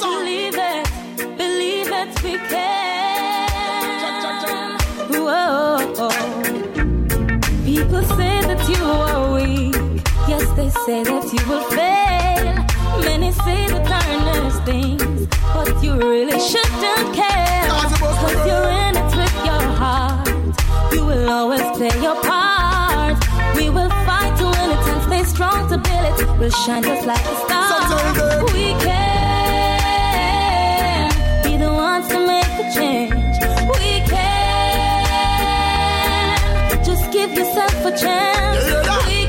Believe it, believe it, we can. Whoa. People say that you are weak. Yes, they say that you will fail. Many say the kindness things, but you really shouldn't care. Cause you're in it with your heart. You will always play your part. We will fight to win it and stay strong to build it. We'll shine just like a star. We can yourself a chance. We can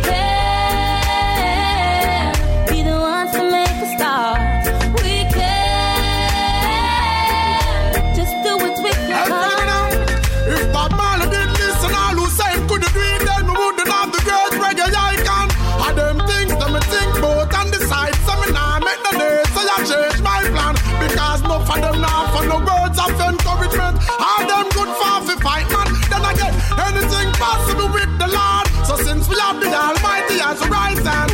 Almighty as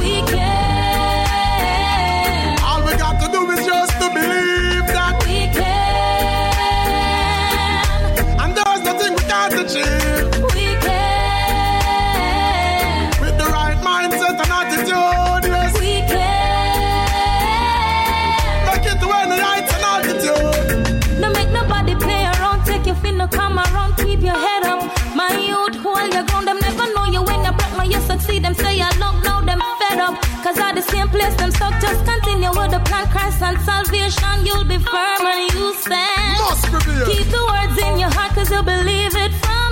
Christ and salvation. You'll be firm and you stand. Must. Keep the words in your heart, cause you believe it from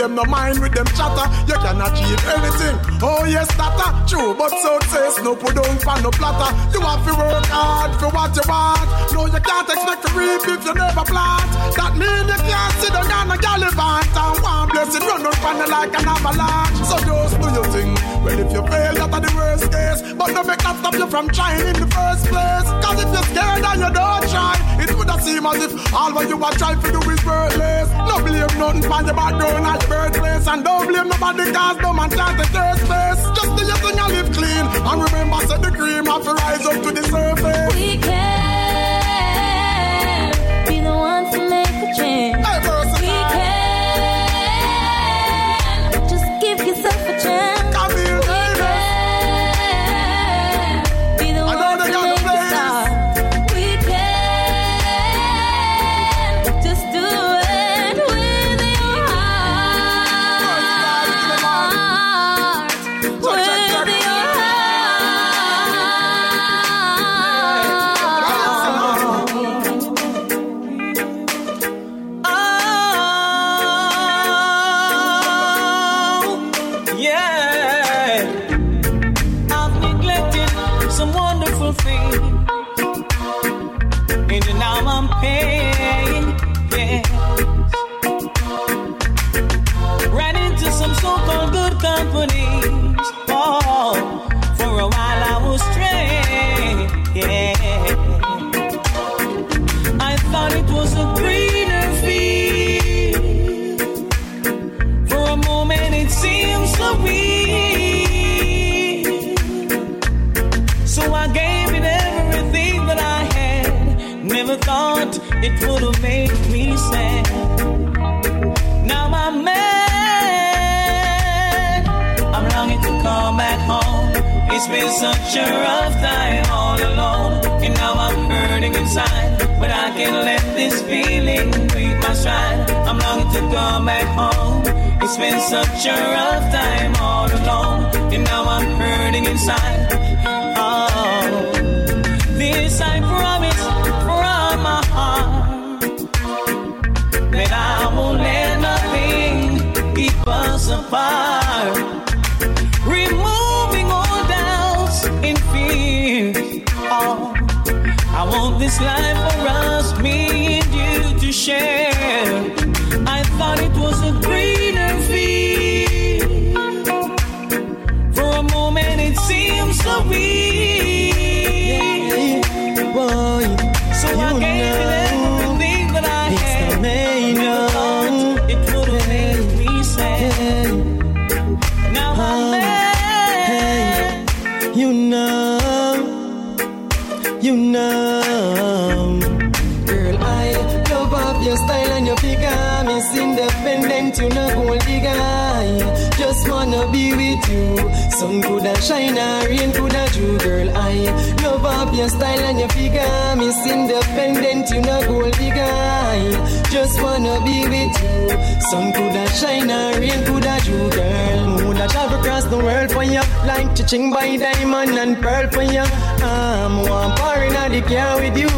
them no mind with them chatter. You can achieve anything. Oh yes, that uh, true, but success no put on for no platter. You have to work hard for what you want. No, you can't expect to reap if you never plant. That mean you can't sit down on a gallivant and one blessing run on you like an avalanche. So just do your thing. Well, if you fail, that's the worst case. But no make that stop you from trying in the first place. Cause if you're scared and you don't try, it would have seem as if all what you are trying to do is worthless. No blame nothing for your background or your birthplace. And don't blame nobody cause no man can't take your space. Just do your thing and live clean. And remember, say the cream have to rise up to the surface. We can be the ones to make a change. Hey, a rough time all alone. And now I'm hurting inside. But I can't let this feeling beat my stride. I'm longing to come back home. It's been such a rough time all alone. And now I'm hurting inside. Oh, this I promise this life for us, me and you to share. Wanna be with you. Sun coulda shine, rain coulda drew. Girl, I love up your style and your figure. Miss independent, you know, gold digger. Just wanna be with you. Sun coulda shine, rain coulda drew. Girl, woulda travel across the world for you. Like chiching by diamond and pearl for you. I'm one par in the car with you.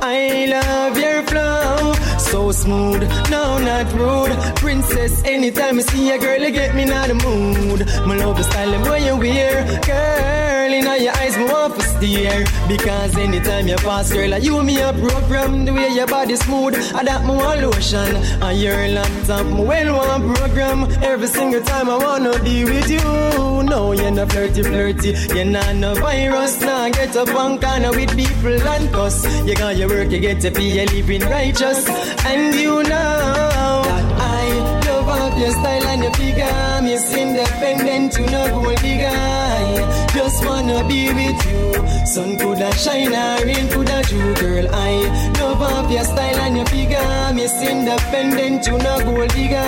I love your flow. So smooth, no, not rude. Princess, anytime I see a girl, you get me in the mood. My love the style and when you wear. Girl, in your eyes, me want to steer. Because anytime you pass, girl, you me a program. The way your body smooth, I that me want lotion. On your laptop, me well want program. Every single time I wanna be with you. No, you're not flirty, flirty. You're not no virus. Nah, get up on corner with people and cuss. You got your work, you get to be a living righteous. And you know that I love up your style and your figure. Miss independent, you know, gold digger. Just wanna be with you. Sun coulda shine, rain coulda drew, girl. I love up your style and your figure. Miss independent, you know, gold digger.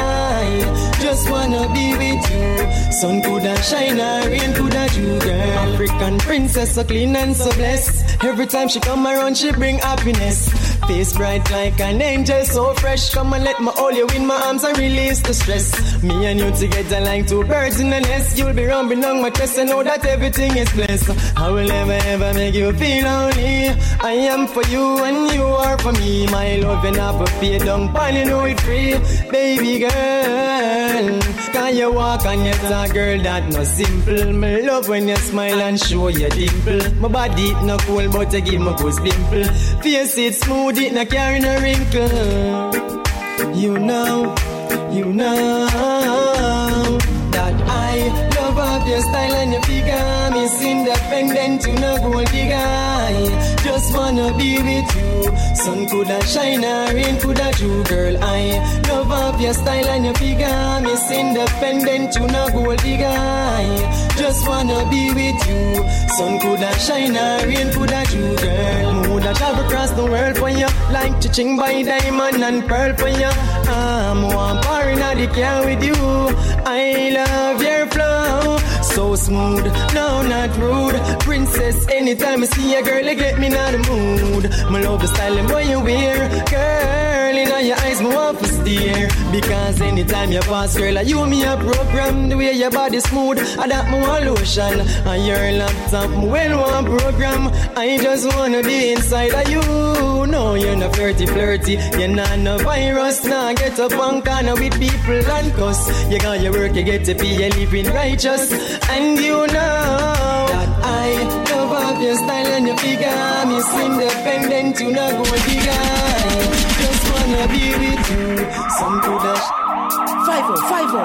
Just wanna be with you. Sun coulda shine, rain coulda drew, girl. African princess, so clean and so blessed. Every time she come around, she bring happiness. Face bright like an angel, so fresh. Come and let me hold you in my arms and release the stress. Me and you together like two birds in a nest. You'll be rumbling on my chest and know that everything is blessed. I will never ever make you feel lonely. I am for you and you are for me. My love and never fade down, pan you know it free. Baby girl, can you walk and you talk, girl? That no simple. Me love when you smile and show your dimple. My body it no cool, but you give me goose pimple. Face it smooth, it no carry no wrinkle. You know, you know up your style and your figure. Miss independent, you know, gold digger. Just wanna be with you. Sun coulda shine, rain coulda drew, girl. I love up your style and your figure. Miss independent, you know, gold digger. Just wanna be with you. Sun coulda shine, rain coulda drew, girl. Woulda travel across the world for you, like chiching by diamond and pearl for you. I'm one par in the car with you. I love your flow, so smooth, no not rude. Princess, anytime I see a girl, you get me in the mood. My love the style and what you wear, girl. In your eyes, me want to steer. Because anytime you pass, girl, you me a program. The way your body smooth, I that me want lotion. On your laptop, me well want program. I just wanna be inside of you. No, you're not flirty, flirty. You're not no virus. Nah, get up on corner with people and cuss. You got your work, you get to be a living righteous. And you know that I love up your style and your figure. Miss independent, you know go digger. Just wanna be with you. Some coulda. Five oh, five oh.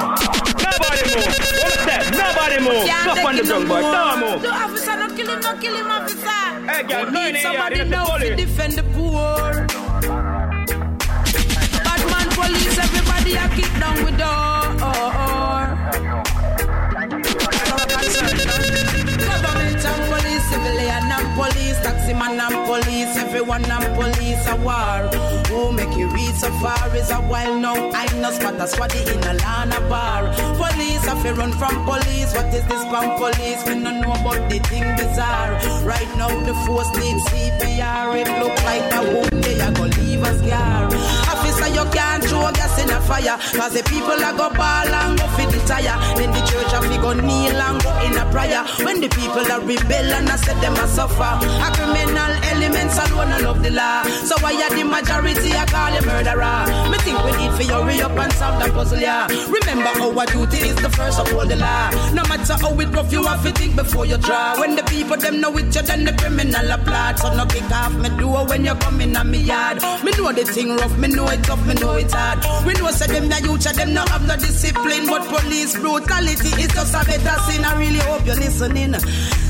Nobody move. What's that? Nobody move. Stop on the ground, boy. Don't move. The officer, no kill him, no kill him, officer. Hey, girl, We no need uh, somebody this is now to defend the poor. Bad man police, everybody a kick down with door. Government and police, civilian and police, taxi man and police, everyone and police a war. Who make you reach so far is a while now. I know spot a squaddy in a lana bar. Police have run from police. What is this from police? We don't know about the thing bizarre. Right now the force needs CPR. It look like a wound they are gonna leave us scar. You can't throw gas in a fire. Cause the people are go ball and go fit the tire. Then the church have go kneel and go in a prayer. When the people are rebel and I said them a suffer. A criminal elements alone I love the law. So why are the majority I call you murderer? Me think we need for you hurry up and solve that puzzle, yeah. Remember our duty is the first of all the law. No matter how it rough, you have to think before you try. When the people them know it, you then the criminal applaud. So no kick off me do when you come in on me yard. Me know the thing rough, me know it tough, me know it hard. We know say them the youth, them no have no discipline, but police brutality is just a better sin. I really hope you're listening.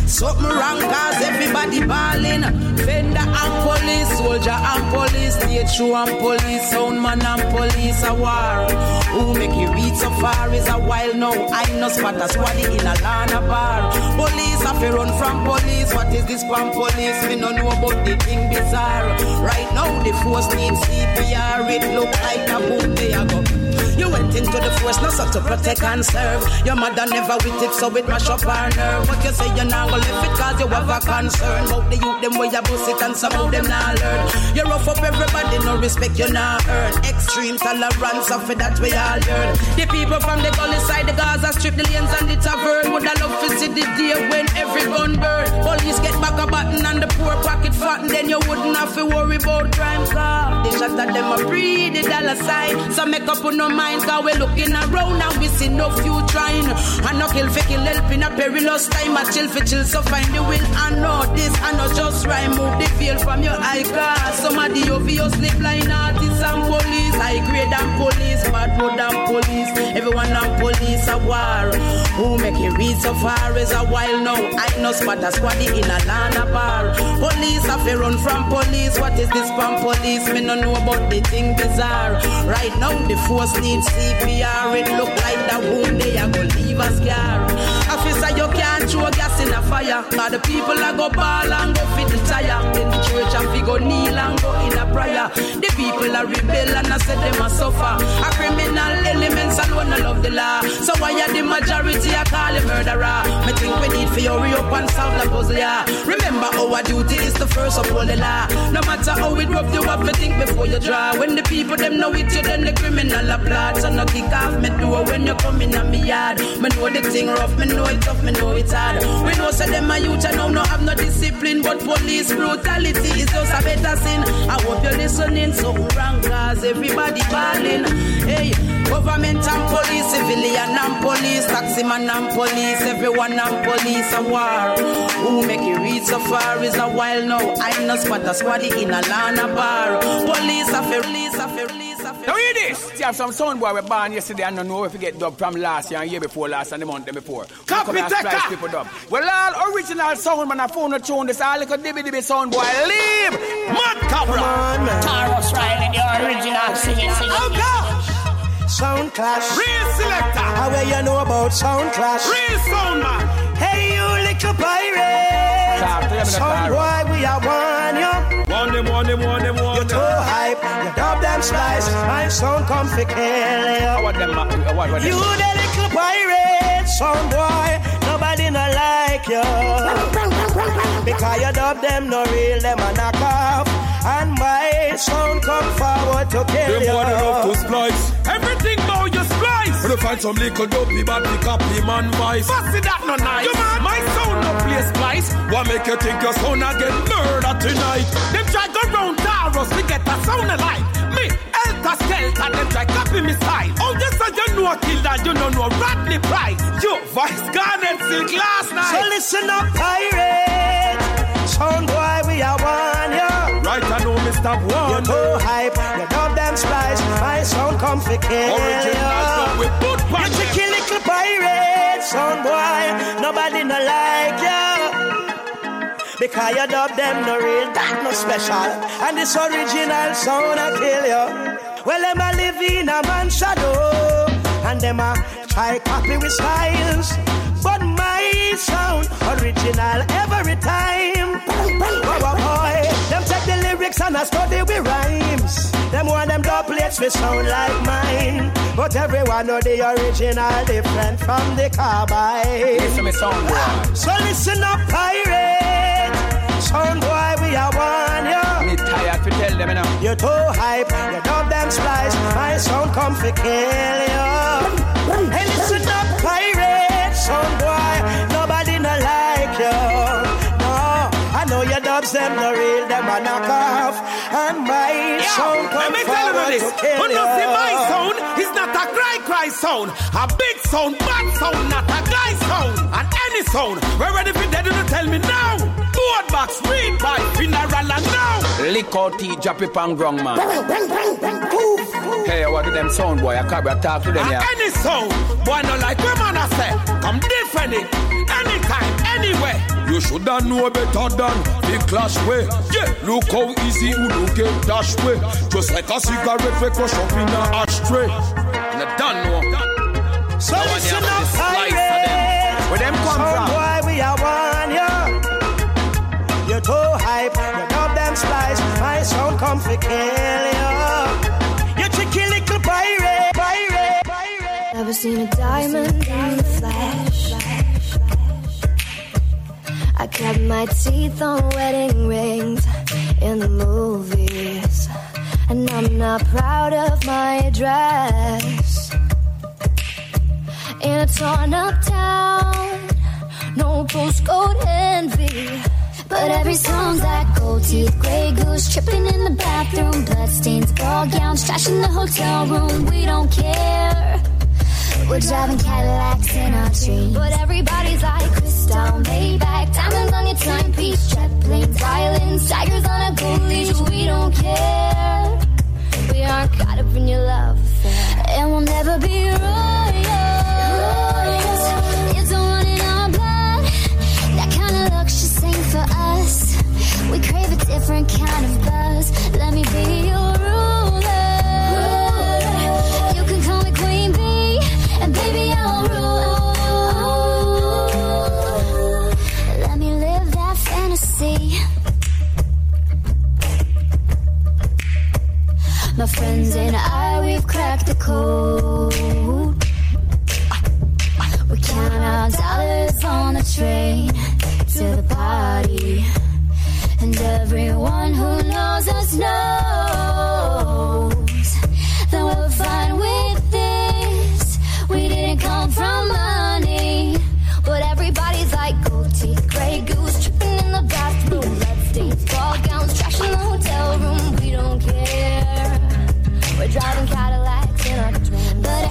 Something wrong cause everybody balling. Fender and police, soldier and police, show and police, sound man and police a war. Who make you read so far is a while now. I know spot a squaddy in a Lana bar. Police have to run from police. What is this from police? Me no know about the thing bizarre. Right now the force needs CPR. It look like a boom they a go. You went into the force, not so to protect and serve. Your mother never with it, so it mash up her nerve. What you say, you're not gonna live it cause you have a concern. About the youth, them way you bust it and some of them not learn. You rough up everybody, no respect you not earn. Extreme tolerance, of it that we all learn. The people from the gully side, the Gaza strip, the lanes and the tavern. Would I love to see the day when every gun burn. Police get back a button and the poor pocket fat, and then you wouldn't have to worry about crime. They shot at them a breed the dollar sign. So make up on no mind, cause we looking around and we see no few trying. And no kill for kill help in a perilous time. I chill for chill, so find the will. I know this, I know just right. Move the feel from your eye car. Some of the obviously blind artists and police. High grade and police, bad road and police. Everyone and police a war. Who make it read so far is a while now. I know spot a squaddy in a Lana bar. Police have run from police. What is this from police? Me no know about the thing bizarre. Right now the force needs CPR. It look like that wound they are gonna leave a scar. Officer, you can't throw gas fire. Cause the people are go ball and go fit the tire. Then the church and fi go kneel and go in a prayer. The people are rebel and I said them a suffer. A criminal elements alone I love the law. So why are the majority I call it murderer? Me think we need for hurry up and solve the puzzle, yeah. Remember our duty is the first of all the law. No matter how it rough, you have to think before you draw. When the people them know it, you then the criminal applaud. So no kick off me door when you come in on me yard. Me know the thing rough, me know it tough, me know it hard. We know say them a youth and now no have no discipline, but police brutality is just a better sin. I hope you're listening, so wrong cause everybody balling. Hey, government and police, civilian and police, taxi man and police, everyone and police a war. Who make it read so far is a while now. I know spot a squaddy in a Lana bar. Police a fair, police a fair, police. Now hear this. You have some sound boy we born yesterday and don't know if you get dub from last year and year before last and the month before. Copy Come here and taker. splice people dub. Well, all original sound man, I phone a tune this all little dibby dibby sound boy. Leave! Mad Cobra! Tarrus Riley, the original. Sing it, sing it. Oh gosh! Sound clash. Real selector! How well you know about sound clash? Real sound man! Hey, you little pirate. Talk to them in the Sound boy, we are one you. One them, one them, one them, one You too hype. Uh, you dub them slice. My sound come fi kill you. What them, what, what them? The little pirate, sound boy. Nobody no like you. Because you dub them no real, them a knock off. And my sound come forward to kill Them you. one enough to splice. Everything about your splice. When you find some little dopey but pick up the man voice. Fussy that no nice. You man, my sound no play splice. What make you think your sound a get murder tonight? Them try go round Tarrus to get a sound alike. Elta Skelter, them try copy me style. Oh yes, I you know kill that, you know no Rodney Price. You, Vice Garnett Silk last night. So listen up, pirate. Sound boy, we are one you. Right, I know You one. too hype, you them splice. My sound come fi kill Original you. stuff with good You passion. tricky little pirate, sound boy. Nobody no you. Because you dub them no real, that no special. And this original sound I kill you. Well, them a live in a man's shadow. And them a try copy with styles. But my sound original every time. Oh, oh, boy. Them take the lyrics and I study with rhymes. Them want them doublets we sound like mine. But everyone know the original different from the carbide. Listen me sound boy. So listen up, pirate. Sound boy, we are one, yeah. Me tired to tell them, you know. You're too hype, you dub them splice. My sound come for kill you. Hey, listen up, pirate, sound boy. Nobody no like you. No, I know your dubs them no real, them a knock off. And my Yeah, sound let come me tell you this. to kill When you. you see my sound, it's not a cry cry sound. A big sound, bad sound, not a guy sound. And any sound, we're ready for dead to tell me now. Board box, read by funeral and now. Lick out tea, drop it on ground, man. Hey, what do them sound, boy? I can't talk to them, yeah. Any sound, boy, no like women, I say. Come defend it, anytime, anywhere. You shoulda know better than the clash way. Yeah, look how easy you do get dash way. Just like a cigarette we crush up in a ashtray. And I don't know. So Now listen they have up, this slice of them. pirate. Where them come Sound from? boy, we are one, seen a diamond in the flash. I cut my teeth on wedding rings in the movies. And I'm not proud of my dress. In a torn up town, no postcode envy. But every song's like gold teeth, gray goose, tripping in the bathroom, bloodstains, ball gowns, trash in the hotel room. We don't care. We're driving Cadillacs in our dreams. But everybody's like crystal, Maybach, diamonds on your timepiece, jet planes, violins, tigers on a gold leash. We don't care. We aren't caught up in your love affair, and we'll never be royals. It's the one in our blood. That kind of luxury ain't for us. We crave a different kind of buzz. Let me be fantasy. My friends and I, we've cracked the code. We count our dollars on the train to the party. And everyone who knows us knows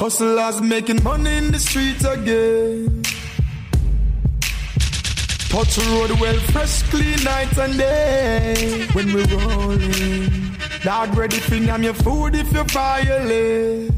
Hustlers making money in the streets again. Touch road well, fresh, clean night and day. When we rolling, dog ready for name your food if you violate.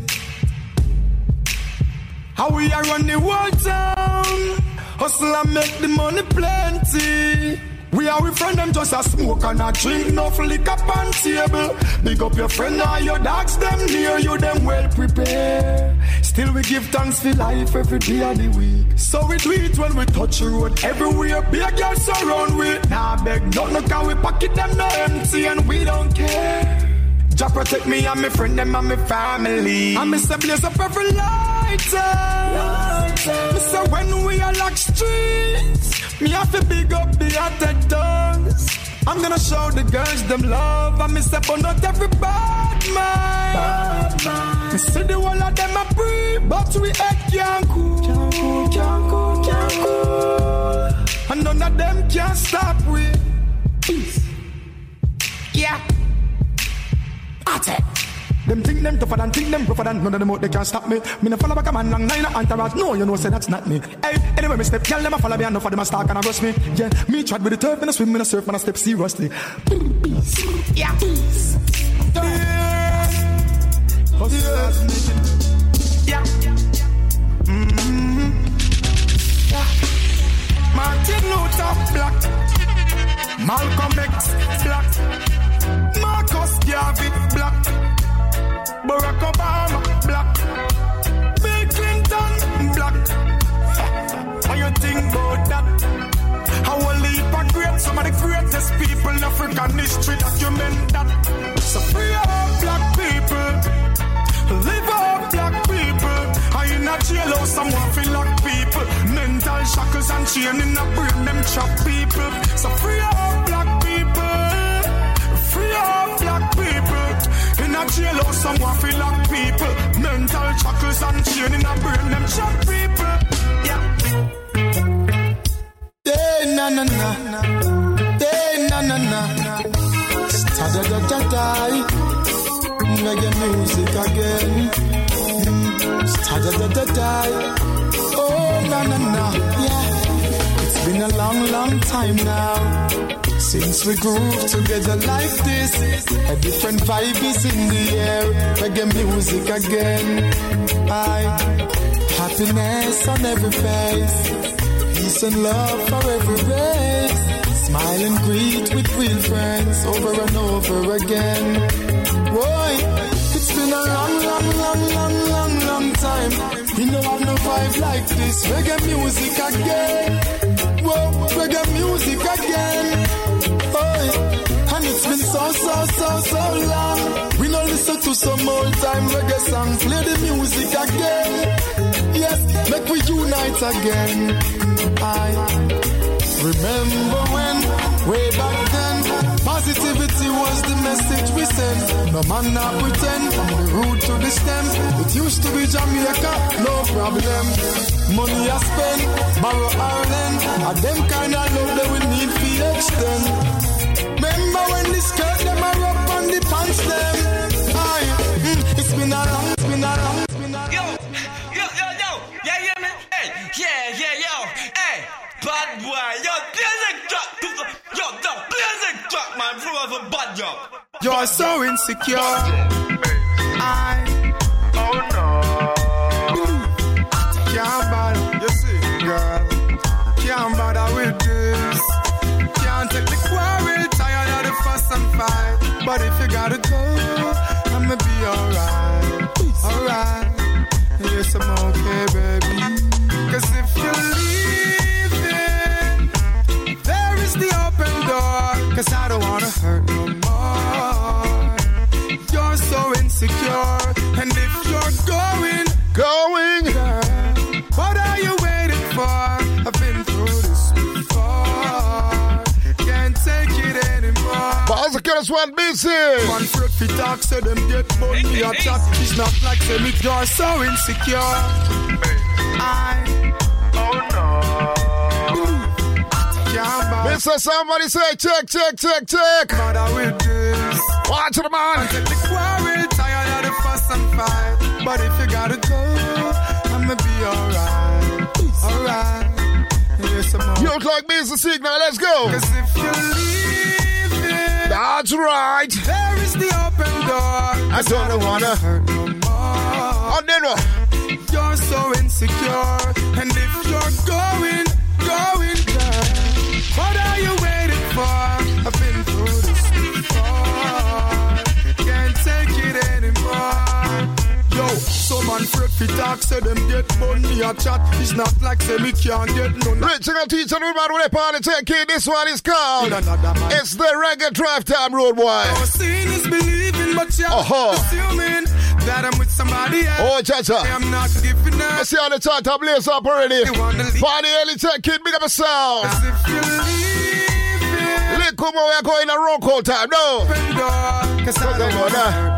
How we are run the whole town. Hustle and make the money plenty. We are with friend them just a smoke and a drink, no liquor on table. Big up your friend or your dogs, them near you, them well prepared. Still we give thanks for life every day of the week. So we it when we touch the road. Everywhere big girls surround we. Nah beg nothing, no, cause we pocket them no empty and we don't care. Jah protect me and my friend them and my family. And me say blaze up every lighter. Eh. Eh. Me say when we are lock streets, me have to big up the other dogs. I'm gonna show the girls them love. And me say but not every bad man. Me see the whole of them a free, but we head can't cool. Can't cool, can't cool, can't cool. And none of them can stop we. Peace. Yeah. Ate. Them think them tougher than think them rougher than none of them out they can't stop me. Me no follow back a man long nine entourage. No, you know say that's not me. Hey, anyway me step, girl them a follow me enough of them a stalk and a rush me. Yeah, me tried with the turf, me no swim, me no surf, man I step seriously. Peace. Yeah. Peace. Yeah. Mm-hmm. Yeah. Martin Luther Black. Malcolm X Black. Marcus Garvey. Barack Obama, black. Bill Clinton, black. How you think about that? How a leap and great, some of the greatest people in African history document that. So free our black people, live our black people. I in a jailhouse, I'm waffing like people. Mental shackles and chain in a brain, them chop people. So free our black people, free our black people jail or someone feel lock people. Mental chuckles and chain in a brain, them shot people. Yeah. Hey, na na na. Hey, na na na. Da da da da da. Reggae music again. Mm. Da da da da da. Oh, na na na. Yeah. Been a long, long time now. Since we grew together like this, a different vibe is in the air. Reggae music again. I happiness on every face, peace and love for every race. Smile and greet with real friends over and over again. Boy, it's been a long, long, long, long, long, long time. We know have no vibe like this. Reggae music again. Whoa, reggae music again. Oh, and it's been so, so, so, so long. We don't listen to some old time reggae songs. Play the music again. Yes, make we unite again. I remember when, way back then, positivity was the message we sent. No man not pretend, from the root to the stem. It used to be Jamaica, no problem. Money I spend, borrow Ireland, and them kind of love that we need for extend. Remember when the skirt them are up on the pants them? Aye, mm, it's been a long, it's been a long, it's been a long. Yo, yo, yo, yo, yeah, yeah, man. Hey, yeah, yeah, yo, hey, bad boy, yo, to the, yo, the music drop, man, from the bad yo. You're so insecure. I Oh no. can't bother. You see, girl, can't bother with this. Can't take the quarrel, tired of the fuss and fight. But if you gotta go, Cause I don't wanna hurt no more. You're so insecure. And if you're going, going, girl, what are you waiting for? I've been through this before. Can't take it anymore. Pause the curse one busy. Man, Fred fi talk, say them get money a chat. It's not like say me, you're so insecure. I, Oh no. Mr. Somebody say check, check, check, check. bother with this. Watch it, man. The quarrel, tired of the fuss and fight. But if you gotta go, I'ma be alright, alright. Yes, I'm You look like Mr. Signal. Let's go. Cause if you're leaving, That's right. there is the open door. I don't wanna hurt no more. And then what? You're so insecure, and if you're going, going, man fi talk, say them get money a chat. It's not like say me can't get none. Rich and teacher, everybody with a party taking. This one is called. It's the reggae drive time road boy. Oh, seeing is believing, but you're Uh-huh. assuming that I'm with somebody else. Oh, cha-cha. I'm not giving I see on the chart, I blaze up already. You leave? Party early tech kid, big up a sound. As if you're leaving. Look, come on, we're going a roll call time. No. door, Cause I don't wanna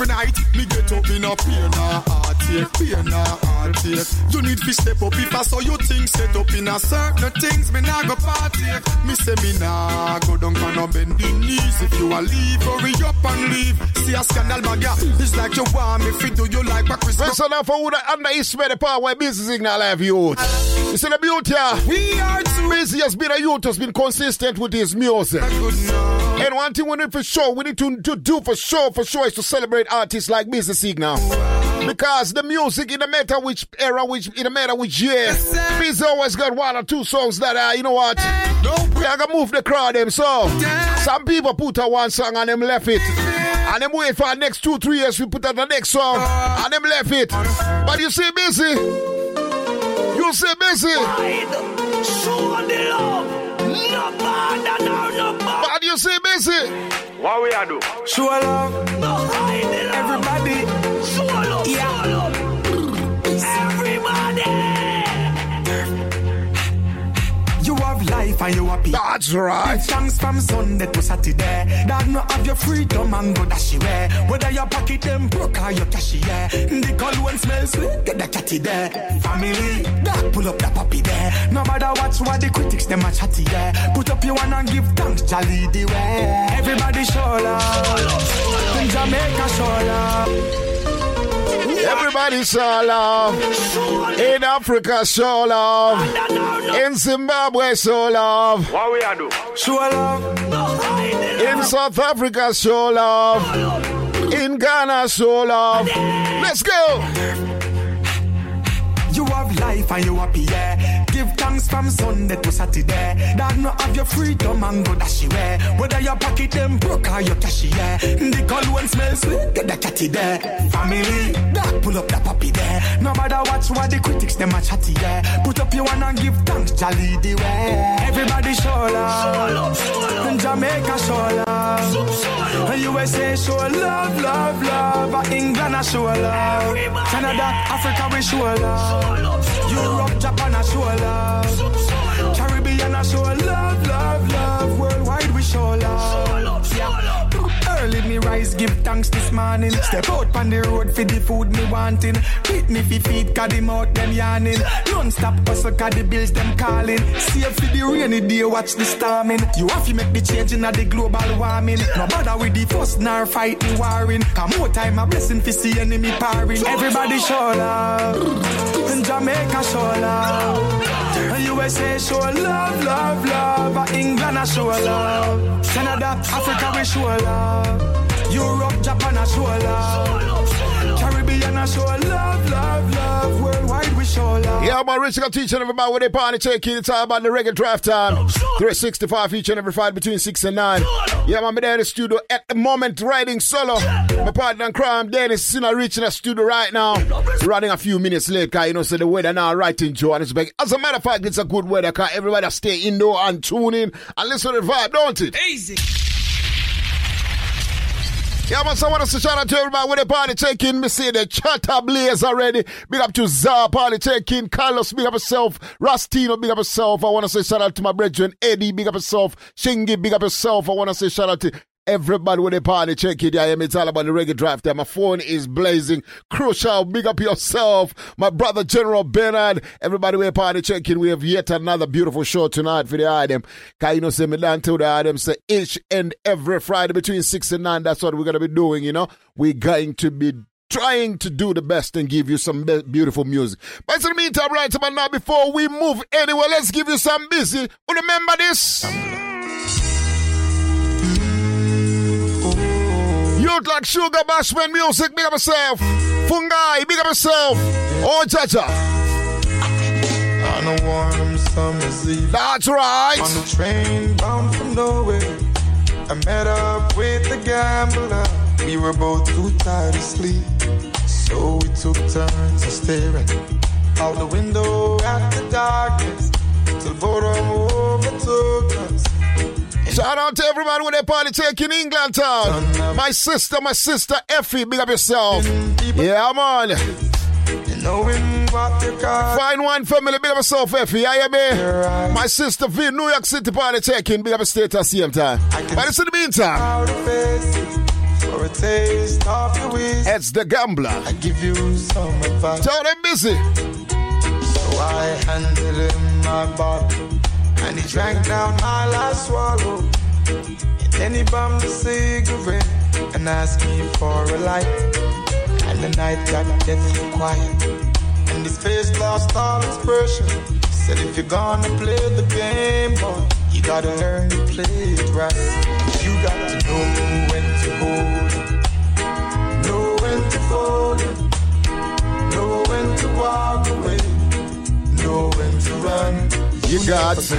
every night. Me get up in a pain heartache, pain or heartache. You need to step up if I saw you things set up in a certain things. Me nah go partake. Me say me nah go down for no bending knees. If you a leave, hurry up and leave. See a scandal bag, yeah. It's like you want me fit. Do you like my Christmas? Listen now for who that underestimate the power where business signal live youth. You see the beauty? We are too Busy has been a youth has been consistent with his music. And one thing we need for sure, we need to, to do for sure, for sure, is to celebrate artists like Mr. Signal. Because the music, in no matter which era, which in no matter which year, Busy always got one or two songs that are, you know what, we are gonna move the crowd them. So, some people put out one song and them left it. And them wait for the next two, three years, we put out the next song, and them left it. But you see, Busy, you see, Busy, Show the love, no bother, no, no bother. but you you see, busy. What we are do? Show love. Everybody. Show and you happy. That's right. Give thanks from Sunday to Saturday. Dog no have your freedom and go dash way. Eh? Whether your pocket them broke or your cashier. The cologne smell sweet, get the catty there. Family, dog pull up the puppy there. No matter watch what the critics them a chatty there. Put up your one and give thanks, jolly the way. Everybody show love. In Jamaica show love. Everybody show love. In Africa, show love. In Zimbabwe, show love. What we are do? Show love. In South Africa, show love. In Ghana, show love. Let's go. You have life and you happy, yeah. Give thanks from Sunday to Saturday. Dog no have your freedom and go dash way. Eh? Whether your pocket them broke or your cashier. Eh? The cologne smell sweet, get the catty there. Family, dog pull up the puppy there. No matter watch what the critics them a chatty, yeah. Put up your one and give thanks, jolly the way. Everybody show love. In Jamaica show love. USA show love, love, love. England I show love. Canada, Africa we show love. Europe, Japan, I show love. Caribbean, I show love, love, love. Worldwide, we show love. Rise, give thanks this morning. Step out on the road for the food me wanting. Beat me fi feet, cause the mouth them yarning. Non-stop hustle, cause the bills them calling. Save for the rainy day, watch the storming. You have to make the change in the global warming. No bother with the fuss, nor fight the warring. Come more time, a blessing fi see enemy parring. Everybody show love. In Jamaica show love. In USA show love, love, love. England I show love. Canada, Africa we show love. Europe, Japan I show love. Caribbean I show love, love, love. Worldwide we show love. Yeah, my rich got teaching everybody what they party taking. It's all about the reggae drive time. 365 each and every Friday between 6 and 9. Yeah, man, I'm there in the studio at the moment writing solo. My partner in crime, Dennis, is not reaching the studio right now. Running a few minutes late, cause you know, so the weather now right in Johannesburg. As a matter of fact, it's a good weather, cause everybody stay indoor and tune in and listen to the vibe, don't it? Easy. Yeah, man, so I want to say shout out to everybody with the party taking. Me see the chatter blaze already. Big up to Zar party taking. Carlos, big up yourself. Rastino, big up yourself. I want to say shout out to my brethren. Eddie, big up yourself. Shingy, big up yourself. I want to say shout out to everybody with the party check taking. Yeah, it's all about the reggae drive. My phone is blazing. Crucial, big up yourself. My brother General Bernard. Everybody with the party check checking. We have yet another beautiful show tonight for the item. Know, say down to the item. Say each and every Friday between 6 and 9. That's what we're going to be doing, you know. We're going to be trying to do the best and give you some be- beautiful music. But in the meantime, right about now, before we move anywhere, let's give you some busy. Remember this? Youth like Sugar Bashman Music, big up yourself. Fungi, big up yourself. Oh, Jaja. On a warm summer's eve. That's right. On the train bound for nowhere. I met up with the gambler. We were both too tired to sleep. So we took turns of staring out the window at the darkness. Till boredom overtook. Shout out to everybody with their party taking England town. My sister, my sister Effie, big up yourself. Yeah, man. Fine one family, big up yourself, Effie. Yeah, yeah, me. My sister V, New York City party taking, big up your state at the same time. But it's in the meantime. It's the gambler. I give you some advice. Tell them busy. So I him my bottle. And he drank down my last swallow. And then he bummed a cigarette and asked me for a light. And the night got deathly quiet. And his face lost all expression. He said, if you're gonna play the game, boy, you gotta learn to play it right. You got to know when to hold it, know when to fold it, know when to walk away, know when to run. You got The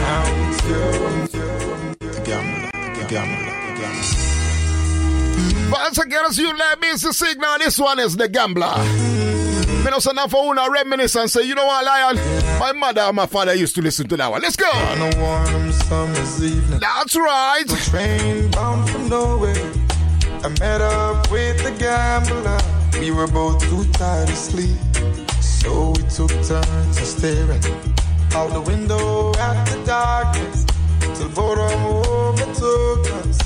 gambler, the gambler, the gambler. Once again, as you let me the signal, this one is the gambler. Me no say for una reminisce and say, you know what, Lion? My mother and my father used to listen to that one. Let's go. On a warm summer's evening, That's right. The train bound from nowhere. I met up with a gambler. We were both too tired to sleep. So we took turns of staring out the window at the darkness. Till boredom overtook us.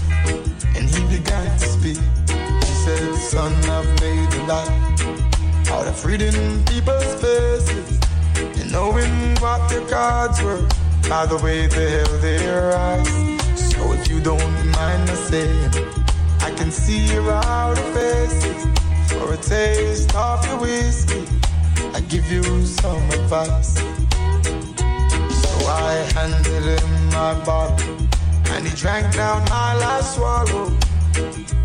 And he began to speak. He said, Son, I've made a life out of reading people's faces and knowing what their cards were by the way they held their eyes. So if you don't mind me saying, I can see your outer faces for a taste of your whiskey. I give you some advice. I handed him my bottle, and he drank down my last swallow.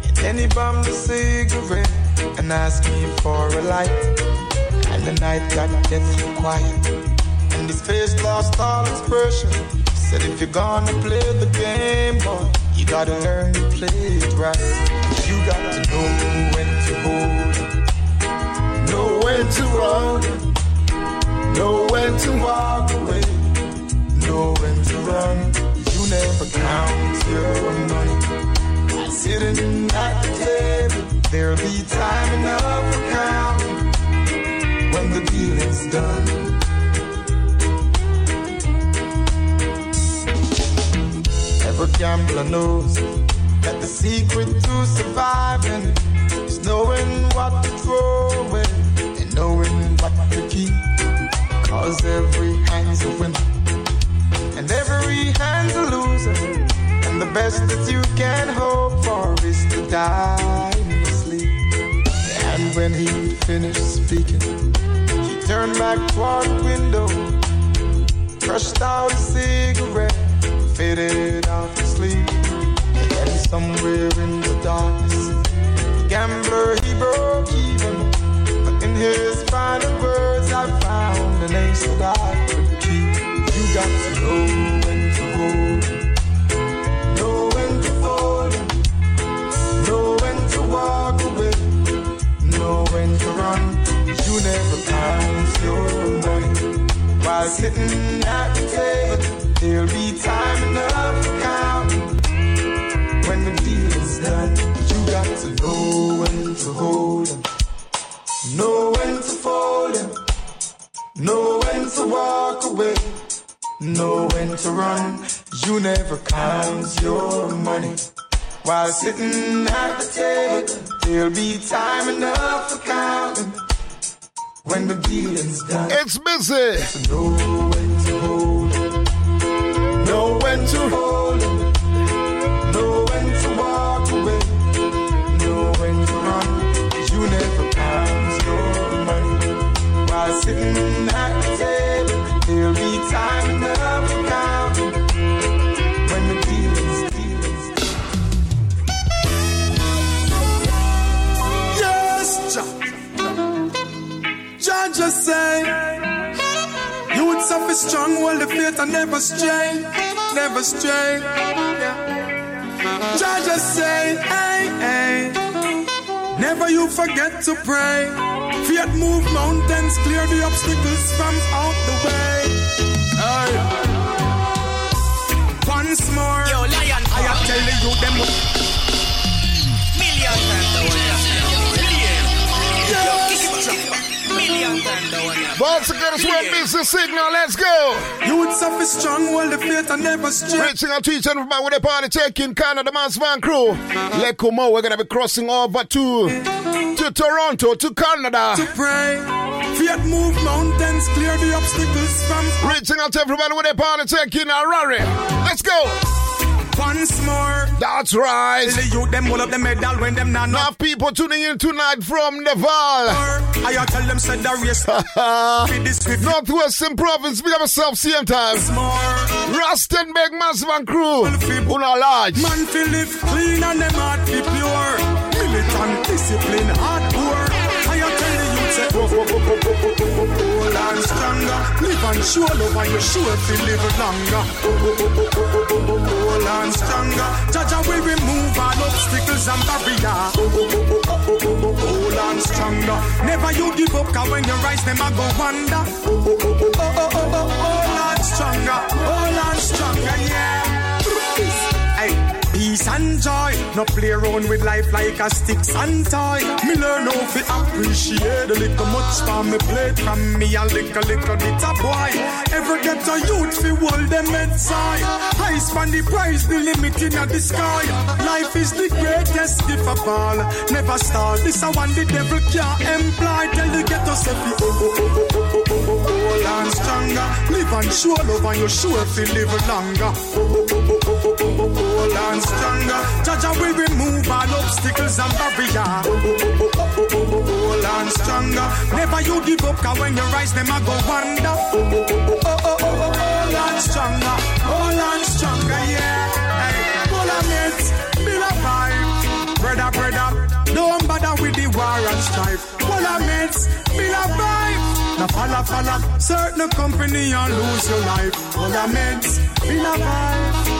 And then he bummed a cigarette and asked me for a light. And the night got deathly quiet, and his face lost all expression. Said, if you're gonna play the game, boy, you gotta learn to play it right. You got to know when to hold know when to run, know when to walk away, know when to run. You never count your money. Sitting at the table, there'll be time enough for counting when the deal is done. Every gambler knows that the secret to surviving is knowing what to throw away and knowing what to keep. Cause every hand's a winner and every hand's a loser. And the best that you can hope for is to die in sleep. And when he finished speaking, he turned back toward the window, crushed out a cigarette, faded off to sleep. And somewhere in the darkness, the gambler he broke even. But in his final words, I found an ace that I could got to know when to hold, it, know when to fold, it, know when to walk away, know when to run. You never count your money while sitting at the table. There'll be time enough to count when the deal is done. You got to know when to hold 'em, know when to fold 'em, know when to walk away, know when to run. You never count your money while sitting at the table. There'll be time enough for counting when the deal is done. It's busy. Know when to hold 'em, know when to hold 'em, know when to walk away, know when to run. You never count your money while sitting you would suffer strong, hold the faith and never stray, never stray. Yeah. Jah just say, hey, hey, never you forget to pray. Faith move mountains, clear the obstacles from out the way. Hey. Once more, Yo, lion I am telling you them. Million times the one Once again, it's one Busy Signal. Let's go. You would suffer strong, hold the faith and never stray. Reaching out to each and every with a party taking Canada Man's Van Crew. Let Kumo, we're going to be crossing over to, to Toronto, to Canada. To pray. Faith move mountains, clear the obstacles from. Reaching out to everybody with a party taking a Rari. Let's go. Once more. That's right. The youth them hold up the medal when them not Enough people tuning in tonight from Naval. I tell them said the race. Northwestern Province, we have ourselves same time. Rustenburg Massive Crew. Una large. Man feel live clean and them heart be pure. Militant discipline, hard work. I tell the youth and stronger. Live and show love and you sure to live longer. Whole and stronger. Jaja will remove all obstacles and barriers. Whole and stronger. Never you give up, cause when you rise, them I go wonder. Whole and stronger. Whole and stronger, yeah and joy. No play around with life like a sticks and toy. Me learn how to appreciate the little much from me plate from me a little little bit of boy. Every get a youth fi hold them heads high. High span the price, the limit in the sky. Life is the greatest gift of all. Never start. This a one the devil can't employ. Tell the ghetto say fi oh oh oh oh oh oh oh oh hold on stronger. Live and show love and you sure fi live longer. Oh oh oh oh oh oh oh and stronger. Jaja will remove all obstacles and barriers. Oh, oh, oh, oh, oh, oh, oh, on stronger. Never you give up, cause when you rise, them I go wander. oh, on stronger. oh, on stronger, yeah. Hey, pull on it. Be the vibe. Brother, brother, don't bother with the war and strife. Pull on it. Be the vibe. Now follow, follow. Certain company and lose your life. Pull on it. Be the vibe.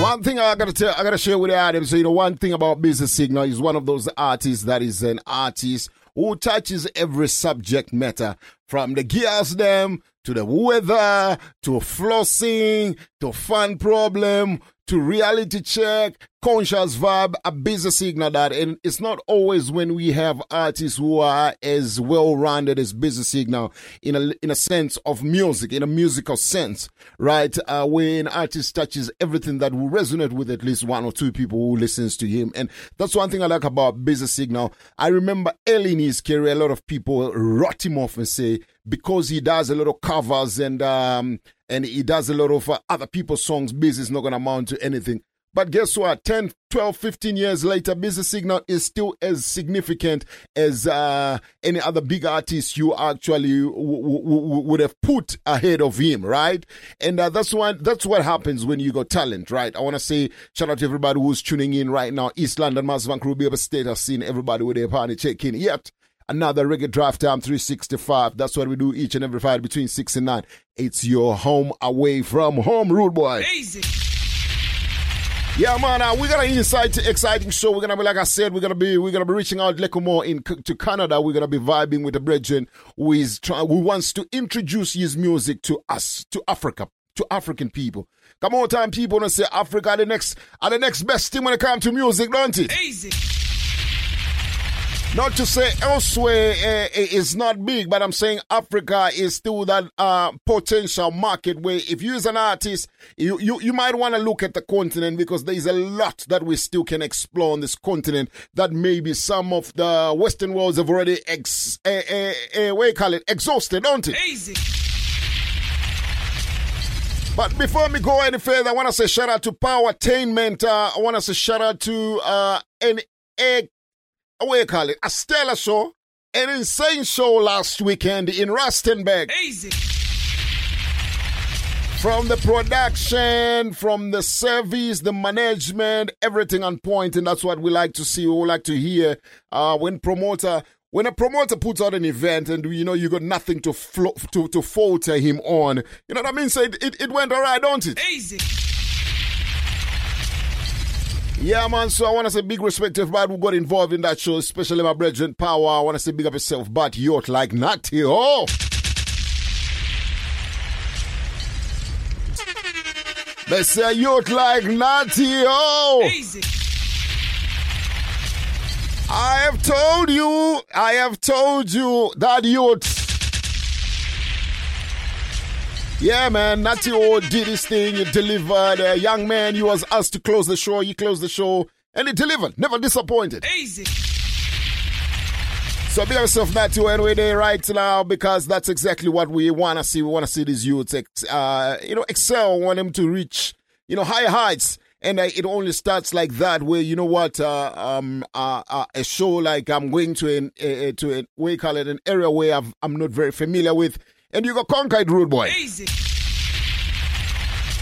One thing I gotta tell, I gotta share with Adam. So you know, one thing about Busy Signal is one of those artists that is an artist who touches every subject matter, from the gears them to the weather to flossing to fun problem to reality check, conscious vibe, a Busy Signal that, and it's not always when we have artists who are as well rounded as Busy Signal in a in a sense of music, in a musical sense, right? Uh, when artist touches everything that will resonate with at least one or two people who listens to him, and that's one thing I like about Busy Signal. I remember early in his career, a lot of people wrote him off and say because he does a lot of covers and um and he does a lot of uh, other people's songs, business is not going to amount to anything. But guess what? 10, 12, 15 years later, Busy Signal is still as significant as uh, any other big artist you actually w- w- would have put ahead of him, right? And uh, that's why that's what happens when you got talent, right? I want to say shout out to everybody who's tuning in right now. East London, Massive and Crew, State, I've seen everybody with their party check in. Yet another reggae drive time 365. That's what we do each and every Friday between 6 and 9. It's your home away from home, rude boy. Easy. Yeah, man, uh, we got an insight, exciting show. We're gonna be, like I said, we're gonna be, we're gonna be reaching out little more in to Canada. We're gonna be vibing with a brethren who is try, who wants to introduce his music to us, to Africa, to African people. Come on, time people wanna say Africa are the next, are the next best thing when it comes to music, don't it? Easy. Not to say elsewhere uh, is not big, but I'm saying Africa is still that uh, potential market where if you as an artist, you, you, you might want to look at the continent because there's a lot that we still can explore on this continent that maybe some of the Western worlds have already ex, uh, uh, uh, what you call it, exhausted, don't it? Easy. But before we go any further, I want to say shout out to Power Entertainment. Uh, I want to say shout out to uh, an egg what do you call it? A stellar show, an insane show last weekend in Rustenburg. Easy. From the production, from the service, the management, everything on point, and that's what we like to see. We like to hear uh, when promoter. When a promoter puts out an event and you know you got nothing to flo- to to falter him on, you know what I mean? So it, it, it went alright, don't it? Easy. Yeah, man. So I want to say big respect to everybody who got involved in that show, especially my brethren Power. I want to say big up yourself, but you're like Natty. Oh. They say you're like Natty. Oh. Easy. I have told you, I have told you that youth. Yeah, man, Natty O did his thing. He delivered. A young man, he was asked to close the show. He closed the show and he delivered. Never disappointed. Easy. So be yourself, Natty O, and we're there right now because that's exactly what we want to see. We want to see these youths, ex- uh, you know, excel. We want them to reach, you know, higher heights. And uh, it only starts like that, where you know what, uh, um, uh, uh, a show like I'm going to an uh, to an we call it an area where I've, I'm not very familiar with, and you got conquered, rude boy. Easy.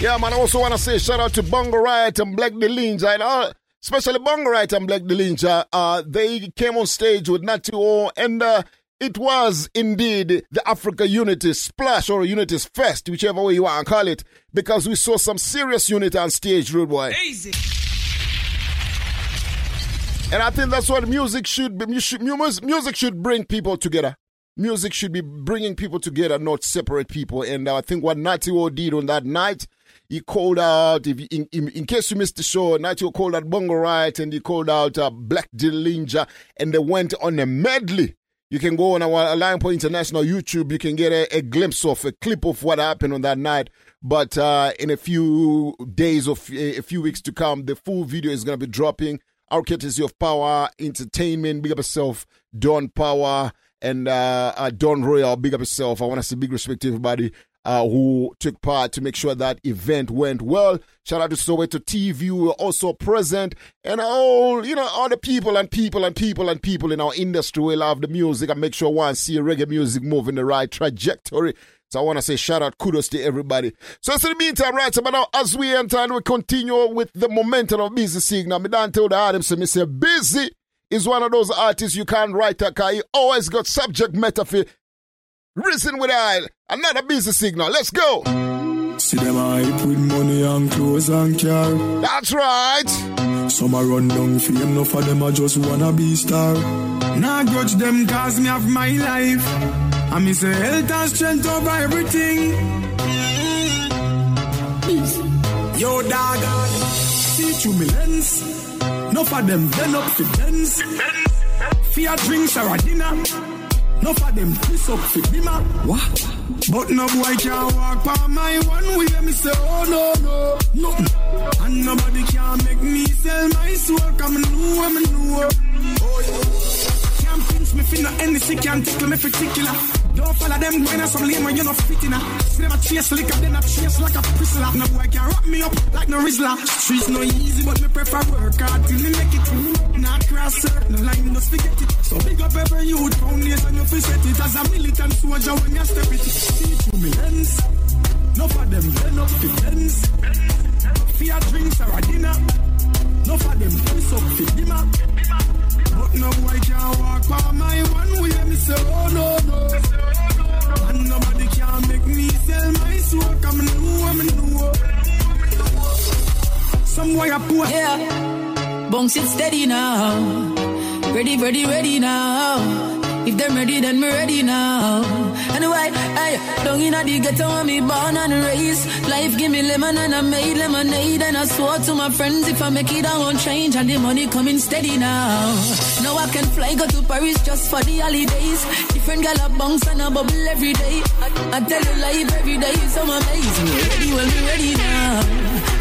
Yeah, man. I also want to say shout out to Bongo Riot and Black Delinja and all, especially Bongo Riot and Black Delinja. Uh, they came on stage with Natty O, and uh, it was indeed the Africa Unity Splash or Unity's Fest, whichever way you want to call it, because we saw some serious unity on stage, rude boy. Easy. And I think that's what music should be. mu- should- mu- Music should bring people together. Music should be bringing people together, not separate people. And I think what Natty O did on that night, he called out, if in, in, in case you missed the show, Natty O called out Bongo Riot and he called out uh, Black Dillinger and they went on a medley. You can go on our Lion Point International YouTube. You can get a, a glimpse of a clip of what happened on that night. But uh, in a few days or a few weeks to come, the full video is going to be dropping. Our courtesy of Power Entertainment. Big up yourself, Don Power and uh, uh, Don Royal. Big up yourself. I want to say big respect to everybody uh, who took part to make sure that event went well. Shout out to Soweto TV, who were also present, and all you know, all the people and people and people and people in our industry who love the music and make sure one see reggae music move in the right trajectory. So I want to say shout out, kudos to everybody. So in the meantime, right, so but now as we enter and we continue with the momentum of Busy Signal, me don't tell the Adam, so me say Busy is one of those artists you can't write a car. He always got subject matter for Risen with I. Another Busy Signal. Let's go. See them hype with money and clothes and car. That's right. Some a run down fame, no for them I just wanna be star. Nah grudge them cause me have my life. I me say health and strength over everything. Peace. Yo dog, see through me lens. No for them then up for dance. Fear drinks or a dinner. No for them piss up for dimmer. What? But no boy can walk by my one way. Me say, oh no, no, no. And nobody can make me sell my soul. Come know, I'm know. Oh, yeah. Me finna any sick, can't tickle me particular. Don't follow them going on some lame when you're not fit in See them a chase liquor, then a chase like a prisoner. No boy can wrap me up like no Rizzler. Streets no easy, but me prefer work hard till me make it. Not cross certain line, forget it. So big up every youth foundation, you fi set it as a militant soldier when you step it. See through me lens. No for them, then up the ends. Fear drinks or a dinner. No for them, piss up the dimmer. But no boy can walk by my one way. Me say, oh no, no. And nobody can make me sell my soul. Come know, I'm. Some boy a poor. Yeah. Bounce it steady now. Ready, ready, ready now. If them ready, then me ready now. Anyway, hey, down in the ghetto, when me born and raised. Life give me lemon and I made lemonade. And I swore to my friends, if I make it, I won't change. And the money coming steady now. Now I can fly, go to Paris just for the holidays. Different gal a bounce and a bubble every day. I, I tell you life every day is so amazing. Ready, well, we ready now.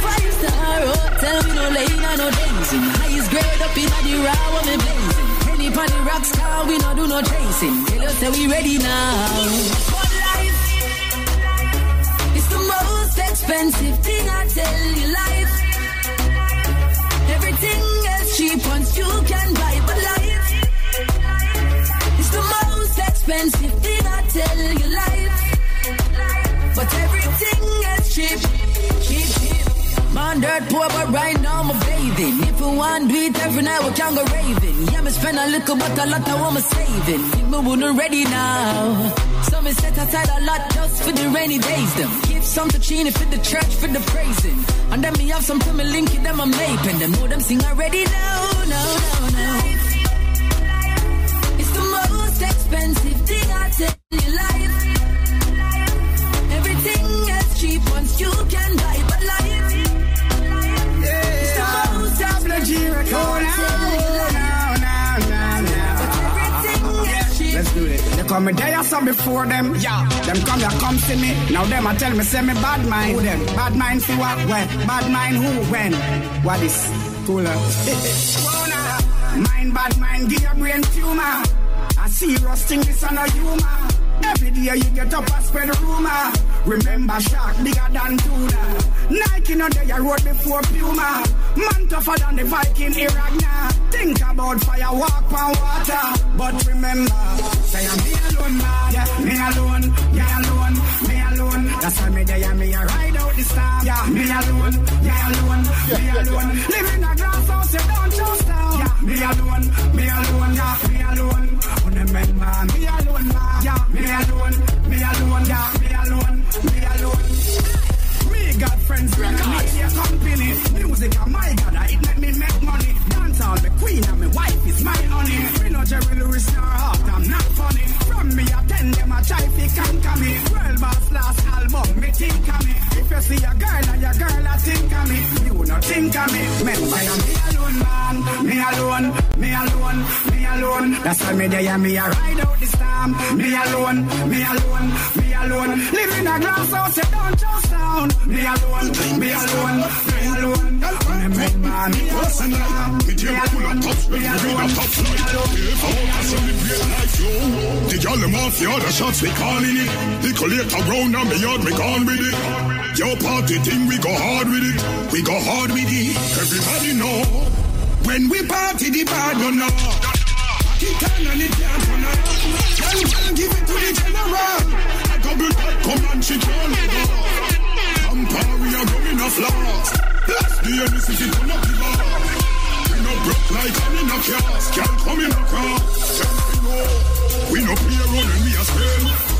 Five star hotel, we no late, no dancing. Highest grade up in the raw, me blazing. Pan the rock star, we no do no chasing. Tell us that we ready now. One life is the most expensive thing I tell you. Life, everything is cheap once you can buy, but life is the most expensive thing I tell you. Life, but everything cheap, cheap. Man, dirt poor, but right now I'm bathing. If we want do it every night, we can go raving. Yeah, me spend a little, but a lot I want me saving. If me wouldn't ready now. So me set aside a lot just for the rainy days. Them give some to Chini for the church for the praising. And then me have some to me link it, them I'm maping. Them know them sing already. No, no, no, no. It's the most expensive thing I tell you. Life. Everything is cheap once you can buy, Let's do it. They come me before them. Yeah. Them come here, come see me. Now them I tell me, say me bad mind. Who them? Bad mind for what? When? Bad mind who? When? What is? Cooler. mind bad mind, give your brain tumor. I see rusting this on a humor. Every day you get up and spread rumor. Remember shark bigger than tuna. Nike no day road before Puma. Man tougher than the Viking Iragna. Think about fire, walk on water. But remember, say I'm alone, man. Yeah, me alone, me alone, me alone. That's why me there, me a ride out the storm. Yeah, me alone, me alone, me alone. Live in a glass house, you don't. Yeah, me alone, me alone, yeah, me alone. Remember, me alone. Yeah, me alone, me alone, yeah, me alone, me alone. Me got friends, record, me a company. Music, oh my God, it make me make money. Dance all the queen and my wife is my honey. Me no Jerry Lewis nor Hart, I'm not funny. From me, I tell them I try to conquer me. World boss last album, me think of me. If you see a girl and your girl, I think of me. No think of me. Remember, I'm me alone, man. Me alone, me alone, me alone. That's why me there, me a ride out the storm. Me alone, me alone, me alone. Live in a glass house, you don't just down. Me alone, me alone, me alone. Me alone. Me dear full of tough, me alone. Tough life. If I want to celebrate life, yo. The girl them off the other shots, we calling it. The collector round and beyond, me gone with it. Your party thing, we go hard with it. We go hard with it. Everybody know. When we party, the bad you know. It can and it can't give it to the general. A double that come she can't go. Campari are going a flask. That's the city turn up the bar. We no broke like I'm in. Can't come in a car. We know. We no play around when we a spend.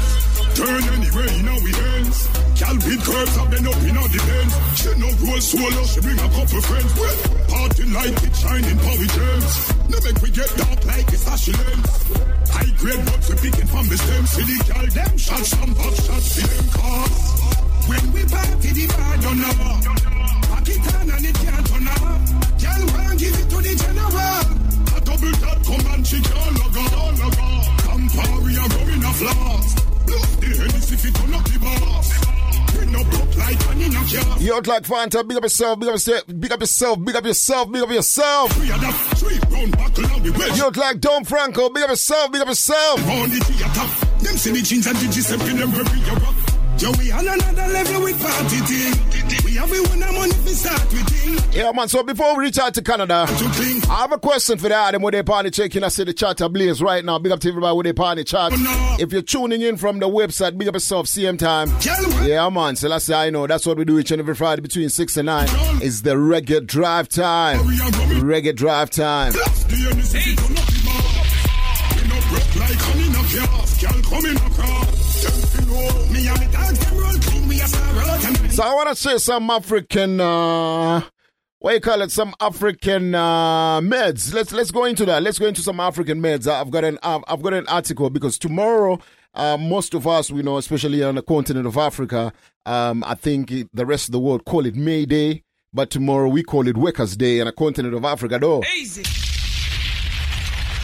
Turn anywhere in our hands. Cal with curves have been up in our defense. She no roll solo, she bring a couple friends. Party light, it shining power gems. No we get dark like it's a lens. High grade buds we picking from the stem. The gal them shots, some pop shots, see them cars. When we party, the bad don't know. It on and it can't turn want give it to the general. A double tap come and she can't log on, log on. Campari are going a flask. Bluff the Hennessy up the boss. We no broke like an in a car. You out like Fanta, big up yourself, big up yourself, big up yourself, big up yourself, big up yourself. We are the three round buckle on the west. You out like Don Franco, big up yourself, big up yourself. On the theater. Them see the jeans and the G-step in them hurry you up. Yo, we on another level with party thing. We have we money if start with thing. Yeah, man. So before we reach out to Canada, I have a question for the Adam with their party checking. I see the chat ablaze right now. Big up to everybody with their party chat. Oh, if you're tuning in from the website, big up yourself, CM time. Yeah, man. So that's I know. That's what we do each and every Friday between 6 and 9. It's the reggae drive time. Reggae drive time. The So I want to say some African, uh, what you call it? Some African uh, meds. Let's let's go into that. Let's go into some African meds. I've got an I've, I've got an article because tomorrow, uh, most of us we know, especially on the continent of Africa, um, I think the rest of the world call it May Day, but tomorrow we call it Workers' Day on the continent of Africa. Though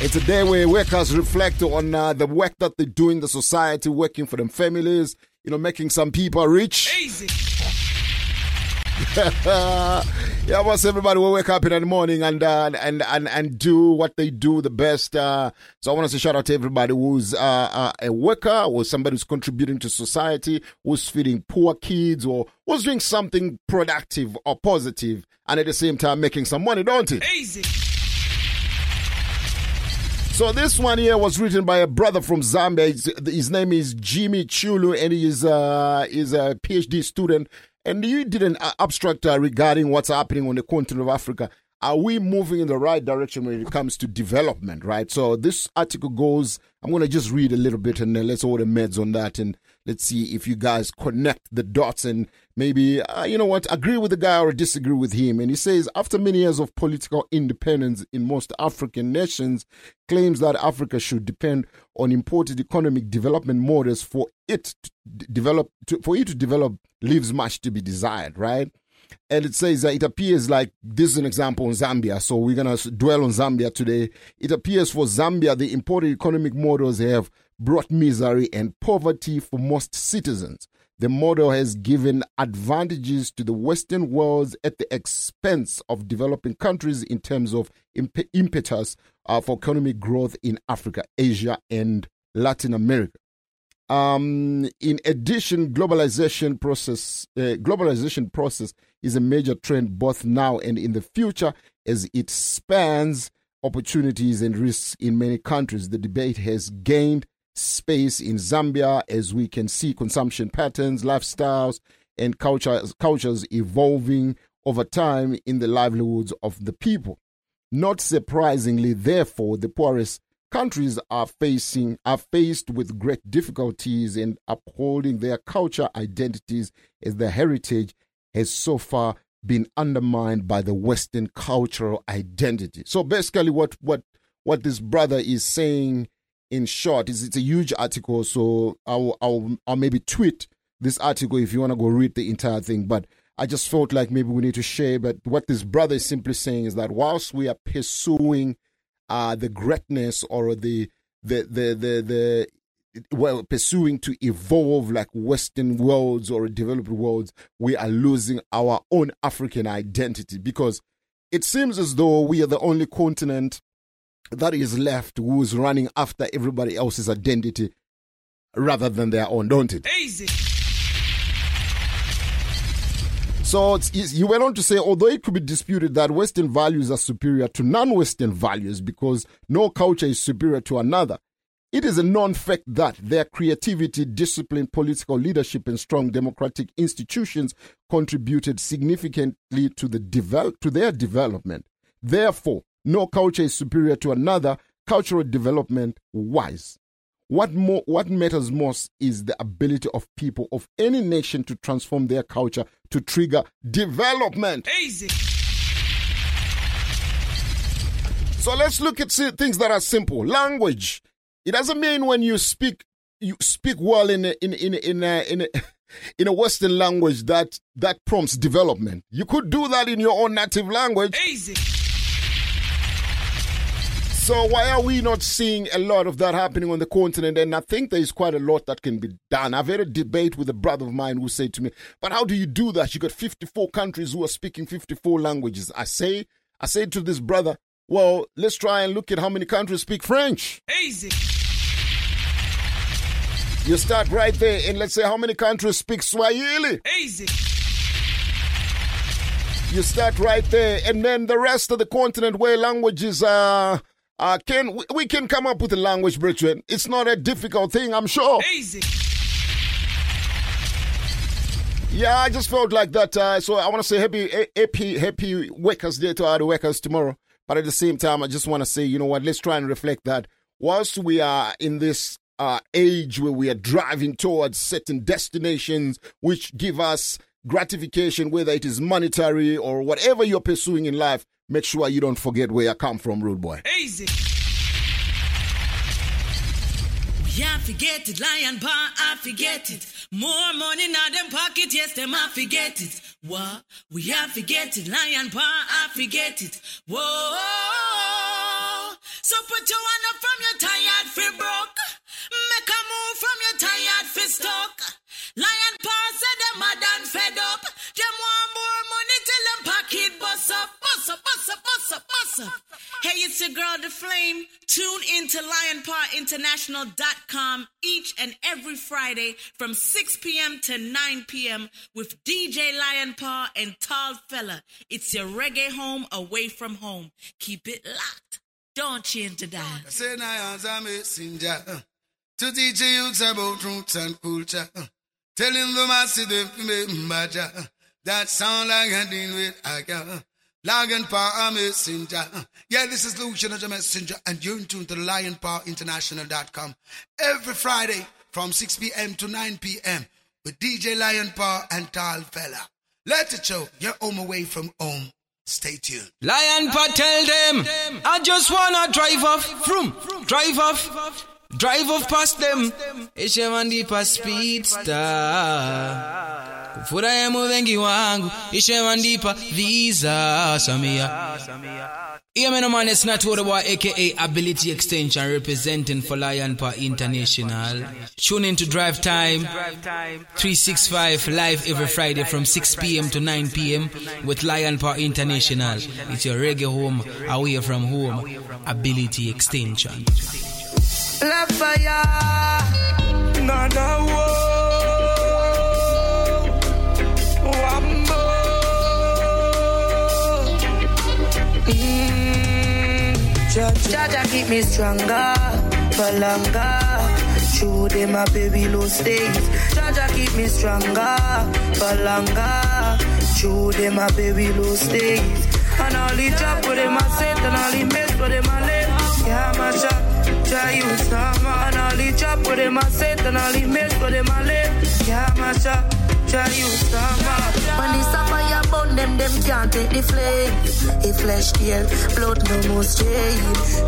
it's a day where workers reflect on uh, the work that they do in the society, working for them families, you know, making some people rich. yeah, once everybody will wake up in the morning and uh, and and and do what they do the best. Uh, so I want to say shout out to everybody who's uh, uh, a worker or somebody who's contributing to society, who's feeding poor kids or who's doing something productive or positive, and at the same time making some money, don't it? Easy. So this one here was written by a brother from Zambia. His, his name is Jimmy Chulu, and he is uh, is a PhD student. And you did an uh, abstract uh, regarding what's happening on the continent of Africa. Are we moving in the right direction when it comes to development? Right. So this article goes. I'm going to just read a little bit, and then let's order meds on that, and let's see if you guys connect the dots and maybe uh, you know what agree with the guy or disagree with him and he says after many years of political independence in most african nations claims that africa should depend on imported economic development models for it to develop to, for it to develop leaves much to be desired right and it says that it appears like this is an example in Zambia. So we're gonna dwell on Zambia today. It appears for Zambia the imported economic models have brought misery and poverty for most citizens. The model has given advantages to the Western world at the expense of developing countries in terms of imp- impetus uh, for economic growth in Africa, Asia, and Latin America. Um, in addition, globalization process uh, globalization process is a major trend both now and in the future as it spans opportunities and risks in many countries. The debate has gained space in Zambia as we can see consumption patterns, lifestyles, and cultures, cultures evolving over time in the livelihoods of the people. Not surprisingly, therefore, the poorest countries are facing are faced with great difficulties in upholding their culture identities as their heritage has so far been undermined by the Western cultural identity. So basically, what what what this brother is saying in short is it's a huge article. So I'll I'll, I'll maybe tweet this article if you want to go read the entire thing. But I just felt like maybe we need to share. But what this brother is simply saying is that whilst we are pursuing uh, the greatness or the the the the, the well pursuing to evolve like western worlds or developed worlds we are losing our own african identity because it seems as though we are the only continent that is left who is running after everybody else's identity rather than their own don't it Easy. so you went on to say, although it could be disputed that Western values are superior to non Western values because no culture is superior to another, it is a known fact that their creativity, discipline, political leadership, and strong democratic institutions contributed significantly to, the develop, to their development. Therefore, no culture is superior to another cultural development wise. What more what matters most is the ability of people of any nation to transform their culture to trigger development. Easy. So let's look at things that are simple. Language. It doesn't mean when you speak you speak well in a, in in in a, in a, in a Western language that that prompts development. You could do that in your own native language. Easy. So why are we not seeing a lot of that happening on the continent? And I think there is quite a lot that can be done. I've had a debate with a brother of mine who said to me, "But how do you do that? You got 54 countries who are speaking 54 languages." I say, I said to this brother, "Well, let's try and look at how many countries speak French." Easy. You start right there, and let's say how many countries speak Swahili. Easy. You start right there, and then the rest of the continent where languages are. Uh, can we, we can come up with a language, brethren? It's not a difficult thing, I'm sure. Easy. Yeah, I just felt like that. Uh, so I want to say happy, happy, happy Workers' Day to the workers tomorrow. But at the same time, I just want to say, you know what? Let's try and reflect that. Whilst we are in this uh, age where we are driving towards certain destinations, which give us gratification, whether it is monetary or whatever you're pursuing in life, make sure you don't forget where you come from, rude boy. Easy. Yeah, forget it, lion paw, I forget it. More money now them pocket, yes, them I forget it. What? We have forget it, lion paw, I forget it. Whoa. So put your hand up from your tired fi broke. Make a move from your tired fi stuck. Lion paw said them mad and fed up. Them want more money till them pocket bust up, bust up, bust up, bust up, bust up. Hey, it's your girl, The Flame. Tune in to lionpawinternational.com each and every Friday from 6 p.m. to 9 p.m. with DJ Lionpaw and Tall Fella. It's your reggae home away from home. Keep it locked. Don't change the dial. Say I am a messenger to teach youths about roots and culture. Telling them I see them uh, That sound like a deal with a girl. Lion Power Messenger. Yeah, this is Lucian as a messenger, and you're in tune to lionpawinternational.com every Friday from 6 p.m. to 9 p.m. with DJ Lion Paw and Tall Fella. Let it show you're home away from home. Stay tuned. Lion Paw tell them, I just wanna drive off, from, drive off, drive off past them. Ishe wandipa speedster. Kufurahi muvengi wangu, ishe wandipa visa samia. Yeah, man, man, it's not what about aka Ability Extension representing for Lion Paw International. Tune in to Drive Time 365 live every Friday from 6 p.m. to 9 p.m. with Lion Paw International. It's your reggae home, away from home. Ability Extension. La. Mm, keep me stronger for longer. Through them my baby low stays. Jaja keep me stronger for longer. Through them my baby low stays. And all the job with them I set and all the mess with them I left. Yeah, my shot. Try you some and all the job with them I set and all the mess with them I left. Yeah, my shot. Try you some When the sapphire burn them, them can't take the flame. A flesh kill, blood no more strain.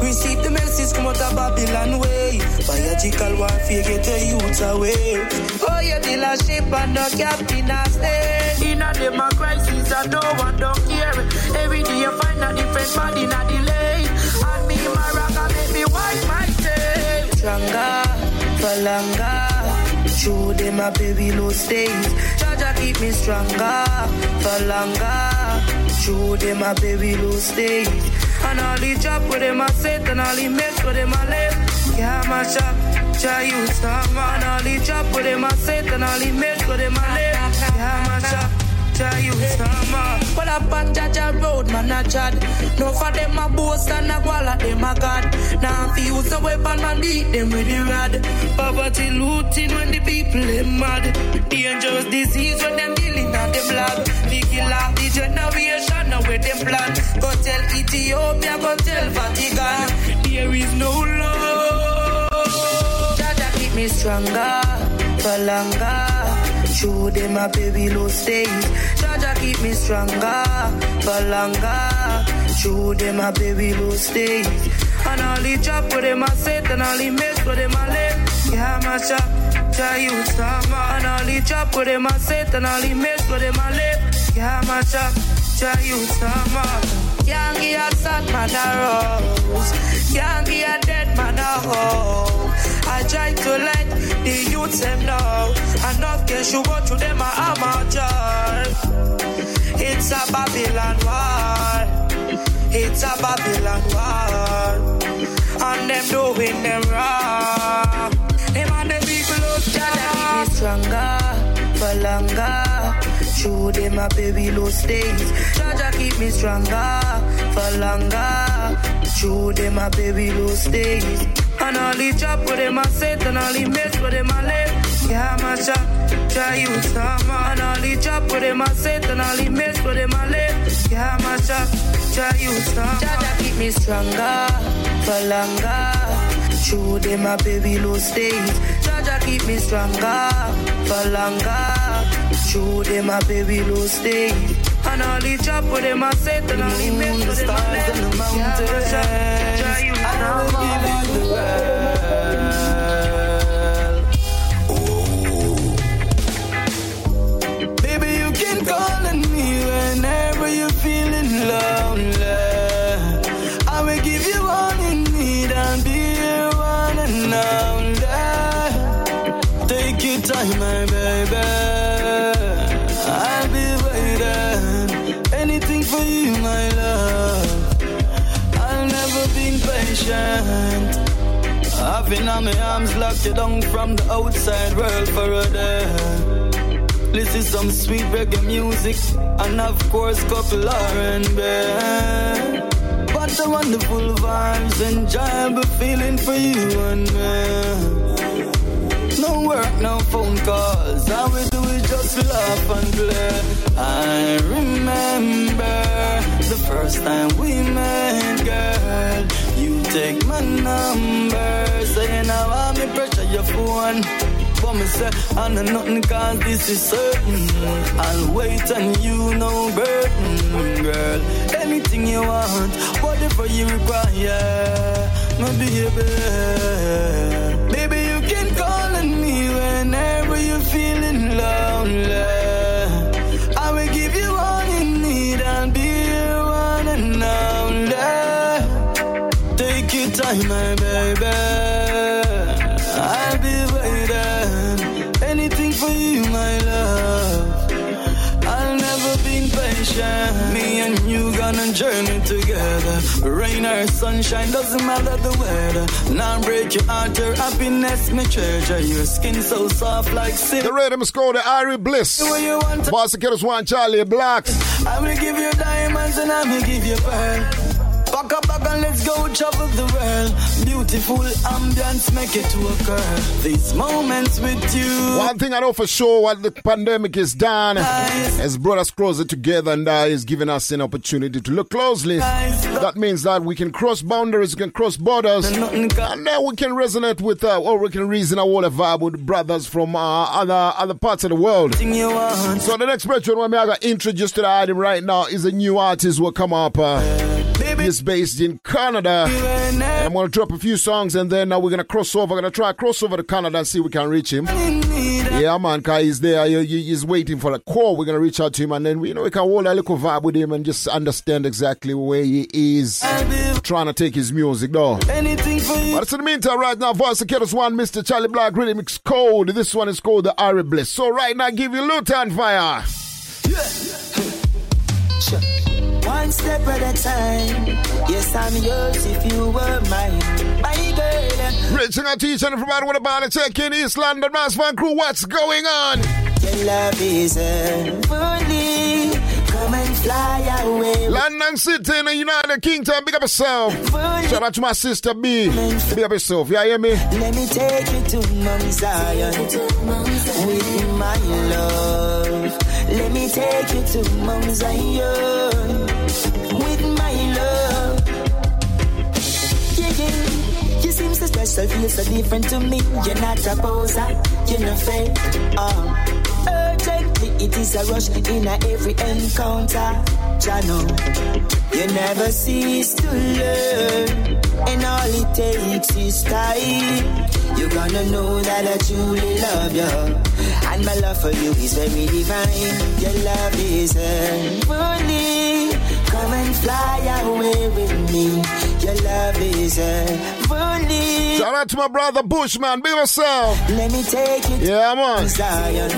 Receive the message come out of Babylon way. Biological warfare get the youth away. Oh, you dealership and no captain a stay. In a them a crisis and no one don't care. Every day you find a different body in a delay. And me my rock make me tail. Stronger, for longer. Through them my baby low stays. Jaja keep me stronger, for longer. Through them my baby low stays. And all the job with them I set and all the mess with them I left. Yeah, my shop. Try you some and all the job with them I set and all the mess with them I left. Yeah, my shop. Try you some Well, up on Jaja Road, man, a chad. No for them a boast and a guala, them a god. Now if you use a weapon, man, beat them with the rod. Poverty looting when the people them mad. Dangerous disease when them dealing at the blood. We kill off the generation, now with them plan. Go tell Ethiopia, go tell Vatican. There is no love. Jaja keep me stronger, for longer. Through them my baby low stays. Jaja keep me stronger, for longer. Through them my baby low stays. And all the job with them I set and all the mess with them I left. Yeah, my shop. Try you some And all the job with them I set and all the mess with them I left. Yeah, my shop. Try you some Can't give a sad man a rose. Can't give a man a hope. I try to let the youth them know. Enough cash you go to them a amateur. It's a Babylon war. It's a Babylon war. And them doing them wrong. Them and the people keep me stronger, for longer. Through them my baby low stays. Jaja keep me stronger, for longer. Through them my baby low days. And all the job with them I set and all the mess with them I left. Yeah, my shop. Try you some And all the job with them I set and all the mess with them I left. Yeah, my shop. Try you some Jaja keep me stronger, for longer. Through them my baby low stays. Jaja keep me stronger, for longer. Through them my baby low stays. And all the job with them I set and all the mess with them I left. Yeah, my shop. Try you some Baby, Been on my arms locked you down from the outside world for a day. Listen some sweet reggae music and of course couple R&B. What a wonderful vibes, enjoyable feeling for you and me. No work, no phone calls. All we do is just laugh and play. I remember the first time we met, girl. You take my number, saying I want me pressure your phone. But me say, I know nothing cause this is certain. I'll wait on you, no burden, girl. Anything you want, whatever you require, my baby. Baby, you can call on me whenever you're feeling lonely. I will give Sunshine, doesn't matter the weather. Now break your heart, your happiness, me treasure. Your skin so soft like silk. The rhythm is called the Irie Bliss. Boss the Killers one Charly Blacks. I will give you diamonds and I will give you pearl. Pack up bag and let's go travel the world. Beautiful ambience, make it to occur. These moments with you. One thing I know for sure, what the pandemic is done, has brought us closer together and uh, is giving us an opportunity to look closely. That means that we can cross boundaries, we can cross borders, and then we can resonate with, uh, or we can reason a whole vibe with brothers from uh, other other parts of the world. So the next person when I got introduced to the item right now is a new artist who will come up. Uh, He's based in Canada. And I'm going to drop a few songs and then uh, we're going to cross over. We're going to try cross over to Canada and see if we can reach him. Yeah, man, Kai is there. He- he- He's waiting for a call. We're going to reach out to him and then, we, you know, we can hold a little vibe with him and just understand exactly where he is trying to take his music, though. But in the meantime, right now, Voice of Kettles one, Mr. Charly Black really Remix Code. This one is called the Irie Bliss. So right now, give you Luton Fire. One step at a time. Yes, I'm yours if you were mine. My girl. Reaching out to each and everybody with a body check in East London, Mass Fan Crew. What's going on? Your love is heavenly. Come and fly away. London City in the United Kingdom, big up yourself. Shout out to my sister B. Big up yourself, you hear me? Let me take you to Mount Zion with my love. Let me take you to Mount Zion You seem so different to me. You're not a poser, you're not fake. Um, urgently, it is a rush in every encounter. Jano, you never cease to learn, and all it takes is time. You're gonna know that I truly love you, and my love for you is very divine. Your love is heavenly. Come and fly away with me. Your love is heavenly. Shout out to my brother Bushman, Be yourself. Let me take you Yeah, man. Zion.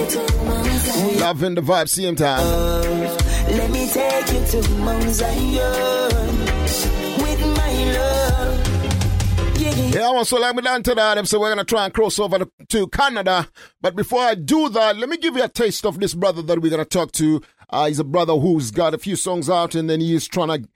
Loving the vibe, See him time. Let me take you to Mount Zion with my love. Yeah, I want so like me done to that, so we're gonna try and cross over to, to Canada. But before I do that, let me give you a taste of this brother that we're gonna talk to. Uh, he's a brother who's got a few songs out, and then he's trying to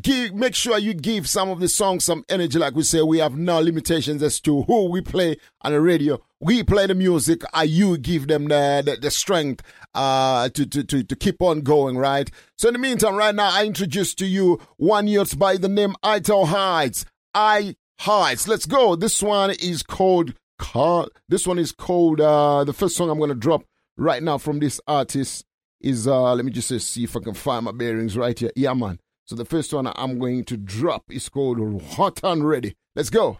give, make sure you give some of the songs some energy. Like we say, we have no limitations as to who we play on the radio. We play the music, uh, you give them the, the, the strength uh, to, to, to, to keep on going, right? So in the meantime, right now, I introduce to you one youth by the name Ito Heights. I Heights. Let's go. This one is called Car. This one is called. Uh, the first song I'm gonna drop right now from this artist is. Uh, let me just see if I can find my bearings right here. Yeah, man. So the first one I'm going to drop is called Hot and Ready. Let's go.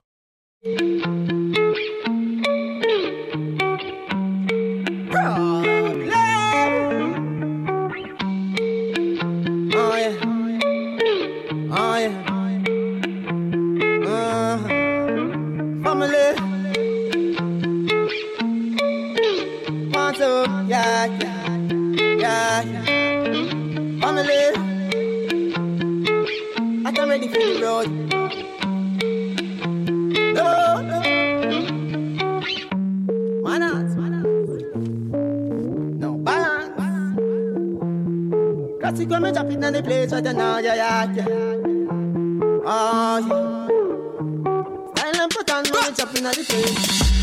Classic when me drop it in the place right now, yeah, yeah, yeah. Oh, yeah. Style and when me drop in the place.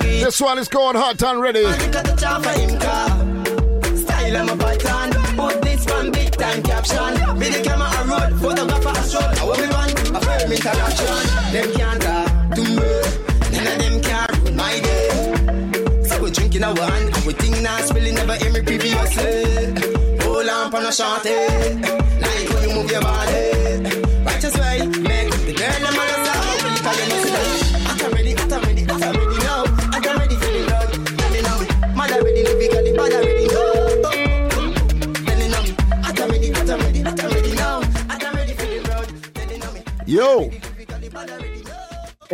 This one is called Hot and Ready. Style him a. Put this from big time caption. Video camera. Photographer stroll. I want me. A firm interaction. Them can't me. None of them can ruin my day. a one. Everything now spilling never me previously. On a. Like when you move your body.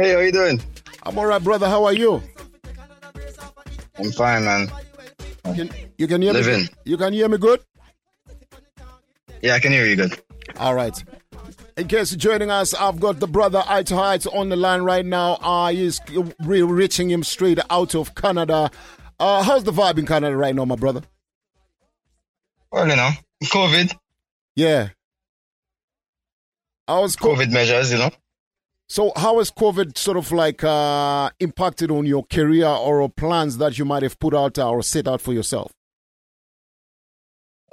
Hey, how you doing? I'm alright, brother. How are you? I'm fine, man. Can, you can hear me. Living. You can hear me good. Yeah, I can hear you good. All right. In case you're joining us, I've got the brother Ito Heights on the line right now. Uh, he's re- reaching him straight out of Canada. Uh, how's the vibe in Canada right now, my brother? Well, you know, COVID, Yeah. How's co- COVID measures, you know. So how has COVID sort of like uh, impacted on your career or plans that you might have put out or set out for yourself?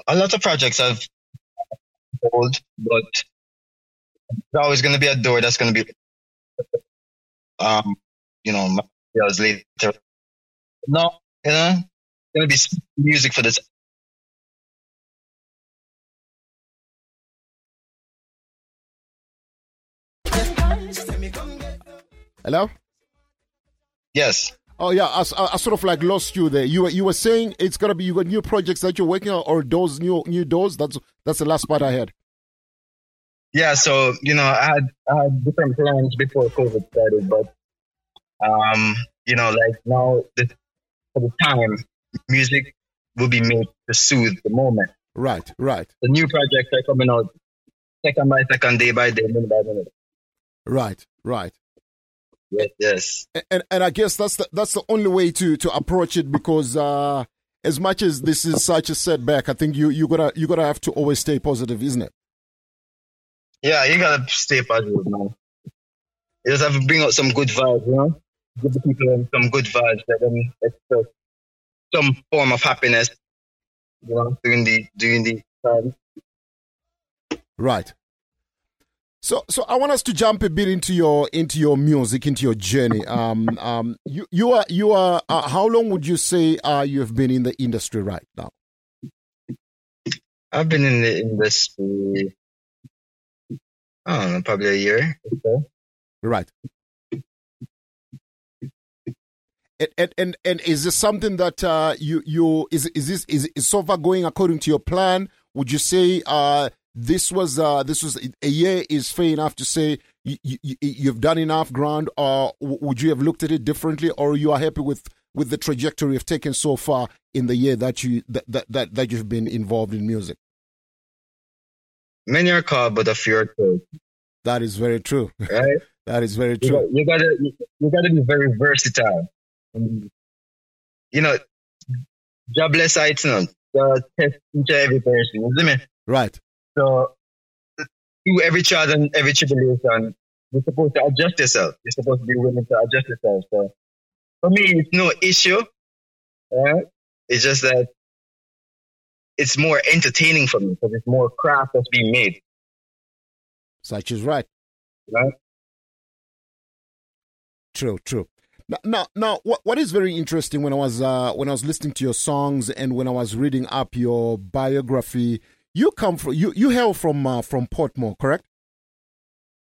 A lot of projects I've hold, but there's always going to be a door that's going to be, um, you know, later. No, you know, going to be music for this. Hello? Yes. Oh yeah, I, I, sort of like lost you there. You were you were saying it's gonna be you got new projects that you're working on or those new new doors. That's that's the last part I heard. Yeah, so you know, I had I had different plans before COVID started, but um, you know, like now this, for the time, music will be made to soothe the moment. Right, right, The new projects are coming out second by second, day by day, minute by minute. right, right. Yes, yes. And and I guess that's the that's the only way to to approach it because uh, as much as this is such a setback, I think you you gotta you gotta have to always stay positive, isn't it? Yeah, you gotta stay positive, man. You just have to bring out some good vibes, you know? Give the people some good vibes, let them express some form of happiness, you know, during the during the time. Right. So, so I want us to jump a bit into your into your music, into your journey. Um, um, you you are you are. Uh, how long would you say uh, you have been in the industry right now? I've been in the industry, I don't know, probably a year. or so. Right. And and and, and is this something that uh, you you is is this is, is so far going according to your plan? Would you say uh, this was uh, this was a year is fair enough to say you, you, you've done enough ground, or would you have looked at it differently, or you are happy with with the trajectory you've taken so far in the year that you that that that, that you've been involved in music? Many are called, but a few are chosen. That is very true. Right? that is very true. you gotta you, you gotta be very versatile. You know, jobless you know, God test each every person, you see me? Right. So through every trial and every tribulation, you're supposed to adjust yourself. You're supposed to be willing to adjust yourself. So for me, it's no issue. Right? It's just that it's more entertaining for me because it's more craft that's being made. Such is right. Right? True, true. Now, now, now what, what is very interesting when I was uh, when I was listening to your songs and when I was reading up your biography, you come from you you hail from uh, from Portmore, correct?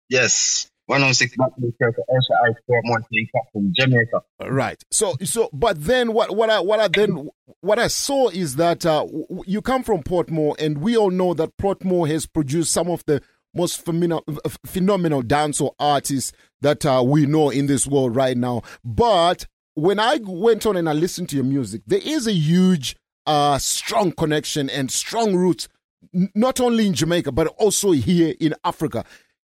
Yes. 106 Buckley Circle, Esha Ice, Portmore, from Jamaica. Right. So so but then what what I what I then what I saw is that uh, you come from Portmore and we all know that Portmore has produced some of the most phenomenal phenomenal dancehall artists that uh, we know in this world right now. But when I went on and I listened to your music, there is a huge uh, strong connection and strong roots not only in Jamaica but also here in Africa.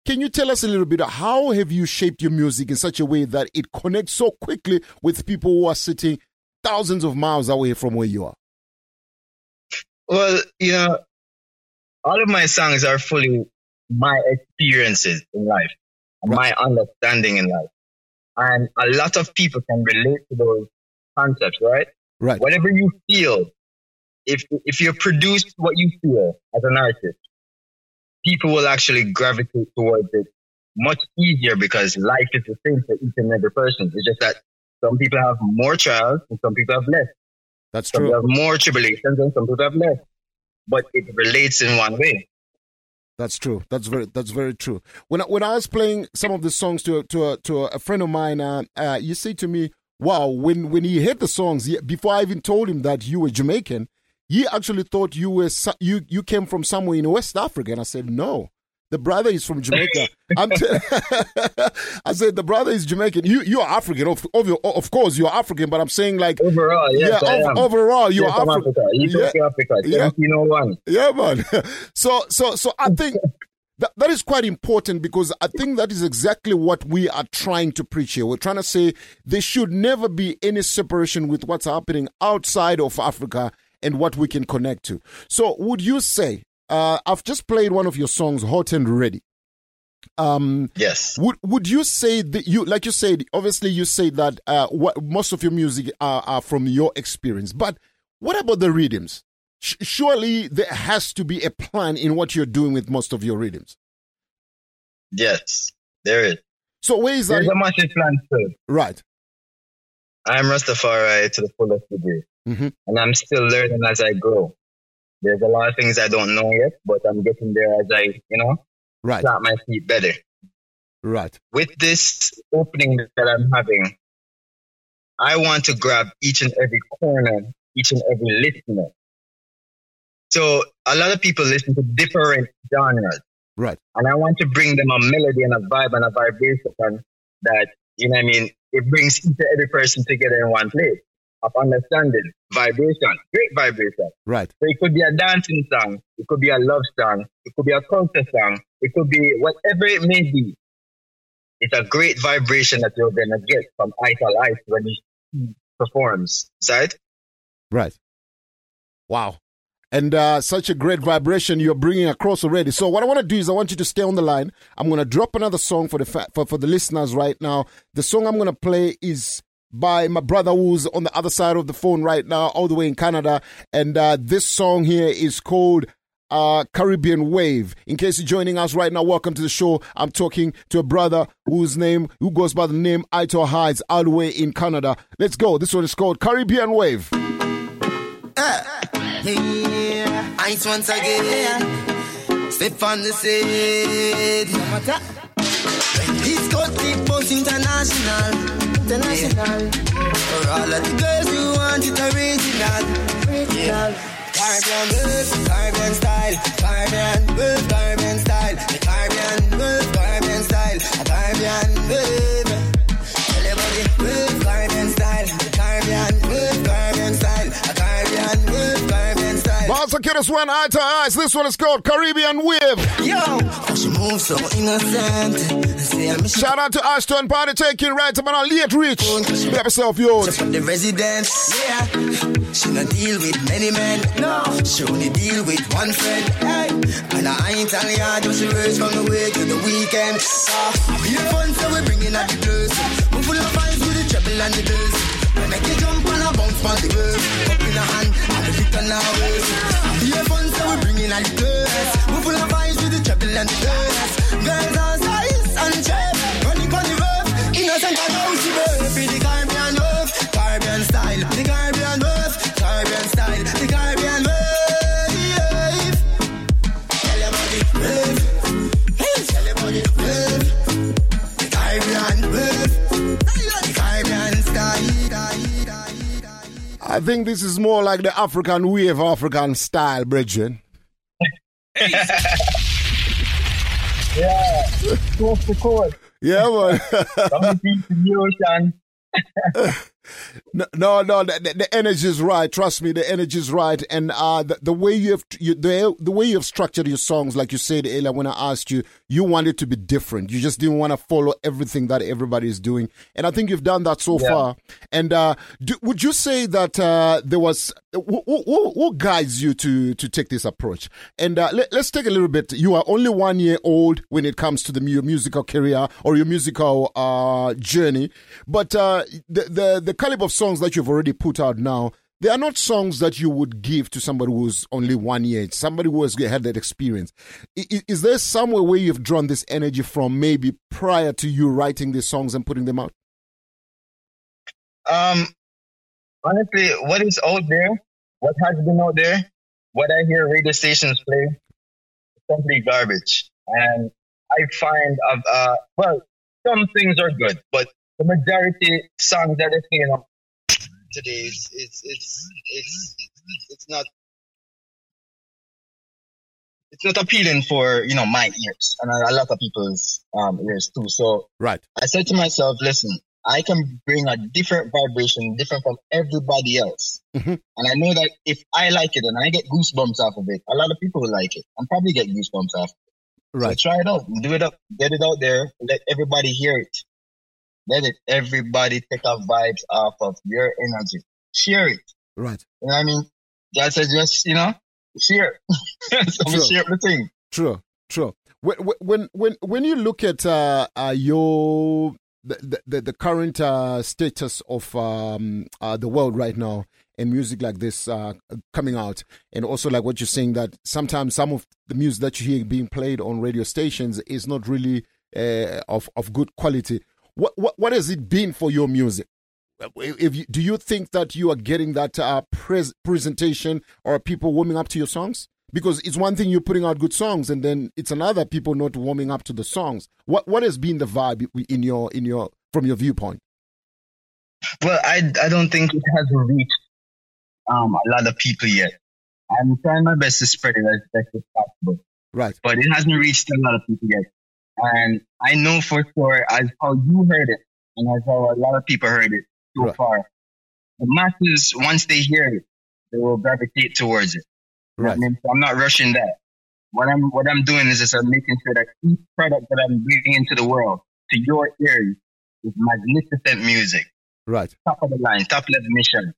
Can you tell us a little bit how have you shaped your music in such a way that it connects so quickly with people who are sitting thousands of miles away from where you are? Well, you know, all of my songs are fully my experiences in life, and my understanding in life. And a lot of people can relate to those concepts, right? Right. Whatever you feel, if if you produce what you feel as an artist, people will actually gravitate towards it much easier because life is the same for each and every person. It's just that some people have more trials and some people have less. That's Some true. people have more tribulations and some people have less. But it relates in one way. That's true. That's very that's very true. When I, when I was playing some of the songs to a, to a, to a friend of mine, uh, uh, you say to me, "Wow!" When when he heard the songs, he, before I even told him that you were Jamaican, he actually thought you were you you came from somewhere in West Africa. And I said, "No, the brother is from Jamaica." I'm t- I said, "The brother is Jamaican. You you are African, of of, of course you are African, but I'm saying like overall, yes, yeah, ov- overall you Yes, are African. Africa. Ethiopia, Africa. 1701. Yeah, man. So, so, so I think that, that is quite important because I think that is exactly what we are trying to preach here. We're trying to say there should never be any separation with what's happening outside of Africa and what we can connect to. So, would you say, uh, I've just played one of your songs, Hot and Ready. Um, yes. Would Would you say that you, like you said, obviously you say that uh, what most of your music are, are from your experience, but what about the rhythms? Sh- surely there has to be a plan in what you're doing with most of your rhythms. Yes, there is. So where is that? There's a massive plan too. Right. I'm Rastafari to the fullest degree. Mhm. And I'm still learning as I grow. There's a lot of things I don't know yet, but I'm getting there as I, you know, Right. plant my feet better. Right. With this opening that I'm having, I want to grab each and every corner, each and every listener. So a lot of people listen to different genres. Right. And I want to bring them a melody and a vibe and a vibration that, you know what I mean, it brings each and every person together in one place of understanding, vibration, great vibration. Right. So it could be a dancing song, it could be a love song, it could be a culture song, it could be whatever it may be. It's a great vibration that you're gonna get from eye to eye when he performs. Side? Right. Wow. And uh, such a great vibration you're bringing across already. So what I want to do is I want you to stay on the line. I'm going to drop another song for the fa- for, for the listeners right now. The song I'm going to play is by my brother who's on the other side of the phone right now, all the way in Canada. And uh, this song here is called uh, Caribbean Wave. In case you're joining us right now, welcome to the show. I'm talking to a brother whose name, who goes by the name Ito Heights, all the way in Canada. Let's go. This one is called Caribbean Wave. Yeah, ice once again. Step on the scene. East Coast Deep Boss International. International. For all of the girls who want it original. Original. Caribbean move, Caribbean style, Caribbean move, Caribbean style, the Caribbean move, Caribbean style, a Caribbean move. Everybody move, Caribbean style, the Caribbean Style. Monster Killers one eye to eyes. This one is called Caribbean Wave. Yo, she moves so innocent. Shout out to Ashton Party taking right up on our late reach. Up yourself, yo. the residence. Yeah, she not deal with many men. No, she only deal with one friend. Hey, and I ain't telling her just she race from the way to the weekend. Ah, we have fun, so we bringing out the girls. We full of vibes with the treble and the bass. We make you jump and a bounce on the girls. Up in the hand have fun, so we bringing out the girls. We full of vibes with the treble and the bass. Girls are size and shape. Running on the road, innocent and how I think this is more like the African wave, African style, Bridget. Yeah. Coast to coast. Yeah, man. The sea to the ocean. No, no, no the, the, is right. Trust me, the energy is right, and uh, the, the way you have you, the the way you have structured your songs, like you said earlier when I asked you, you wanted to be different. You just didn't want to follow everything that everybody is doing, and I think you've done that so Yeah. far. And uh, do, would you say that uh, there was who, who, who guides you to to take this approach? And uh, let, us take a little bit. You are only one year old when it comes to the mu- musical career or your musical uh, journey, but uh, the, the the caliber of songs that you've already put out now. They are not songs that you would give to somebody who's only one year, somebody who has had that experience. I- i- Is there somewhere where you've drawn this energy from, maybe prior to you writing these songs and putting them out? Um, honestly, what is out there, what has been out there, what I hear radio stations play, is complete garbage. And I find, of, uh, well, some things are good, but the majority songs that are playing up today, it's, it's, it's, it's, it's not it's not appealing for you know my ears and a lot of people's um, ears too. So right, I said to myself, listen, I can bring a different vibration, different from everybody else, Mm-hmm. and I know that if I like it and I get goosebumps off of it, a lot of people will like it. I'm probably get goosebumps off. It. Right. So try it out, do it up, get it out there, let everybody hear it. Let it everybody take off vibes off of your energy. Share it. Right. You know what I mean? God says just, you know, share. so True. share the thing. True, true. When when when when you look at uh, uh, your the, the the current uh, status of um, uh, the world right now and music like this uh, coming out, and also like what you're saying that sometimes some of the music that you hear being played on radio stations is not really uh, of of good quality. What what what has it been for your music? If you, do you think that you are getting that uh, pres- presentation or people warming up to your songs? Because it's one thing you're putting out good songs, and then it's another people not warming up to the songs. What what has been the vibe in your in your from your viewpoint? Well, I, I don't think it has reached um, a lot of people yet. I'm trying my best to spread it as best as possible. Right. But it hasn't reached a lot of people yet. And I know for sure, as how you heard it, and as how a lot of people heard it so Right. far, the masses, once they hear it, they will gravitate towards it. Right. I'm not rushing that. What I'm what I'm doing is just I'm making sure that each product that I'm bringing into the world to your ears is magnificent music, Right. top of the line, top level mission.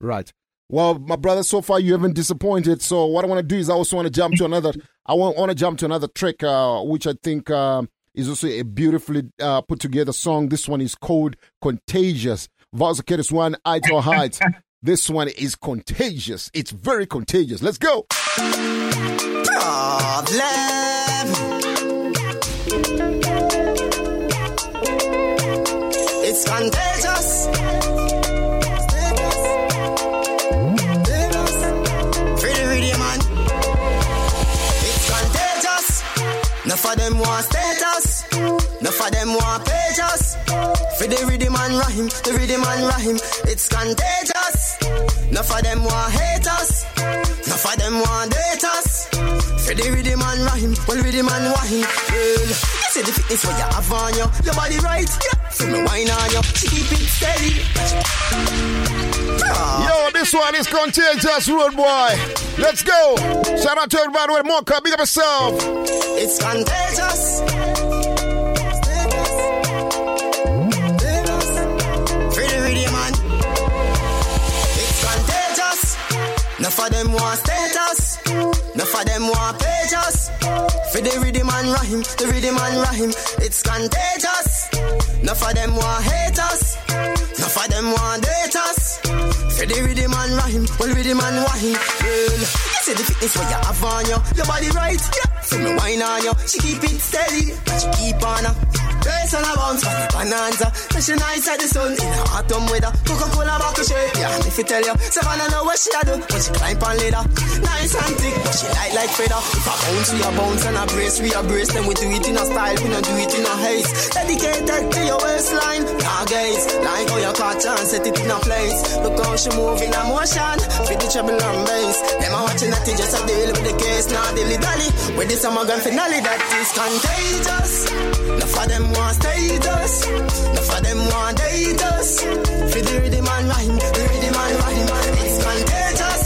Right. Well, my brother, so far you haven't disappointed. So what I want to do is I also want to jump to another. I want, want to jump to another track, uh, which I think um, is also a beautifully uh, put together song. This one is called "Contagious." Vazakidis one, Ito Heights. This one is contagious. It's very contagious. Let's go. Man. It's contagious. Enough of them want status. Enough of them want pages. For the rhythm and rhyme, the rhythm and rhyme. It's contagious. Enough of them want haters. Enough of them want daters. For the rhythm and rhyme, well rhythm and wine. Well, you see the fitness what you have on you. Your body right, yeah. So me wine on you. Keep it steady. Ah. Yo, this one is contagious, road boy. Let's go. Shout out to everybody with more Big up yourself. It's contagious. Enough of them want status. Enough of them want pages. For the rhythm and rhyme, the rhythm and rhyme. It's contagious. Enough of them want haters. Enough of them want daters. For the and rhyme, well rhythm and wine. Well, you see the fitness what you have on you. Your body right, yeah. So me wine on you. She keep it steady, but she keep on her. Race on a bounce, the bonanza. So she nice at the sun in the autumn weather. Coca-Cola bottle shape, yeah. If you tell you, Savannah know what she a do when she climb on ladder. Nice and thick, but she light like feather. If I bounce, we a bounce and a brace, we a brace. Then we do it in a style, we don't do it in a haste. Dedicated to your waistline, nah gaze. Like how you catch and set it in a place. Look how she move in a motion. Fit the treble and bass. Them watching that just a deal with the case, nah dilly dally. With this summer grand finale, that is contagious. Enough of them want status. Enough of them want daters. For the rhythm and rhyme, the rhythm and rhyme. It's contagious.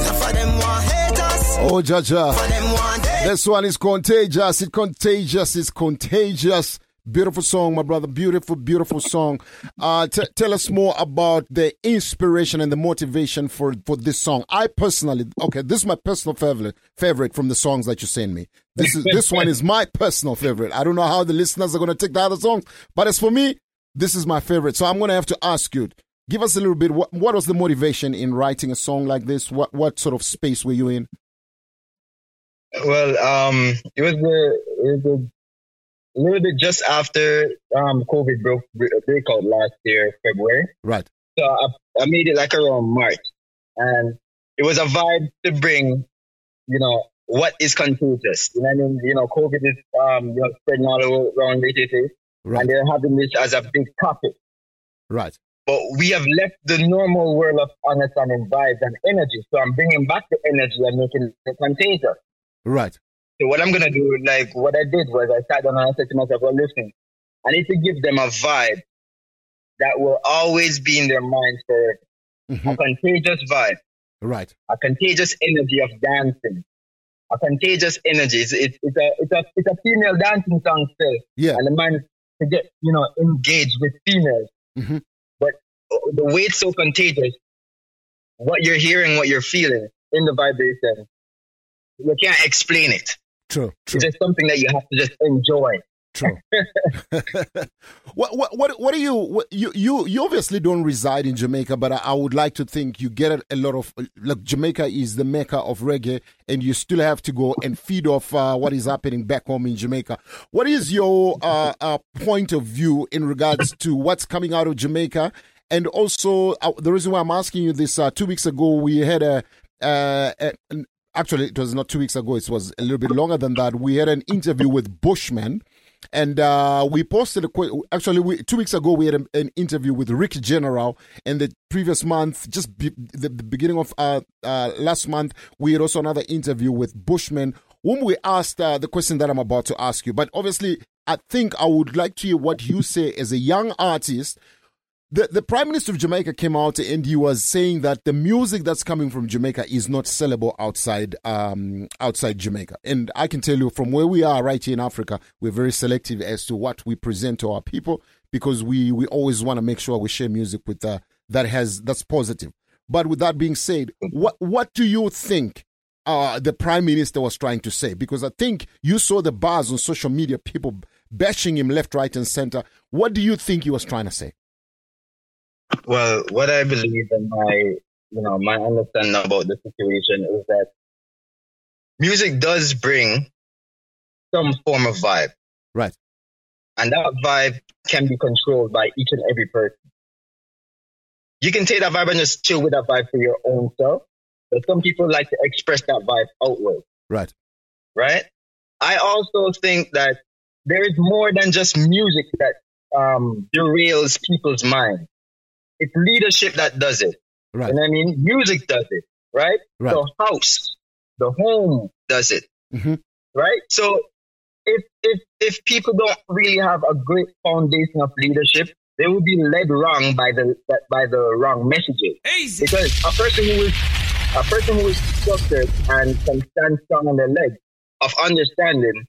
Enough of them want haters. Oh, Jaja. For them want. This one is contagious. It's contagious. It's contagious. Beautiful song, my brother. Beautiful, beautiful song. Uh, t- tell us more about the inspiration and the motivation for, for this song. I personally, okay, this is my personal favorite, favorite from the songs that you send me. This is, this one is my personal favorite. I don't know how the listeners are going to take the other songs, but as for me, this is my favorite. So I'm going to have to ask you, give us a little bit. What, what was the motivation in writing a song like this? What, what sort of space were you in? Well, um, it was a, it was a, a little bit just after um COVID broke breakout last year, February. Right. So I, I made it like around March, and it was a vibe to bring, you know, what is contagious. You know I mean? You know, COVID is um, you know, spreading all around the city, Right. and they're having this as a big topic. Right. But we have left the normal world of understanding vibes and energy. So I'm bringing back the energy and making it contagious. Right. So what I'm gonna do, like what I did was I sat down and I said to myself, well, listen, I need to give them a vibe that will always be in their minds forever. A contagious vibe, Right. a contagious energy of dancing, a contagious energy. It's, it's, it's a it's a it's a female dancing song still. Yeah. And the man to get you know engaged with females. Mhm. But uh, the way it's so contagious, what you're hearing, what you're feeling in the vibration, you can't explain it. True. It's just something that you have to just enjoy. True. what what what what do you what, you you you obviously don't reside in Jamaica, but I, I would like to think you get a, a lot of look. Jamaica is the mecca of reggae, and you still have to go and feed off uh, what is happening back home in Jamaica. What is your uh, uh, point of view in regards to what's coming out of Jamaica? And also, uh, the reason why I'm asking you this: uh, two weeks ago, we had a, uh, an, actually it was not two weeks ago; it was a little bit longer than that. We had an interview with Bushman. And uh, we posted a que- actually we, two weeks ago we had an, an interview with Rick General, and the previous month, just be, the, the beginning of uh, uh, last month, we had also another interview with Bushman, whom we asked uh, the question that I'm about to ask you. But obviously, I think I would like to hear what you say as a young artist. The, the Prime Minister of Jamaica came out and he was saying that the music that's coming from Jamaica is not sellable outside um, outside Jamaica. And I can tell you from where we are right here in Africa, we're very selective as to what we present to our people because we, we always want to make sure we share music with uh, that has that's positive. But with that being said, what what do you think uh, the Prime Minister was trying to say? Because I think you saw the bars on social media, people bashing him left, right, and center. What do you think he was trying to say? Well, what I believe and my, you know, my understanding about the situation is that music does bring some form of vibe. Right. And that vibe can be controlled by each and every person. You can take that vibe and just chill with that vibe for your own self. But some people like to express that vibe outward, Right. right? I also think that there is more than just music that um, derails people's mind. It's leadership that does it. Right. You know what I mean? Music does it, right? Right. The house, the home does it, Mhm. right? So if if if people don't really have a great foundation of leadership, they will be led wrong by the by the wrong messages. Because a person who is a person who is structured and can stand strong on their legs of understanding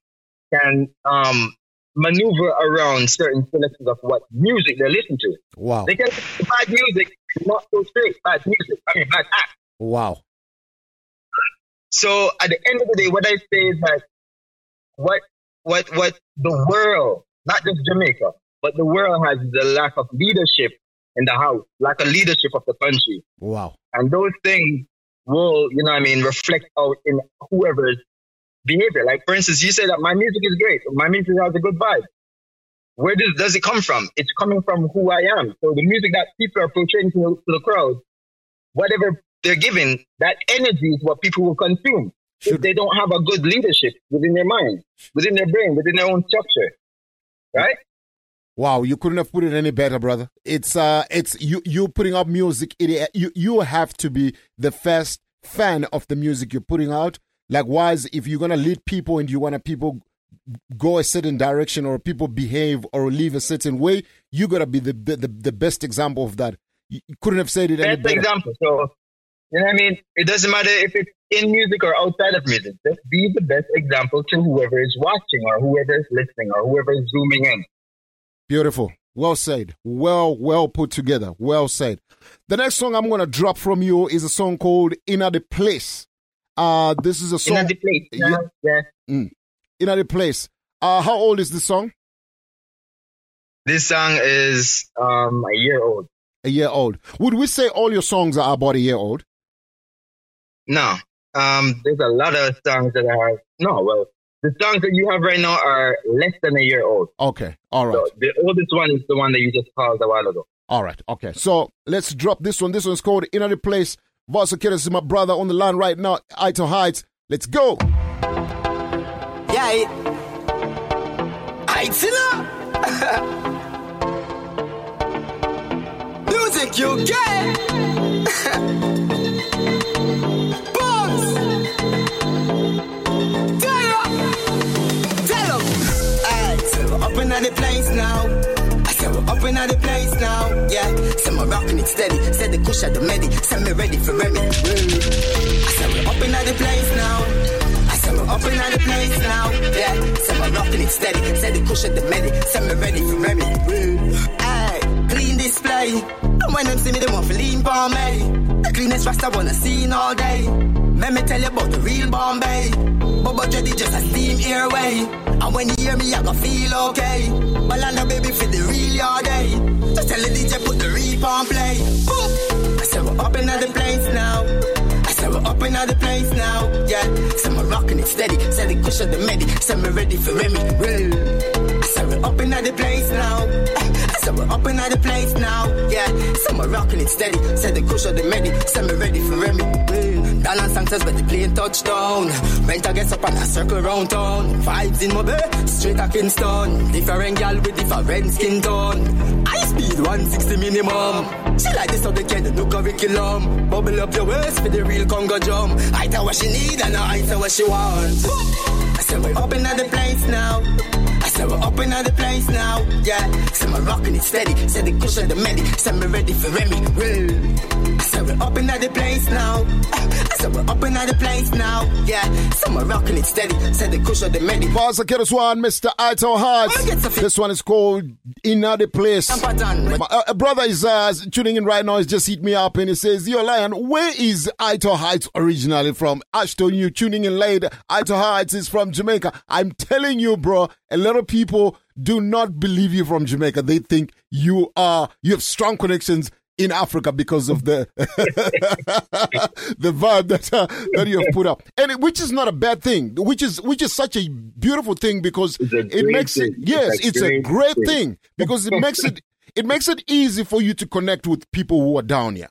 can um maneuver around certain selections of what music they listen to. Wow. They can listen to bad music, not so straight, bad music, I mean bad act. Wow. So at the end of the day, what I say is that what what what the world, not just Jamaica, but the world has the lack of leadership in the house, lack of leadership of the country. Wow. And those things will, you know what I mean, reflect out in whoever's behavior. Like for instance, you say that my music is great, my music has a good vibe. Where does, does it come from? It's coming from who I am. So the music that people are portraying to, to the crowd, whatever they're giving, that energy is what people will consume. If they don't have a good leadership within their mind, within their brain, within their own structure, right? Wow, you couldn't have put it any better, brother. It's uh it's you you putting out music, it you you have to be the first fan of the music you're putting out. Likewise, if you're gonna lead people and you wanna people go a certain direction or people behave or live a certain way, you gotta be the the, the, best example of that. You couldn't have said it any Best better. example. So, you know what I mean? It doesn't matter if it's in music or outside of music. Just be the best example to whoever is watching or whoever is listening or whoever is zooming in. Beautiful. Well said. Well, well put together. Well said. The next song I'm gonna drop from you is a song called Inner the Place. Uh this is a song Place, yeah, yeah. Mm. The Place. Uh how old is this song? This song is um a year old. A year old. Would we say all your songs are about a year old? No. Um, there's a lot of songs that are no. Well, the songs that you have right now are less than a year old. Okay. All right. So the oldest one is the one that you just called a while ago. All right, okay. So let's drop this one. This one's called Inner the Place. Vasa Kiddos is my brother on the line right now. Ito Heights. Let's go. Yeah. it-? Music you get. Bombs. Tell 'em. Tell 'em. Alright, so we're up in the place now. I said we're up in the place now. Yeah, my mm. rocking it steady. Said the kush at the medi. Send me ready for Remy. Mm. I said we're up in the place now. I said we're up in the place now. Yeah, say my rocking it steady. Said the kush at the medi. Send me ready for Remy. Aye, clean display. And when them see me, they want to lean for me. The cleanest rasta wanna see all day. Let me tell you about the real Bombay. Bubba Jetty just a steam airway. And when you hear me, I gonna feel okay. But I know baby for the real your day. Just tell the DJ put the reap on play. Boom. I said we're up in the place now. I said we're up in the place now. Yeah. Said we're rocking it steady. Said the kush of the medi. Said me ready for Remy. I said we're up in the place now. I we're up in the place now. Yeah. Said we're rocking it steady. Said the kush of the medi. Said me ready for Remy. Mm. Real. Down on Sanchez, but the plane touchdown. Rent gets up and I circle round town. Vibes in my bed, straight to Kingston. Different gal with different skin tone. High speed 160 minimum. She like this, so they can no curriculum. Bubble up your waist for the real Congo drum. I tell what she need and I tell what she want. Said we're up in the place now. I said we're up in the place now. Yeah, said my rocking it steady. Said the cushion the medi. Said me ready for Remy. Real. Said we're up in the place now. I said we're up in the place now. Yeah, my rocking it steady. Said the cushion the medi. Vasa Kiddos one, Mr. Ito Heights. This one is called Inner the Place. My uh, brother is uh, tuning in right now. He's just hit me up and he says, Yo, Lion, where is Ito Heights originally from? Ashton, you tuning in late. Ito Heights is from Jamaica. I'm telling you, bro, a lot of people do not believe you from Jamaica. They think you are, you have strong connections in Africa because of the the vibe that uh, that you have put up, and it, which is not a bad thing. Which is which is such a beautiful thing because it makes it yes, It's a it's a great thing. thing because it makes it it makes it easy for you to connect with people who are down here.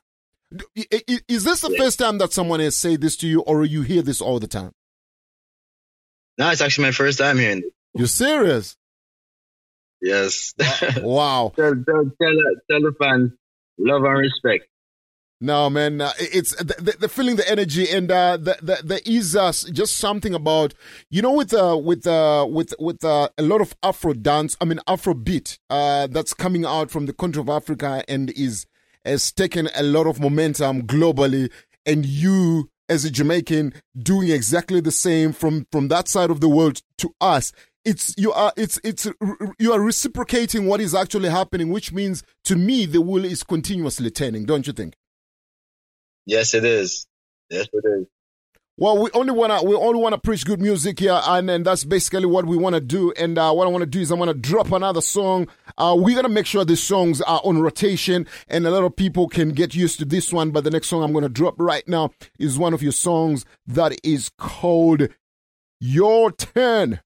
Is this the first time that someone has said this to you, or you hear this all the time? No, it's actually my first time hearing it. You're serious? Yes. wow. tell, tell, tell, tell the fans, love and respect. No, man, it's the, the, the feeling, the energy, and uh, the, the, there is uh, just something about you know with uh, with uh, with with uh, a lot of Afro dance. I mean Afro beat uh, that's coming out from the country of Africa and is has taken a lot of momentum globally. And you, as a Jamaican, doing exactly the same from from that side of the world to us. It's you are it's it's you are reciprocating what is actually happening, which means to me the wheel is continuously turning. Don't you think? Yes, it is. Yes, it is. Well, we only wanna we only wanna preach good music here, and, and that's basically what we wanna do. And uh, what I wanna do is I wanna drop another song. Uh, we're gonna make sure these songs are on rotation, and a lot of people can get used to this one. But the next song I'm gonna drop right now is one of your songs that is called "Your Turn."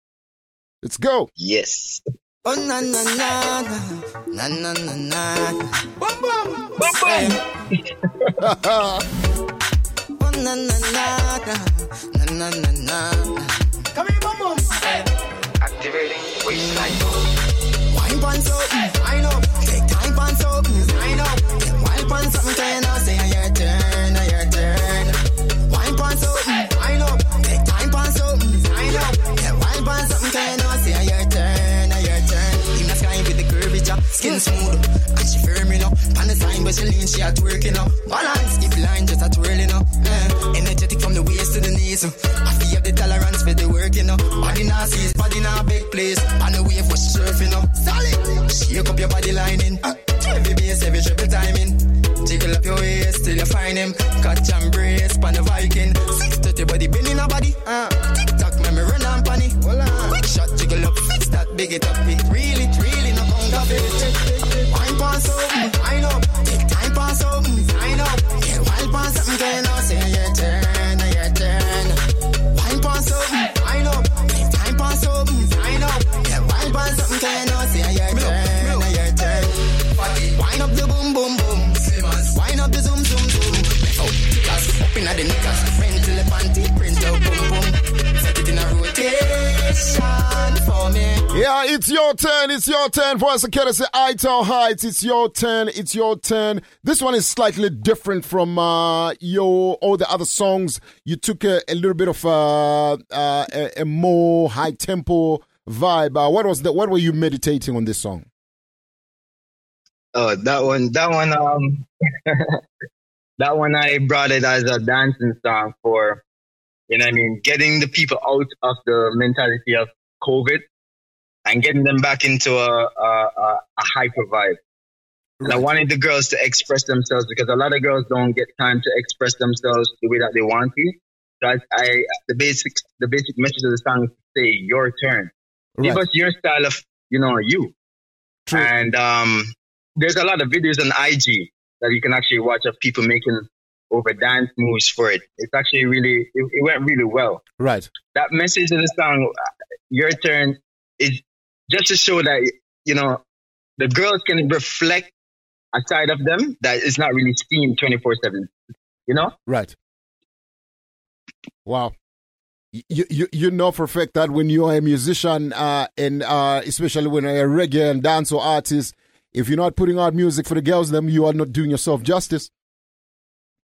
Let's go. Yes. Oh na na na na na na na. na. Boom boom boom boom. Oh na na na na na na na. na. Come here, boom boom. Activating waistline. Wine pants up, I know. Take time pants up, I know. Wine pants up, turn I say your turn? Wine something, you know? Say your turn, your turn. In the sky with the curvature, skin smooth, and she firm, you. Pan the sign, but she lean, she at work, know. Balance, keep line, just a twirl, you know. Energetic from the waist to the knees. I feel the tolerance for the work, you know. Body now sees, body now big place. On the wave was surfing, you know. Solid, shake up your body lining. Uh, every bass, every triple timing. Jiggle up your waist till you find him. Catch and brace, pan the Viking. Six to the body, bending a body. Uh, tick tock, run on panny. Quick shot, jiggle up, fix that big it up. It really, really no counterfeit. Wine pan something, wine up. Take time pass up, wine up. Yeah, wine pass up then I'll say your turn, your turn. Wine pass up, wine up. Take time pass up, wine up. Yeah, wine pass up then I'll say your turn, your turn. Wine up the boom, boom, boom. Wine up the zoom, zoom, zoom. Oh, up in the niggas. It's your turn. It's your turn. For us, to courtesy Ital Heights. It's your turn. It's your turn. This one is slightly different from uh, your all the other songs. You took a, a little bit of uh, uh, a, a more high tempo vibe. Uh, what was that? What were you meditating on this song? Oh, that one. That one. Um, that one. I brought it as a dancing song for, you know, what I mean, getting the people out of the mentality of COVID and getting them back into a, a, a, a hyper vibe. And I wanted the girls to express themselves because a lot of girls don't get time to express themselves the way that they want to. So I, I the basic the basic message of the song is to say your turn. Give us your style of you know you. And um, there's a lot of videos on IG that you can actually watch of people making over dance moves for it. It's actually really it, it went really well Right. that message in the song, uh, your turn, is just to show that you know the girls can reflect a side of them that is not really seen twenty four seven. You know, Right. Wow. You, you you know for a fact that when you're a musician uh, and uh, especially when you're a reggae and dancehall artist, if you're not putting out music for the girls, then you are not doing yourself justice.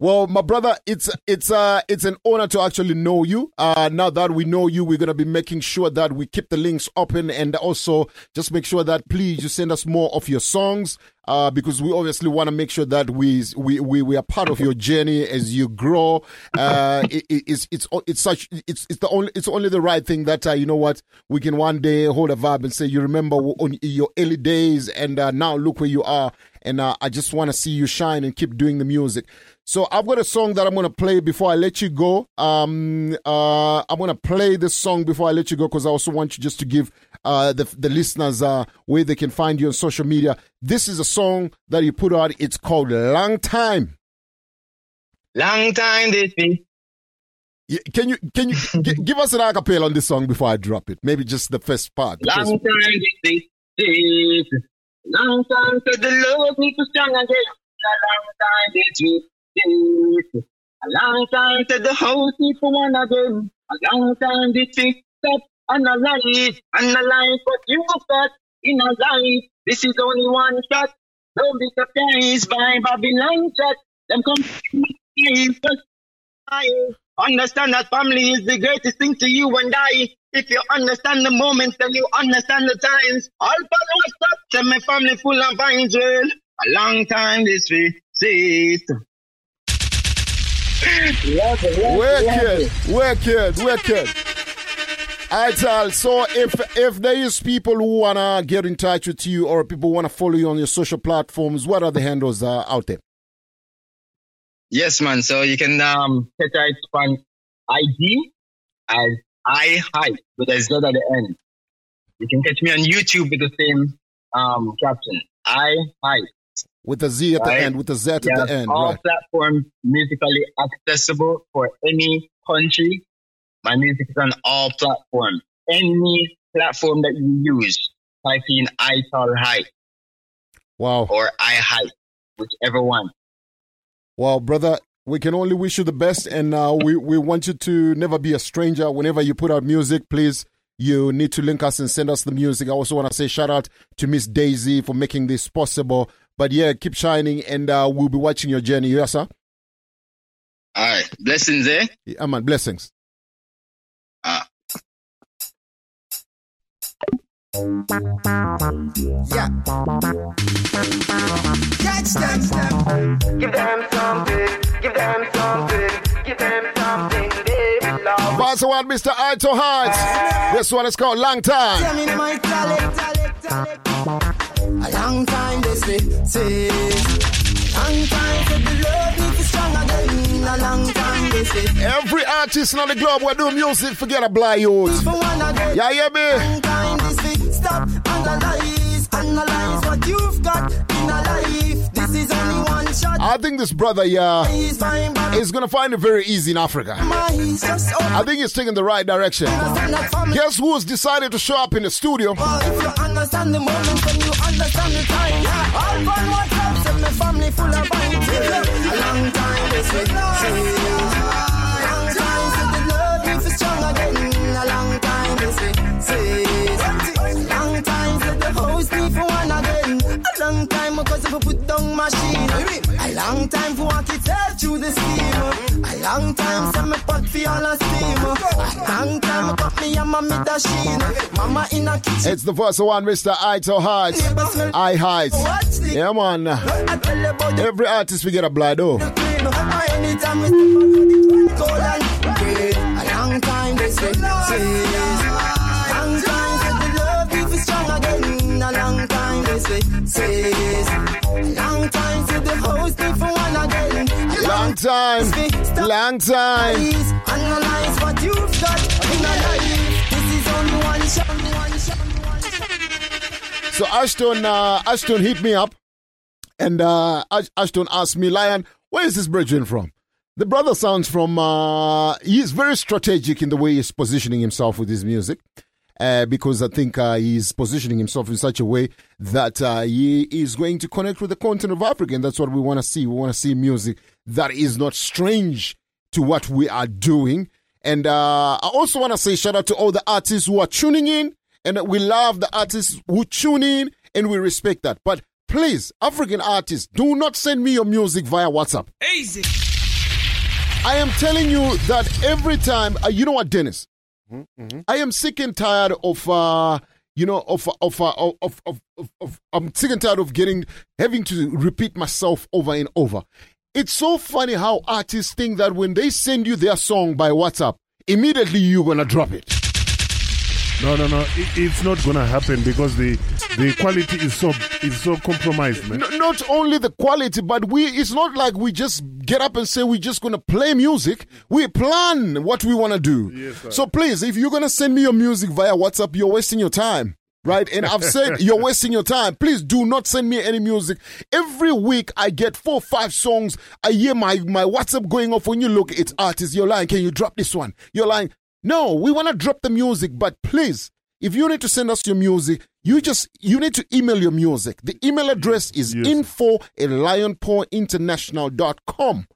Well, my brother, it's it's uh it's an honor to actually know you. Uh now that we know you, we're gonna be making sure that we keep the links open and also just make sure that please you send us more of your songs. Uh, because we obviously want to make sure that we, we we we are part of your journey as you grow. Uh, it, it- it's it's it's such it's it's the only it's only the right thing that uh, you know what we can one day hold a vibe and say you remember on your early days and uh, now look where you are and uh, I just want to see you shine and keep doing the music. So I've got a song that I'm gonna play before I let you go. Um, uh, I'm gonna play this song before I let you go because I also want you just to give uh, the the listeners uh, where they can find you on social media. This is a song that you put out. It's called "Long Time." Long time this be. Can you can you g- give us an acapella on this song before I drop it? Maybe just the first part. the long first- time this be. this. Long time to the love me to strong again. Long time this be. A long time to the house for one again. A long time this be. Stop analyze, analyze what you got in a life. This is only one shot. Don't be surprised by Babylon shot. Them come understand that family is the greatest thing to you and I. If you understand the moments, then you understand the times. All followers stop. to my family full of well. A long time this way. See. Wicked, it, wicked, wicked. Alright, Al. So if if there is people who wanna get in touch with you or people wanna follow you on your social platforms, what are the handles uh, out there? Yes, man. So you can um set out on IG as I hype with not at the end. You can catch me on YouTube with the same um caption. I hype. With a Z at the end, with a Z at the end, all right? platforms musically accessible for any country. My music is on all platforms. Any platform that you use, type in I Tall Hype Wow. or I Hype, whichever one. Well, brother, we can only wish you the best, and uh, we we want you to never be a stranger. Whenever you put out music, please. You need to link us and send us the music. I also want to say shout out to Miss Daisy for making this possible. But yeah, keep shining, and uh, we'll be watching your journey. Yes, sir. All right. Blessings, eh? Yeah, man. Blessings. Ah. Yeah. Catch them. Give them something. Give them something. Give them something they love. Pass the one, Mr. Ito Heights. This one is called Long Tell Time. A long time this way, say. Long time for the love me for strong again. A long time this way. Every artist on the globe will do music, forget a blind youth. For one again. Yeah, yeah, me. Long time this way. Stop, analyze, analyze what you've got in a life. I think this brother, yeah, is gonna find it very easy in Africa. I think he's taking the right direction. Guess who's decided to show up in the studio? Long time for walk itself through the steam. A long time, so me pot for all a steam. A long time, got me and my machine. Mama in a kitchen. It's the first one, Mr. Ito Heights. I Heights. Oh, yeah, man. Every artist we get a blood, oh. Uh, anytime we cold and great. A long time they say, long time say the for one again. Long time. Long time. Analyze what you've got in a life. This is only one shot, one shot, one shot. So Ashton, uh, Ashton hit me up, and uh, Ashton asked me, Lion, where is this brethren from? The brother sounds from. Uh, he's very strategic in the way he's positioning himself with his music. Uh, because I think uh, he's positioning himself in such a way that uh, he is going to connect with the continent of Africa, and that's what we want to see. We want to see music that is not strange to what we are doing. And uh, I also want to say shout out to all the artists who are tuning in, and we love the artists who tune in, and we respect that. But please, African artists, do not send me your music via WhatsApp. Easy. I am telling you that every time, uh, you know what, Dennis? I am sick and tired of, uh, you know, of, of, uh, of, of, of, of, of, I'm sick and tired of getting, having to repeat myself over and over. It's so funny how artists think that when they send you their song by WhatsApp, immediately you're gonna drop it. No, no, no. It, it's not gonna happen because the the quality is so is so compromised, man. Not only the quality, but we it's not like we just get up and say we're just gonna play music. We plan what we wanna do. Yes, sir. so please, if you're gonna send me your music via WhatsApp, you're wasting your time. Right, and I've said you're wasting your time. Please do not send me any music. Every week I get four, five songs. I hear my my WhatsApp going off. When you look, it's artists. You're lying. Can you drop this one? You're lying. No, we want to drop the music, but please, if you need to send us your music, you just you need to email your music. The email address is info at lionpawinternational.com.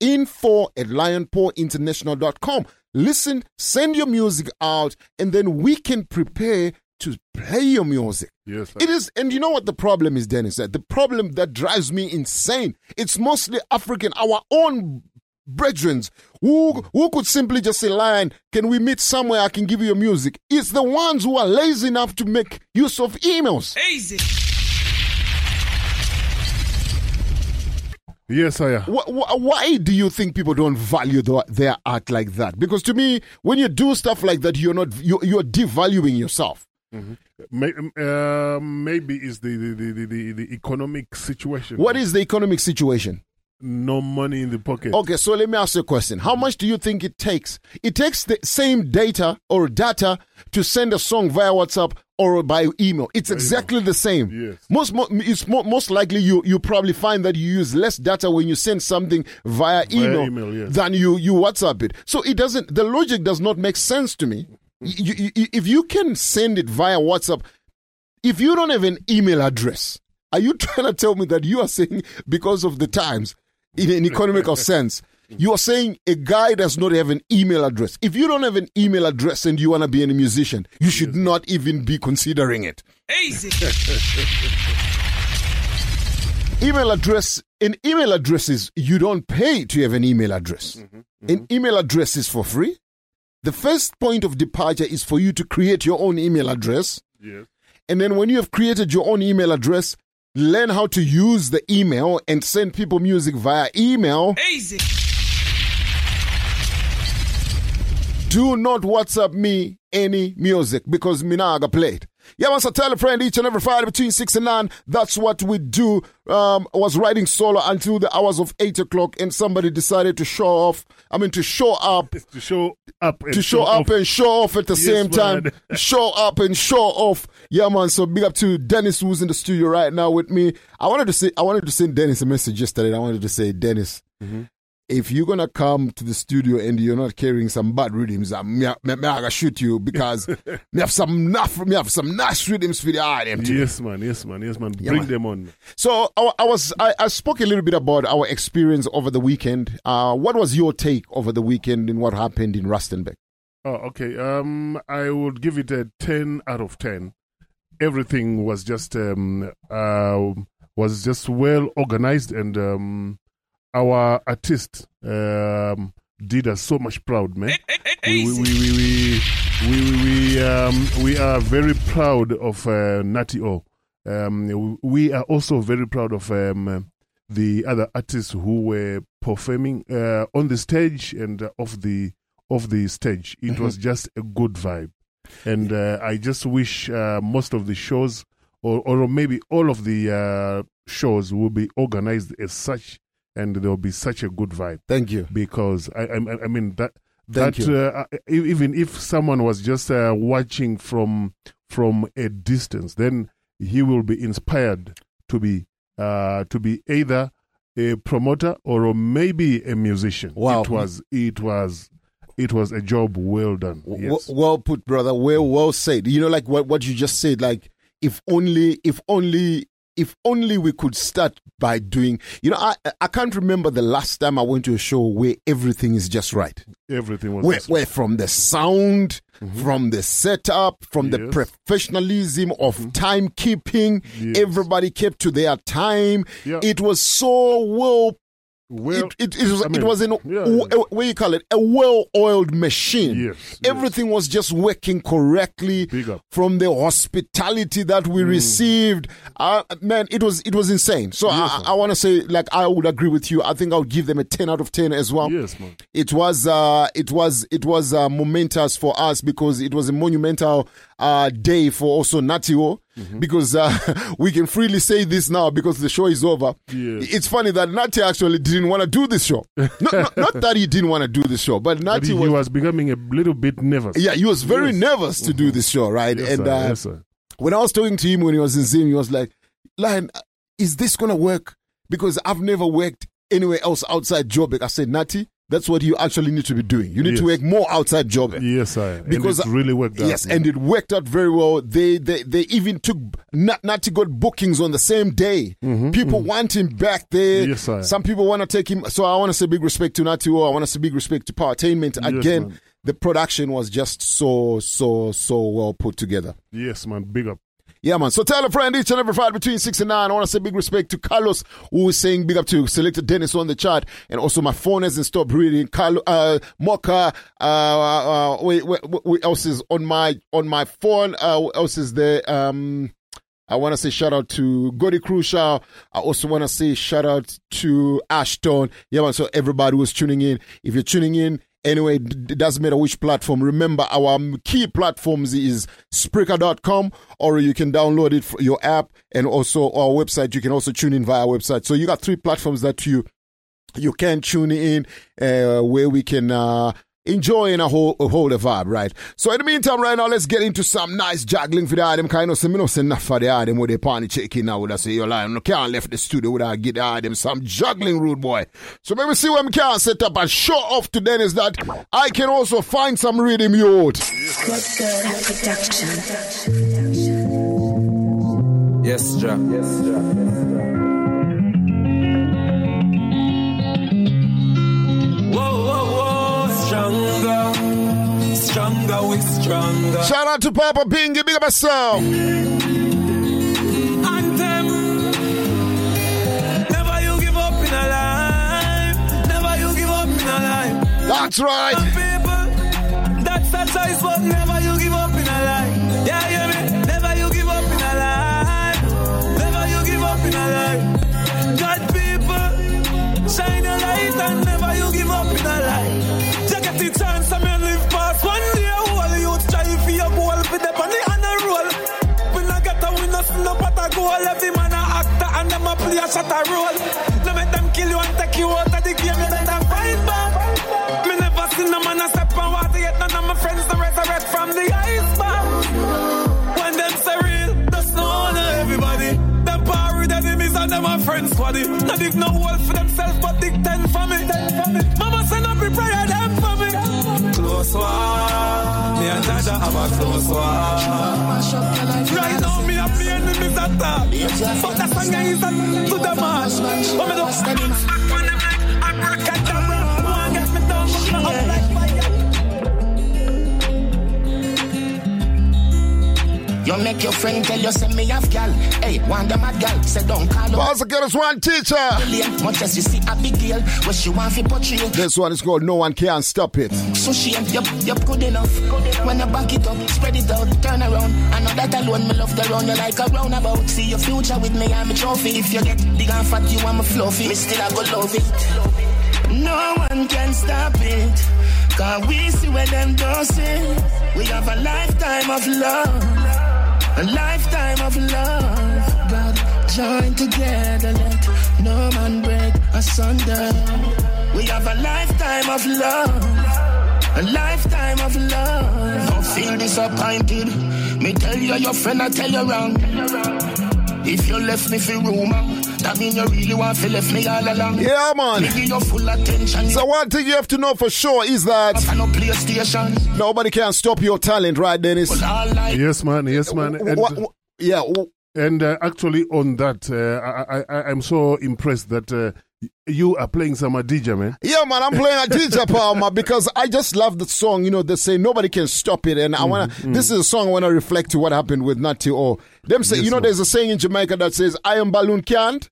Info at lionpawinternational.com. Listen, send your music out, and then we can prepare to play your music. Yes, sir. It is, and you know what the problem is, Dennis? That the problem that drives me insane. It's mostly African, our own brethren who who could simply just say, "Lion, can we meet somewhere? I can give you your music." It's the ones who are lazy enough to make use of emails. Easy. Yes, I am. Wh- wh- Why do you think people don't value the, their art like that? Because to me, when you do stuff like that, you're not you're, you're devaluing yourself. May, uh, maybe it's the the, the, the, the the economic situation. What is the economic situation? No money in the pocket. Okay, so let me ask you a question. How much do you think it takes? It takes the same data or data to send a song via WhatsApp or by email. It's exactly the same. Yes. Most mo- it's mo- most likely you you probably find that you use less data when you send something via email, email, yes. than you you WhatsApp it. So it doesn't. The logic does not make sense to me. You- you- if you can send it via WhatsApp, if you don't have an email address, are you trying to tell me that you are saying because of the times, in an economical sense, you are saying a guy does not have an email address? If you don't have an email address and you want to be a musician, you should not even be considering it. Easy. Email address, in email addresses, you don't pay to have an email address. Mm-hmm, mm-hmm. An email address is for free. The first point of departure is for you to create your own email address. Yes. And then when you have created your own email address, learn how to use the email and send people music via email. Easy. Do not WhatsApp me any music because Minaga played. Yeah, once I tell a friend each and every Friday between 6 and 9, that's what we do. Um, I was riding solo until the hours of 8 o'clock, and somebody decided to show off. I mean, to show up. To show up and to show, show up off. and show off at the Yes, same time. show up and show off. Yeah, man. So big up to Dennis who's in the studio right now with me. I wanted to say I wanted to send Dennis a message yesterday. I wanted to say, Dennis, Mm-hmm. If you're gonna come to the studio and you're not carrying some bad rhythms, I'm me, me, me I gonna shoot you because me have some enough me have some nice rhythms for the item. Yes, man. Yes, man. Yes, man. Yeah, Bring man. them on. So I, I was I, I spoke a little bit about our experience over the weekend. Uh, what was your take over the weekend and what happened in Rustenburg? Oh, okay. Um, I would give it a ten out of ten. Everything was just um uh was just well organized, and um, our artist um did us so much proud, man. We we we we we, we, we, um, we are very proud of uh, Natty O. Um, we are also very proud of um, the other artists who were performing uh, on the stage and uh, off the off the stage. It was just a good vibe, and uh, I just wish uh, most of the shows, or or maybe all of the uh, shows, will be organized as such, and there will be such a good vibe. Thank you. Because I I, I mean that. Thank that. Uh, even if someone was just uh, watching from from a distance, then he will be inspired to be uh, to be either a promoter or maybe a musician. Wow. It was it was it was a job well done. Yes. well put, brother. Well, well said. You know, like what, what you just said. Like, if only, if only, if only we could start by doing. You know, I I can't remember the last time I went to a show where everything is just right. Everything was Where, where from the sound, from the setup, from the Mm-hmm. Professionalism of timekeeping, Yes. everybody kept to their time. Yeah. It was so well. Well, it, it, it was, I mean, it was an yeah, yeah. what you call it? A well-oiled machine. Yes, Everything was just working correctly from the hospitality that we received. Uh, man, it was it was insane. So I, I want to say, like, I would agree with you. I think I would give them a ten out of ten as well. Yes, man. It was uh, it was it was uh, momentous for us because it was a monumental uh, day for also Natty O. Because uh, we can freely say this now because the show is over. Yes. It's funny that Natty actually didn't want to do this show. not, that he didn't want to do this show, but he, was, he was becoming a little bit nervous. yeah, he was very Yes. nervous to do this show, right? Yes, and sir. uh, sir. when I was talking to him when he was in Zim, he was like, "Lion, is this gonna work? Because I've never worked anywhere else outside Joburg." I said, "Natty, that's what you actually need to be doing. You need to work more outside Joburg." Yes, sir. Because and it really worked out. Yes, and it worked out very well. They they, they even took Nat, Natty got bookings on the same day. people want him back there. Mm-hmm, Yes, sir. Some people want to take him. So I want to say big respect to Natty. O. I want to say big respect to Power Entertainment. Yes, Again, man. the production was just so so so well put together. Yes, man. Big up. Yeah, man. So tell a friend each and every Friday between 6 and 9. I want to say big respect to Carlos, who is saying big up to Selector Dennis on the chat. And also my phone hasn't stopped reading. Carlo, uh, Mocha, uh, uh, wait, what else is on my, on my phone? Uh, what else is there? Um, I want to say shout out to Godi Crucial. I also want to say shout out to Ashton. Yeah, man. So everybody who's tuning in, if you're tuning in, anyway, it doesn't matter which platform. Remember, our key platforms is Spreaker.com or you can download it for your app and also our website. You can also tune in via website. So you got three platforms that you you can tune in uh, where we can uh, enjoy and a whole, a whole vibe, right? So in the meantime, right now, let's get into some nice juggling for the item. Kind of some, you know, say enough for the item with the party checking now with us. Say, you're lying. No, can't left the studio without get the item. Some juggling rude boy. So maybe see what we can set up and show off to Dennis that I can also find some rhythm youth. Yes, Jack. Yes, Jack. Whoa, Stronger. Stronger with stronger. Shout out to Papa Bingy, big up yourself. Anthem. Never you give up in a life. Never you give up in a life. That's right. Some people, that's a choice, but never you give up in a life. Yeah, you hear me? Never you give up in a life. Never you give up in a life. Only a play a shot a roll. No make them kill you and take you out of the game. You better fight back. Me never seen a man a step on water yet. None of my friends to resurrect from the iceberg. When them say real, that's no one everybody. Them power with enemies and them a friends squaddy. No dig no wolf for themselves, but dig ten for me. Mama send up a prayer them for. Close one, me and Jaja have a close one. Right now me have me enemies attack, but that song is to the march. What me do? You make your friend tell you send me half gal. Hey, one them mad gal, say don't call her. Boss, get us one teacher. Much as you see a big girl, what she want fi portray. This one is called No One Can Stop It. So she ain't yup, yup, good enough. When you back it up, spread it out, turn around. I know that alone, me love the round you like a roundabout. See your future with me, I'm a trophy. If you get big and fat, you want me fluffy. Me still I go love it. No one can stop it. Cause we see where them does it. We have a lifetime of love. A lifetime of love. God, join together, let no man break asunder. We have a lifetime of love. A lifetime of love. Don't feel disappointed. Me tell you your friend, I tell you wrong. If you left me for rumor, that mean you really want to left me all along. Yeah, man. Me full attention. So one thing you have to know for sure is that no PlayStation. nobody can stop your talent, right, Dennis? Yes, man. Yes, man. And, What- what- yeah. And uh, actually, on that, uh, I, I, I'm so impressed that uh, you are playing some Adidja, man. Yeah, man, I'm playing a DJ Palma because I just love the song. You know, they say nobody can stop it, and I wanna. Mm-hmm, This is a song I wanna reflect to what happened with Natty O. Them say, Yes, you know, man. there's a saying in Jamaica that says, "Iron balloon can't."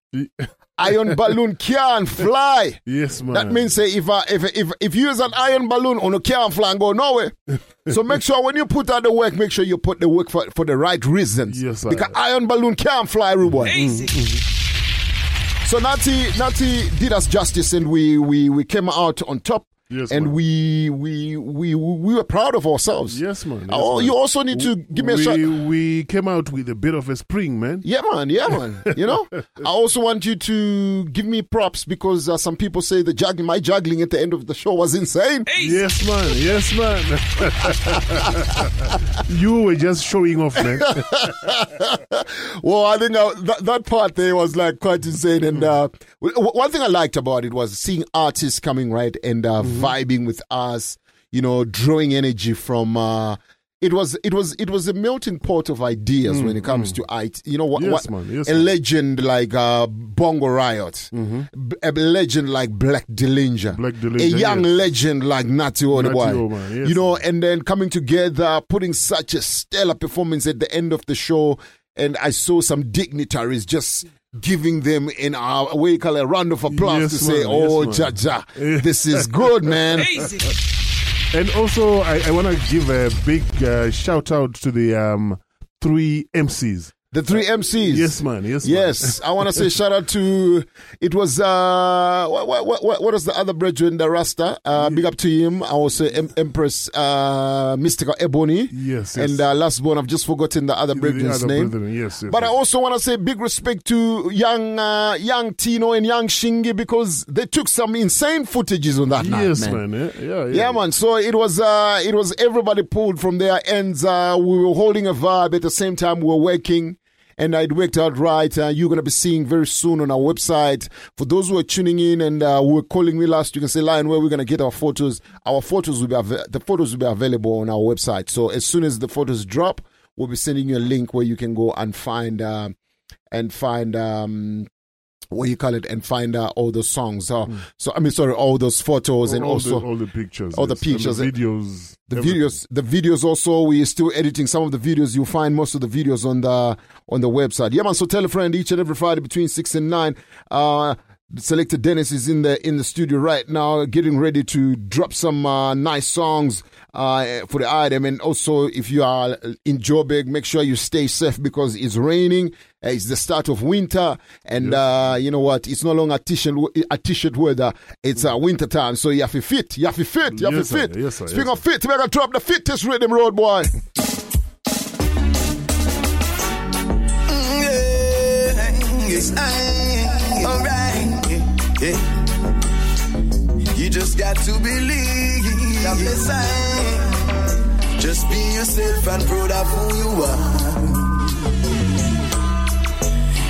Iron balloon can't fly. Yes, man. That means say if I, if if if you use an iron balloon on a can't fly and go nowhere. so make sure when you put out the work, make sure you put the work for, for the right reasons. Yes, sir. because iron balloon can't fly, everyone. So Natty Natty did us justice, and we we we came out on top. Yes, and man. we, we we we were proud of ourselves. Yes, man. Yes, oh, man. you also need to give me a we, shot. We came out with a bit of a spring, man. Yeah, man. Yeah, man. You know, I also want you to give me props because uh, some people say the juggling, my juggling at the end of the show was insane. Yes, man. Yes, man. you were just showing off, man. well, I think uh, that, that part there was like quite insane. And uh, w- one thing I liked about it was seeing artists coming right and uh, Mm-hmm. vibing with us. You know, drawing energy from. Uh, it was it was it was a melting pot of ideas when it comes to it. You know what? Mm, Yes, what man. Yes, a man. legend like uh, Bongo Riot, B- a legend like Black Dillinger, Black a young yes. legend like Natty O, the Natty boy. O, man, yes, you know, and then coming together, putting such a stellar performance at the end of the show. And I saw some dignitaries just giving them in our way call it, a round of applause Yes, to say, man, "Oh, yes, ja, man. ja, this is good, man." And also, I, I want to give a big uh, shout out to the um, three MCs. The three MCs. Yes, man. Yes, man. Yes, I want to say shout out to it was uh what what what, the other brethren the Rasta uh big up to him I also em- Empress uh Mystical Ebony Yes, yes. and uh, last one I've just forgotten the other The brethren's other name brethren, yes, yes, but I also want to say big respect to young uh, young Tino and young Shingi because they took some insane footages on that night Yes, man. man. Yeah, yeah, yeah. Yeah, man. So it was uh it was everybody pulled from their ends. Uh we were holding a vibe at the same time we were working. And it worked out right. Uh, you're gonna be seeing very soon on our website. For those who are tuning in and uh, were calling me last, you can say, "Lion, where we're gonna get our photos." Our photos will be av- the photos will be available on our website. So as soon as the photos drop, we'll be sending you a link where you can go and find uh, and find um, what you call it and find out all those songs. Uh, So I mean, sorry, all those photos and all also the, all the pictures, all the yes, and pictures, the videos, the everything. videos, the videos. Also, we are still editing some of the videos. You'll find most of the videos on the on the website. Yeah, man. So tell a friend each and every Friday between six and nine. Uh, Selector Dennis is in the in the studio right now, getting ready to drop some uh, nice songs uh, for the item. And also, if you are in Joburg, make sure you stay safe because it's raining. Uh, it's the start of winter, and uh, you know what? It's no longer a t-shirt, a t-shirt weather. It's uh, winter time, so you have to fit. You have to fit. You have Yes, to sir. fit. Yes, sir. Speaking Yes, of fit, we're gonna drop the fittest rhythm road boy. Yes, I, Yeah. Got to believe. Just be yourself and proud of who you are.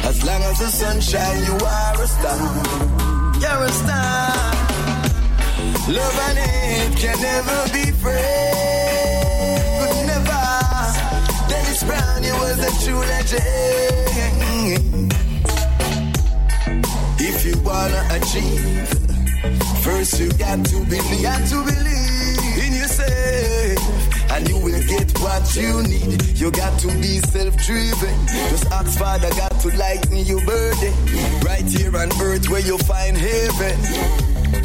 As long as the sun shine, you are a star. You're a star. Love and hate can never be friends. Could never. Dennis Brown, you was a true legend. If you wanna achieve, first you got to believe. Got to believe in yourself, and you will get what you need. You got to be self-driven. Just ask Father God to lighten your burden. Right here on earth where you find heaven.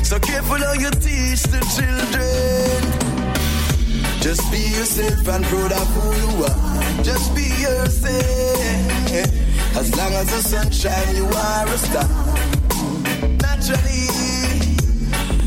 So careful how you teach the children. Just be yourself and proud of who you are. Just be yourself. As long as the sun shine, you are a star. Naturally,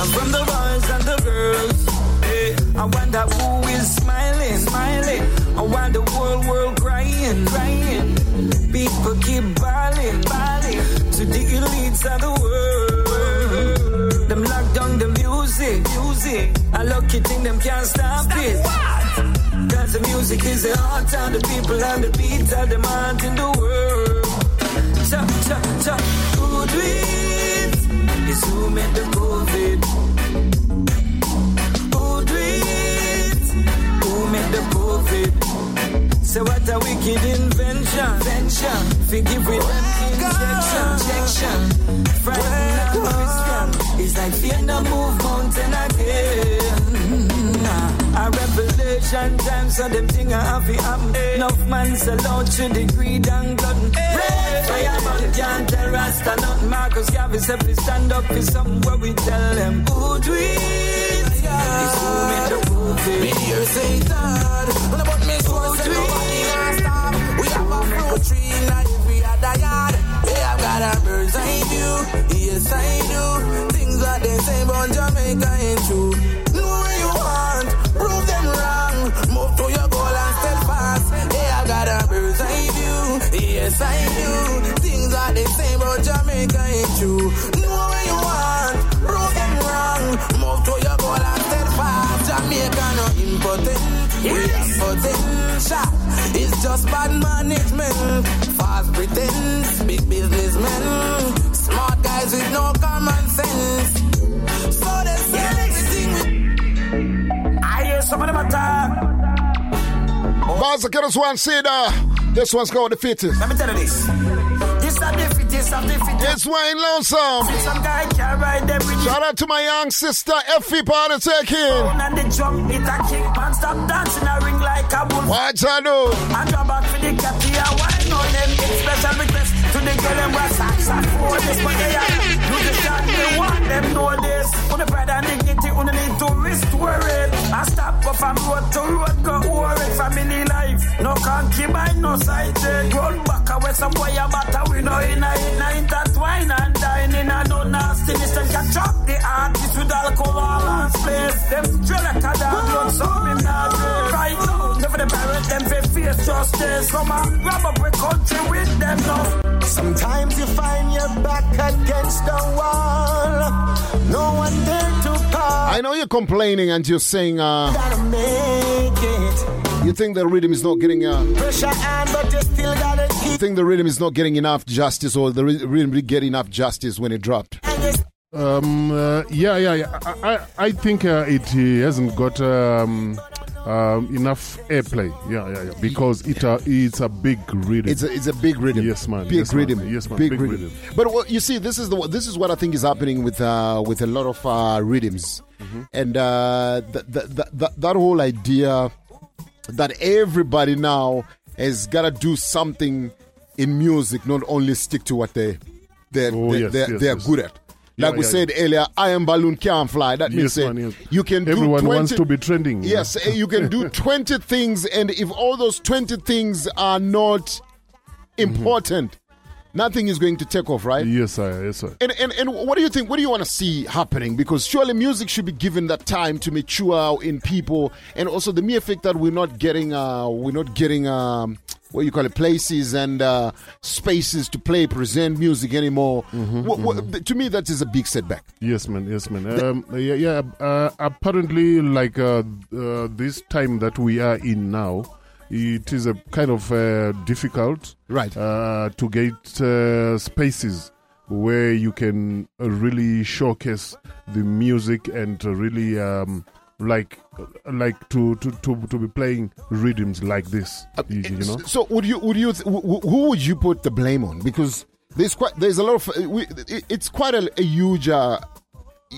And from the boys and the girls. eh, I wonder who is smiling, smiling. I wonder world, world crying, crying. People keep balling, balling to the elites of the world. Them lock down the music, music. I lucky think them can't stop it. Cause the music is the heart of the people and the beat are the mind in the world. Cha, cha, cha. Who dreams So what a wicked invention. Invention. Forgive with injection. Injection. Frightened strong. It's like fear no move mountain again. Revelation time so them thing a happy happen. Enough man sell out to the greed and glutton. Red fireman can't tell Rasta nothing. Marcus Garvey said we stand up for something where we tell them who do it. It's who made the movie. Me hear say that. When about me so say nobody can stop. We have a fruit tree in every other yard. Yeah, I've got a bird's eye view. Yes, I do. Things that they say about Jamaica ain't true. Yes, I do. Things that they say about Jamaica ain't true. Know where you want, prove them wrong. Move to your goal and steadfast. Jamaica no impotent. We are potential. It's just bad management. False pretense. Big businessmen. Smart guys with no common sense. So they say everything. I hear some of them attack. Buzz, get us one uh, this one's called the fittest. Let me tell you this. This a the fittest of the fittest. This Wayne Lonesome. Some guy can ride with Shout out to my young sister, Effie Party taking. and the drum, it a kick, man, stop dancing a ring like a bull. What I do? And drop back for the yeah, wine on them. It's special request to the girl and saxophone. This they are, do the shot, they want them know this. On the pride and dignity, on the it. I stop up from road to road, go over it. Family life, no concubine, no side eh. check. Roll back away some boy a batter, we know in a in a intertwine and dine in a no nastiness. Them can chop the artist with alcohol and space. Them drill like a dog, blood, so me not. Eh. Right now, never the parent, them fi face justice. Come on, grab up a country with them now. Sometimes you find your back against the wall. No one there. I know you're complaining and you're saying, uh, make it. you think the rhythm is not getting, uh, you still gotta you think the rhythm is not getting enough justice or the rhythm didn't get enough justice when it dropped? Um, uh, yeah, yeah, yeah. I, I, I think uh, it uh, hasn't got um, um, enough airplay. Yeah, yeah, yeah. Because it uh, it's a big rhythm. It's a, it's a big rhythm. Yes, man. Big yes, man. rhythm. Yes, man. Big, Big, rhythm. But what, you see, this is the this is what I think is happening with uh, with a lot of uh, rhythms, Mm-hmm. and uh, that, that, that, that whole idea that everybody now has got to do something in music, not only stick to what they they Oh, they yes, they're, yes, they're yes. good at. Like Yeah, we yeah, said earlier, iron balloon can't fly. That means Yes, man, yes. you can do Everyone 20, wants to be trending. Yes, you can do 20 things, and if all those 20 things are not important, nothing is going to take off, right? Yes, sir. Yes, sir. And, and and what do you think? What do you want to see happening? Because surely music should be given that time to mature in people, and also the mere fact that we're not getting uh we're not getting um what you call it places and uh, spaces to play present music anymore. What- what- to me, that is a big setback. Yes, man. Yes, man. Um, yeah, yeah. Uh, apparently, like uh, uh, this time that we are in now, it is a kind of uh, difficult, right, uh, to get uh, spaces where you can uh, really showcase the music and uh, really um, like like to, to, to, to be playing rhythms like this. You, you know. So would you would you wh- wh- who would you put the blame on? Because there's quite there's a lot of we, it's quite a, a huge. Uh,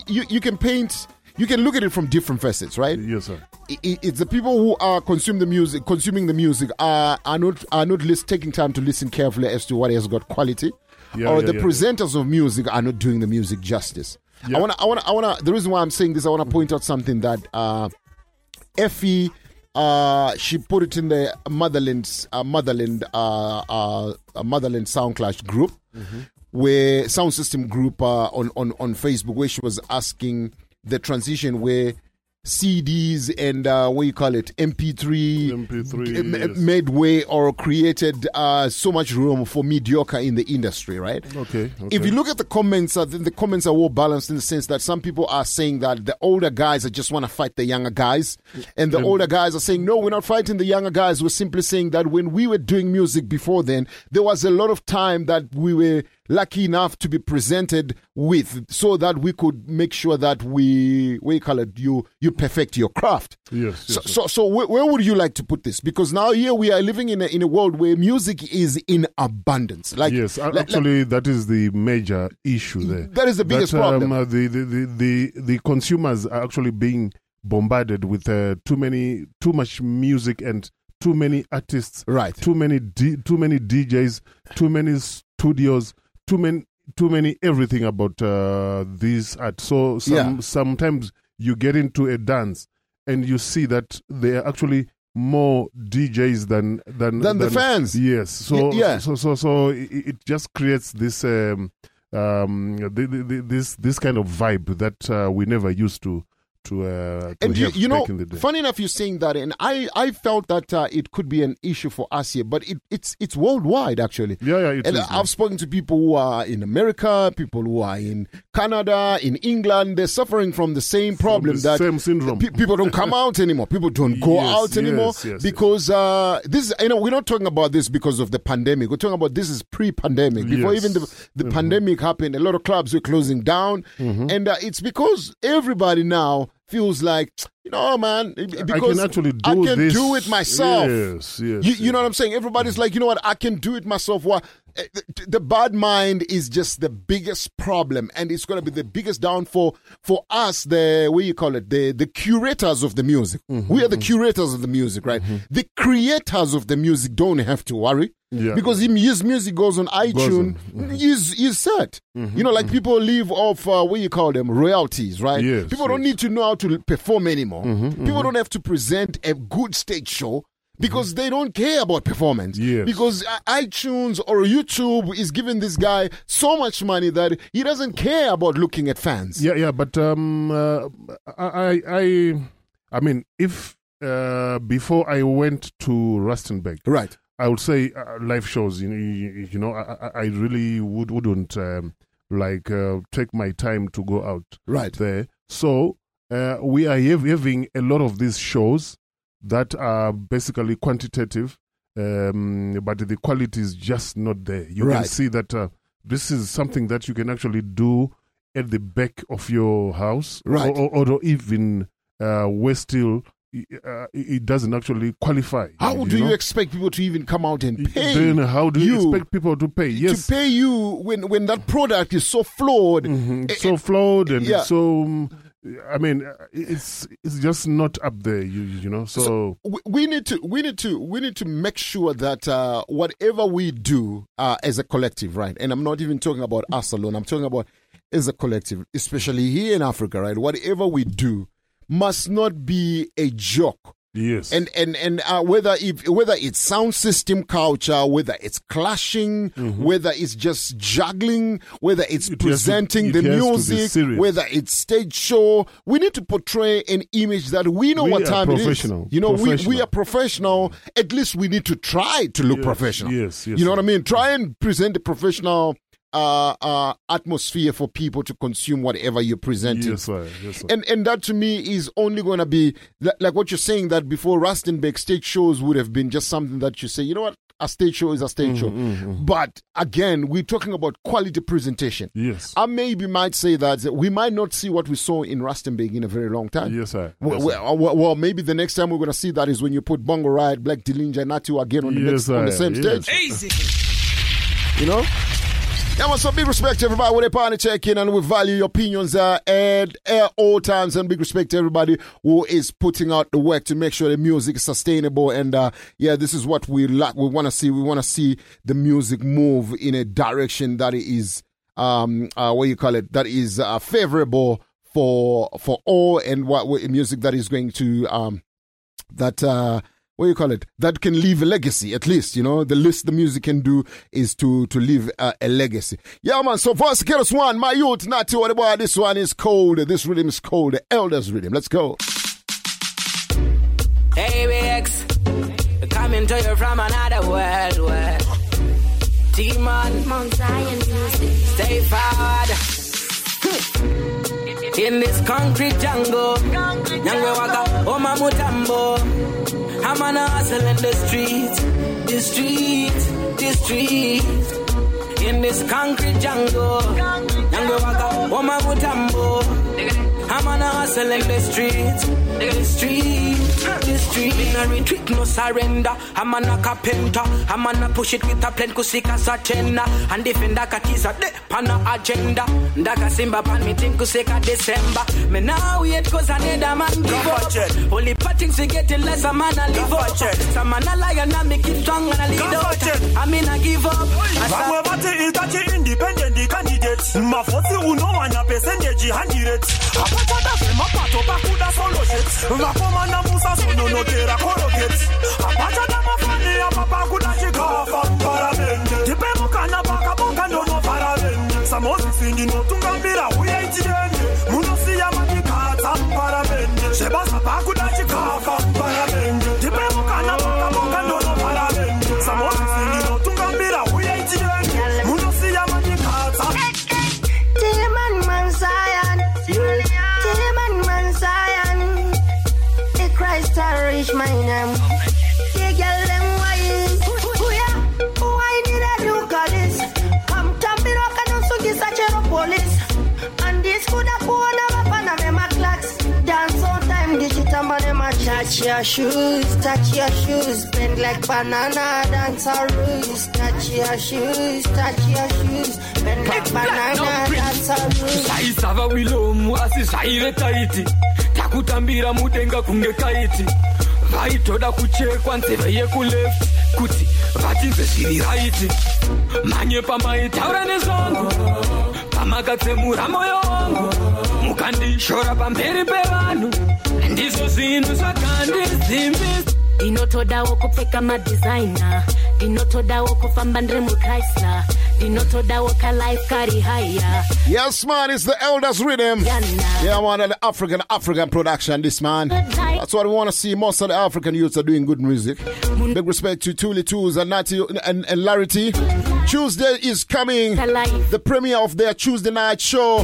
you you can paint. You can look at it from different facets, right? Yes, sir. It's the people who are consume the music, consuming the music, are are not are not lis- taking time to listen carefully as to what has got quality, Yeah, or yeah, the yeah. presenters of music are not doing the music justice. I wanna, I wanna, I wanna. The reason why I'm saying this, I wanna point out something that uh, Effie, uh, she put it in the motherland, uh, motherland, uh, uh, motherland sound clash group, where sound system group uh, on on on Facebook, where she was asking the transition where CDs and uh, what you call it MP3, MP3 m- yes. made way or created uh, so much room for mediocre in the industry, right? Okay. okay. If you look at the comments, uh, then the comments are well balanced in the sense that some people are saying that the older guys are just want to fight the younger guys, and the Um, older guys are saying no, we're not fighting the younger guys. We're simply saying that when we were doing music before then, there was a lot of time that we were lucky enough to be presented with, so that we could make sure that we we call it you you perfect your craft. Yes. yes So, so, so where, where would you like to put this? Because now here we are living in a, in a world where music is in abundance. Like yes, like- like- actually, that is the major issue there. That is the biggest That, um, problem. uh, the, the, the, the, the consumers are actually being bombarded with uh, too many, too much music and too many artists. Right. Too many, D, too many DJs, too many studios, too many, too many everything about uh, this art. So some, Yeah. sometimes you get into a dance and you see that there are actually more DJs than than Than the fans. Yes. So Y- yeah. so so so it, it just creates this um um the, the, this this kind of vibe that uh, we never used to to uh to and you, you know, back in the day. funny enough, you're saying that, and I, I felt that uh, it could be an issue for us here, but it, it's it's worldwide actually. Yeah, yeah, and is, I've spoken to people who are in America, people who are in Canada, in England. They're suffering from the same problem the that same syndrome. pe- people don't come out anymore. People don't go Yes, out anymore yes, yes, because uh, this. You know, we're not talking about this because of the pandemic. We're talking about this is pre-pandemic. Before even the, the Mhm. pandemic happened, a lot of clubs were closing down, Mhm. and uh, it's because everybody now feels like you know, man, because actually I can do it myself. Yes, yes, You, you know what I'm saying? Everybody's like, you know what? I can do it myself. What? Eh, The, bad mind is just the biggest problem, and it's going to be the biggest downfall for us. The what you call it? The the curators of the music. Mm-hmm, We are the mm-hmm. curators of the music, right? Mm-hmm. The creators of the music don't have to worry. Yeah. Because his music goes on iTunes, on. he's, he's set. Mm-hmm, you know, like people live off, uh, what you call them, royalties, right? Yes, people don't need to know how to perform anymore. People don't have to present a good stage show because they don't care about performance. Yes. Because uh, iTunes or YouTube is giving this guy so much money that he doesn't care about looking at fans. Yeah, yeah, but um, uh, I, I, I mean, if uh, before I went to Rustenburg, right, I would say uh, live shows. You know, you, you know, I, I- I really would wouldn't um, like uh, take my time to go out right there. So uh, we are having a lot of these shows that are basically quantitative, um, but the quality is just not there. You can see that uh, this is something that you can actually do at the back of your house, Right. Or, or, or even uh, where still uh, it doesn't actually qualify. How do you expect people to even come out and pay? Then how do you, expect people to pay? Yes, To pay you when, when that product is so flawed. it's so flawed and yeah. it's so. I mean, uh, it's it's just not up there. You you know. So, we, we need to we need to we need to make sure that uh, whatever we do uh, as a collective, right? And I'm not even talking about us alone. I'm talking about as a collective, especially here in Africa, right? Whatever we do must not be a joke. Yes. And and and uh, whether if whether it's sound system culture, whether it's clashing, whether it's just juggling, whether it's Mm-hmm. It has to- presenting it the has to be music, whether it's stage show, we need to portray an image that we know We what time it is. You know, we, we are professional. At least we need to try to look Yes, professional. yes, yes, You know what I mean? Try and present a professional uh, uh, atmosphere for people to consume whatever you're presenting. Yes, sir. Yes, sir. And and that to me is only going to be li- like what you're saying that before Rustenburg stage shows would have been just something that you say, you know what, a stage show is a stage show. But again, we're talking about quality presentation. Yes. I maybe might say that we might not see what we saw in Rustenburg in a very long time. Yes, sir. Well, Yes, sir. well, well, well, maybe the next time we're going to see that is when you put Bongo Riot, Black Dillinger, and Natty O again on the, Yes, next, on the sir. same Yes. stage. Easy. You know? Yeah, man, so big respect to everybody with a party check in and we value your opinions uh, at, at all times and big respect to everybody who is putting out the work to make sure the music is sustainable and uh, yeah, this is what we like. We want to see. We want to see the music move in a direction that is um uh, what you call it that is uh, favorable for for all and what what music that is going to um that uh what do you call it that can leave a legacy at least you know the least the music can do is to to leave uh, a legacy yeah man so first get us one my youth not to what about this one is cold this rhythm is cold the elders rhythm let's go Hey, BX, coming to you from another world. world. T-Man, Mount Zion music. Stay forward. In this concrete jungle, Nyangwe waka, Oma Mutambo. I'm on a hustle in the street, the street, the street. In this concrete jungle, Oma Mutambo. I'm on a hustle in the street, the street, the street. In a retreat, no surrender. I'm on a carpenter. I'm on a push it with a plan kusika satena. And defend a katiza de pana agenda. Ndaka simba pan me think kusika December. Me now wait cause another man give up. Only patting to get it less a man a live up. Some man a lion and me keep strong and a lead out. I mean I give up. I vamwe vati itachi independent candidate mavhotsi unowana pesendeji 100 hapachada zvemapato pakuda soloshet vakomana musazononokera koroget hapachada mafani apa pakuda chikafa paramende ndipe mukana pakabonga ndono paramende samozisi ndinotungamira uyaitiende munosiya matikadza paramende zvebasa pakuda chikafa my name. Girl them wine. Why did I at this? Come tamping rock and also this a chero police. And this could have gone up and them a clocks. Dance all time, digital man them a touch your shoes, touch your shoes, bend like banana, dance a roots. Touch your shoes, touch your shoes, bend like banana, dance a roots. zvaisava wilomu asi zvaive taiti takutambira mudenga kunge kaiti vaitoda kuchekwa nzeve yekuleft kuti vatinze zviri raiti mhanye pamaitaura nezvangu pamakatsemura moyo wangu mukandishora pamberi pevanhu. Ndizvo zvinhu zvakandizimbisa ndinotodawo kupfeka madizaina ndinotodawo kufamba ndiri muchrysler ndinotodawo kalife kari haya Yes, man, it's the elders rhythm. Yeah, man, the African African production. This man, that's what we want to see. Most of the African youths are doing good music. Big respect to Tuli Tools and Natty and, and Larity. Tuesday is coming. The premiere of their Tuesday night show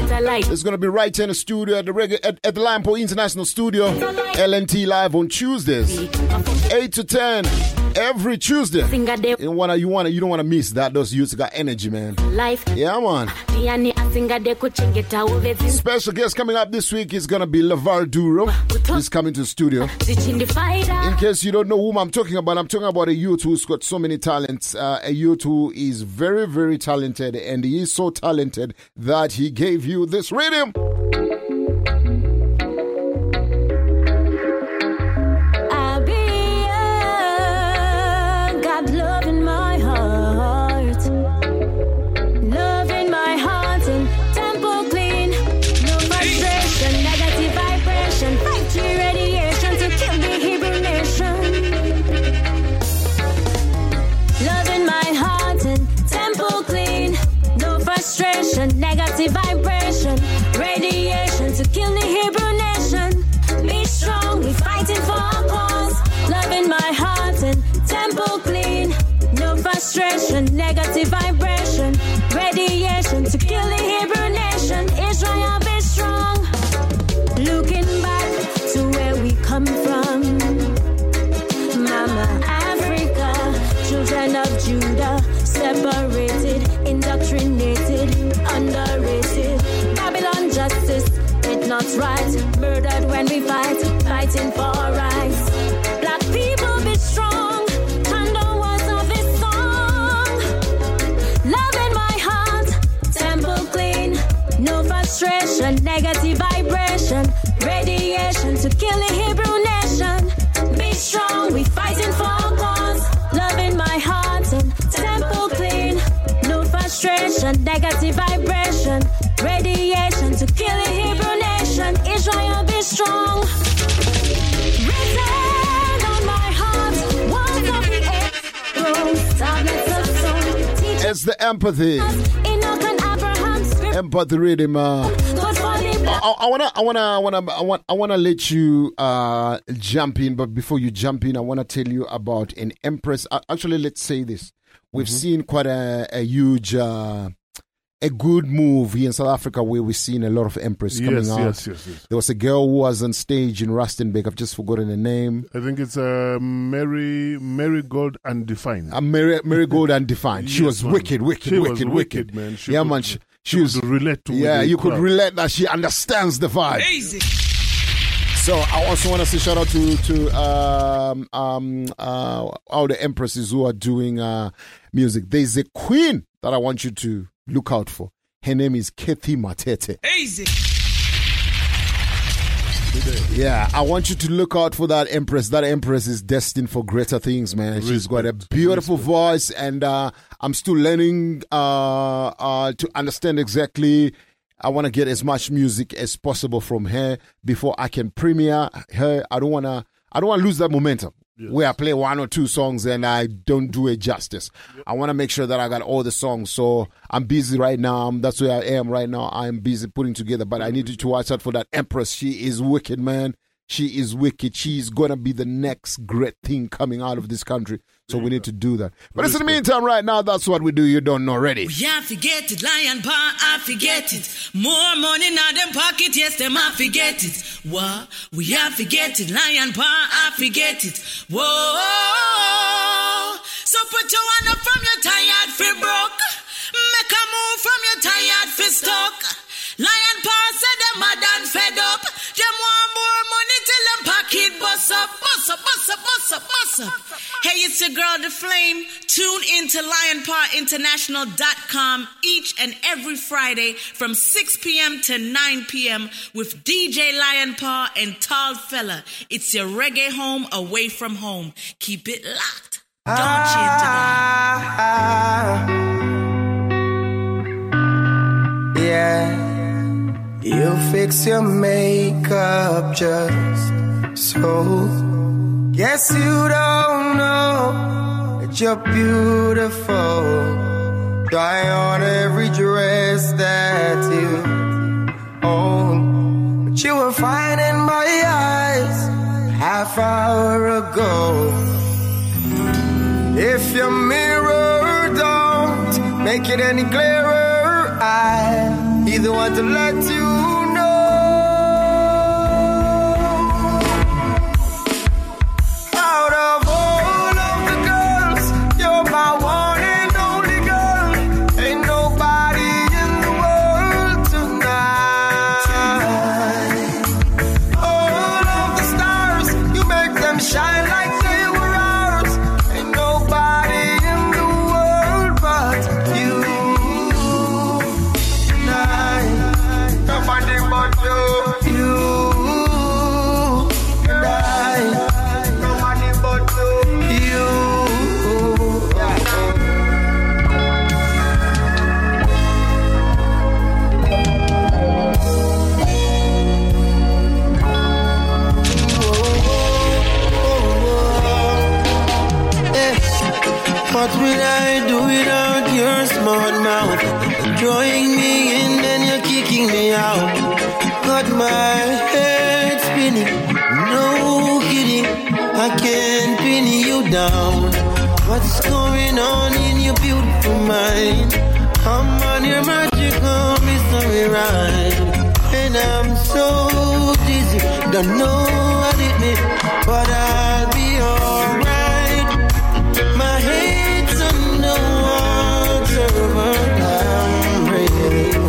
is going to be right here in the studio at the reg- at, at the Lion Paw International Studio. LNT live on Tuesdays, eight to ten. Every Tuesday, you wanna, you wanna, you don't wanna miss that. Those youths got energy, man. life Yeah, man. ndiyani asingade kuchengetawo vedzi Special guest coming up this week is gonna be Lavar Duro. He's coming to the studio. In case you don't know whom I'm talking about, I'm talking about a youth who's got so many talents. Uh, a youth who is very, very talented, and he is so talented that he gave you this rhythm. frustration, negative vibration, radiation to kill the Hebrew nation. Be strong, we fighting for our cause. Love in my heart and temple clean. No frustration, negative vibration, radiation. Not right. Murdered when we fight, fighting for rights. The empathy. Enoch and Abraham, script Empathy rhythm. Good for the black. I, I wanna, I wanna, I wanna, I want, I wanna let you uh, jump in. But before you jump in, I wanna tell you about an empress. Uh, actually, let's say this: we've seen quite a, a huge, uh, a good move here in South Africa where we've seen a lot of empress coming Yes, out. yes, yes, yes. There was a girl who was on stage in Rustenburg. I've just forgotten the name. I think it's uh, Mary Marigold Undefined. Uh, Mary, Marigold Undefined. She Yes, was man. wicked, wicked, She was wicked, wicked, wicked, man. She yeah, could- man. She, she she was could relate to Yeah, the you could relate that she understands the vibe. Easy. So I also want to say shout out to to um um uh all the empresses who are doing uh music. There's a queen that I want you to look out for. Her name is Kathy Matete. Easy. Yeah, I want you to look out for that empress. That empress is destined for greater things, man. She's got a beautiful voice, and uh, I'm still learning uh, uh, to understand exactly. I want to get as much music as possible from her before I can premiere her. I don't want to. I don't want to lose that momentum. Where I play one or two songs and I don't do it justice. I want to make sure that I got all the songs. So I'm busy right now. That's where I am right now. I'm busy putting together, but I need you to watch out for that Empress. She is wicked, man. She is wicked. She's gonna be the next great thing coming out of this country. So we need to do that. But it's in the meantime, right now, that's what we do. You don't know already. Yeah, forget it, lion paw, I forget it. More money now them pocket, yes, them I forget it. What? We have forget it, lion paw, I forget it. Whoa. So put your hand up from your tired fi broke. Make a move from your tired fi stuck. Lion paw said them mad and fed up. Them want more money till them pocket bust up, bust up, bust up, bust up, bust up. Hey, it's your girl, The Flame. Tune into lionpawinternational.com each and every Friday from 6 p.m. to 9 p.m. with DJ Lion Paw and Tall Fella. It's your reggae home away from home. Keep it locked. Don't change ah, ah, ah. Yeah, you fix your makeup just so. Guess you don't know that you're beautiful. Try on every dress that you own, but you were fine in my eyes half hour ago. If your mirror don't make it any clearer, I either want to let you What will I do without your smart mouth? Drawing me in, then you're kicking me out. Got my head spinning, no kidding. I can't pin you down. What's going on in your beautiful mind? I'm on your magical mystery ride. And I'm so dizzy, don't know what it means, but I'll be alright.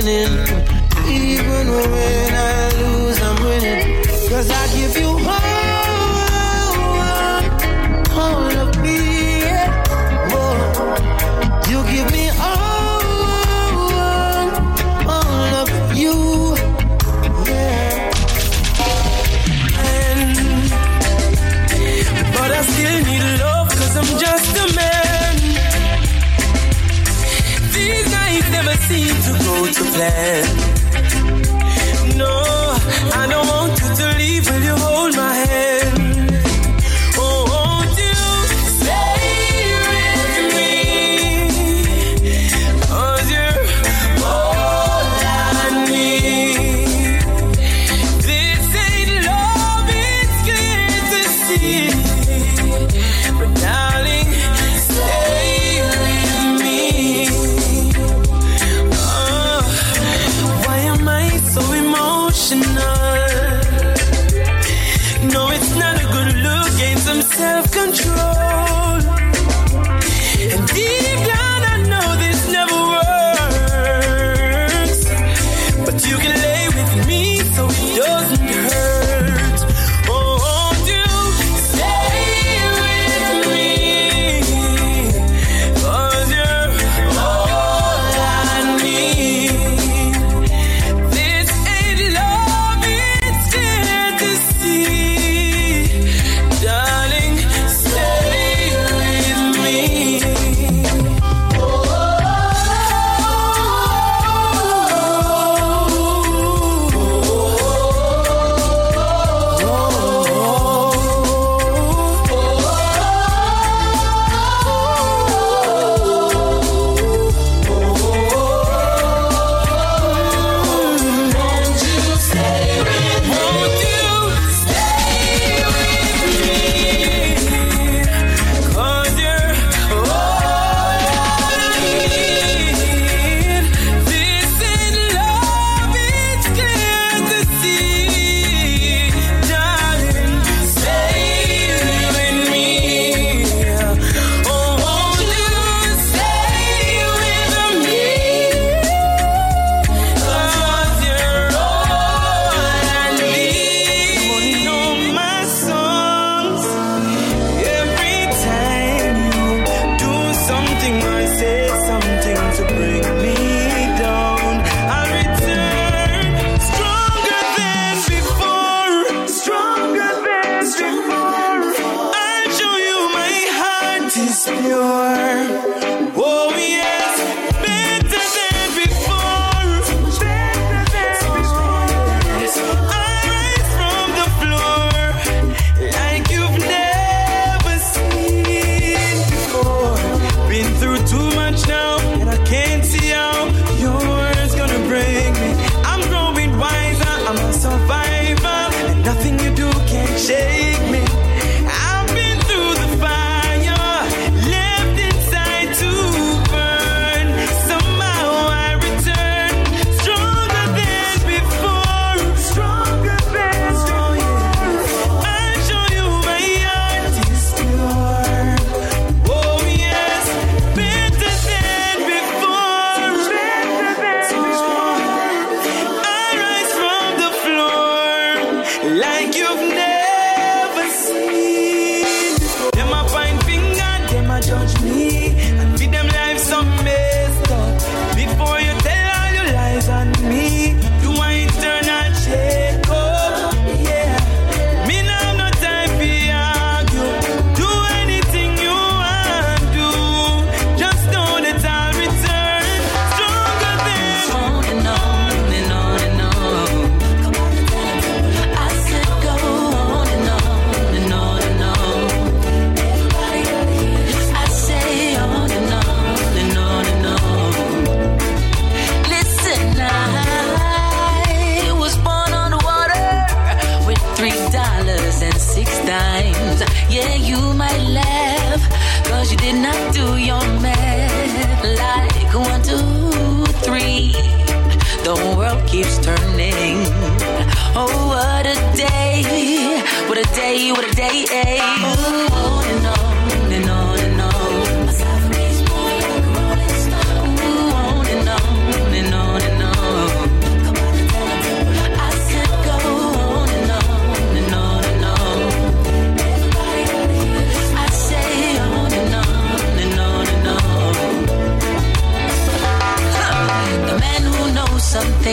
winning. Even when I lose, I'm winning. Cause I give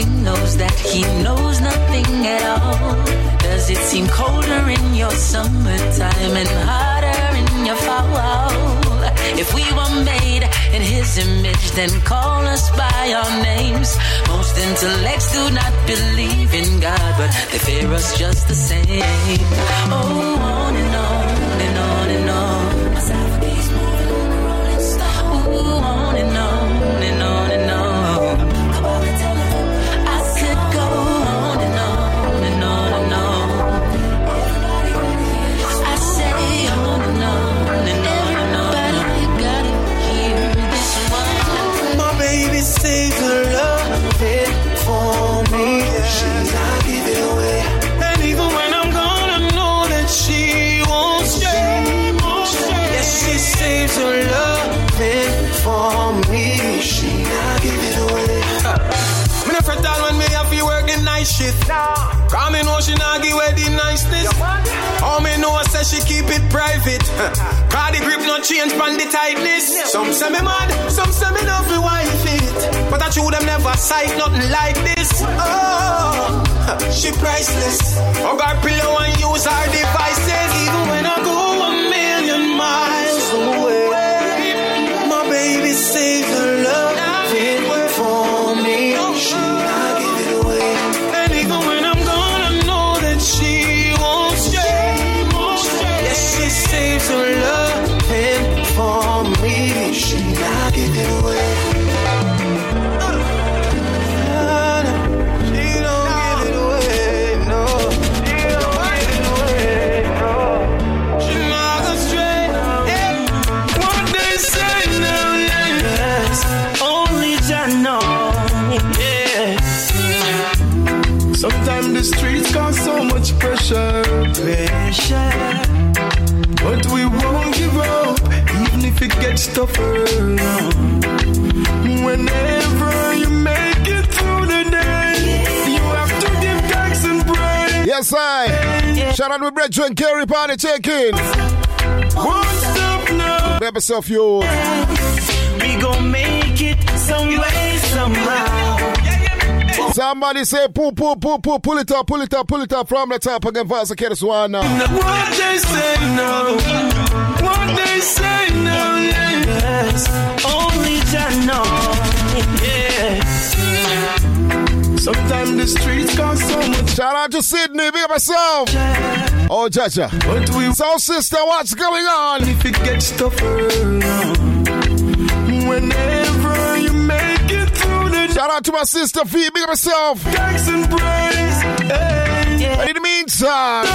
knows knows that he knows nothing at all. Does it seem colder in your summertime and hotter in your fall? If we were made in his image, then call us by our names. Most intellects do not believe in God, but they fear us just the same. Oh, on and on away the niceness. All me know say she keep it private. Cause the grip not change from the tightness. Some say me mad, some say me not fi wife it. But I true them never sight nothing like this. Oh, she priceless. Oh, Hug her pillow and use her devices. Even when I go a million miles away, pressure. Pressure. But we won't give up, even if it gets tougher. Whenever you make it through the day, you have to give thanks and praise. Yes, I. Shout out with bread to Brethren Kerry Party taking. Won't stop now. Baby self you. We gon' make it some way, somehow. Somebody say pull, pull, pull, pull, pull it up, pull it up, pull it up from the top again. Vasa Keres one now. What they say no, what they say no, yes. Only Jah know, yes. Sometimes the streets cause so much. Shout out to Sydney, big up myself. Oh, Jaja. But we so sister, what's going on? If it gets tougher, whenever Shout out to my sister V, big up myself. thanks and praise. Hey, And in the meantime,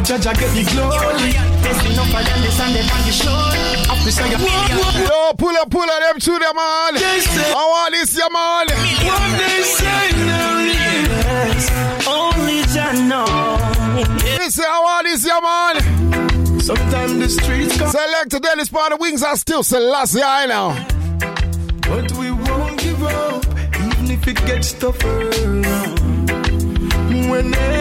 matter judge, I get the glory. There's enough of them, they stand there on the say, yo, pull up, pull up them to them, man. I want this, yeah, man. What they say now, yes. Only Jah know. They say, I want this, yeah, man. Sometimes the streets come, Select the Dennis part, the wings are still Selassie, I know. but we won't give up, even if it gets tougher. Whenever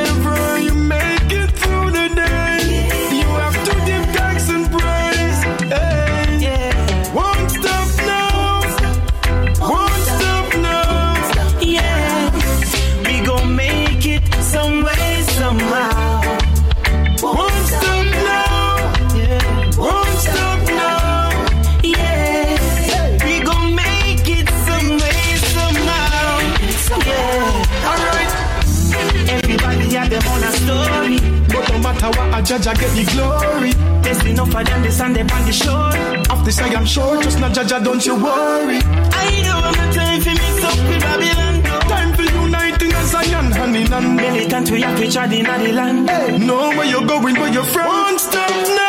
Jaja get the glory. There's enough of them, they stand up on the shore. After say I'm sure, just not Jaja, don't you worry. I know I'm time for mix up with Babylon. Time for uniting as Zion, honey, and militant, we have to trod in the land. Hey, know where you're going, where you're from. Won't stop now.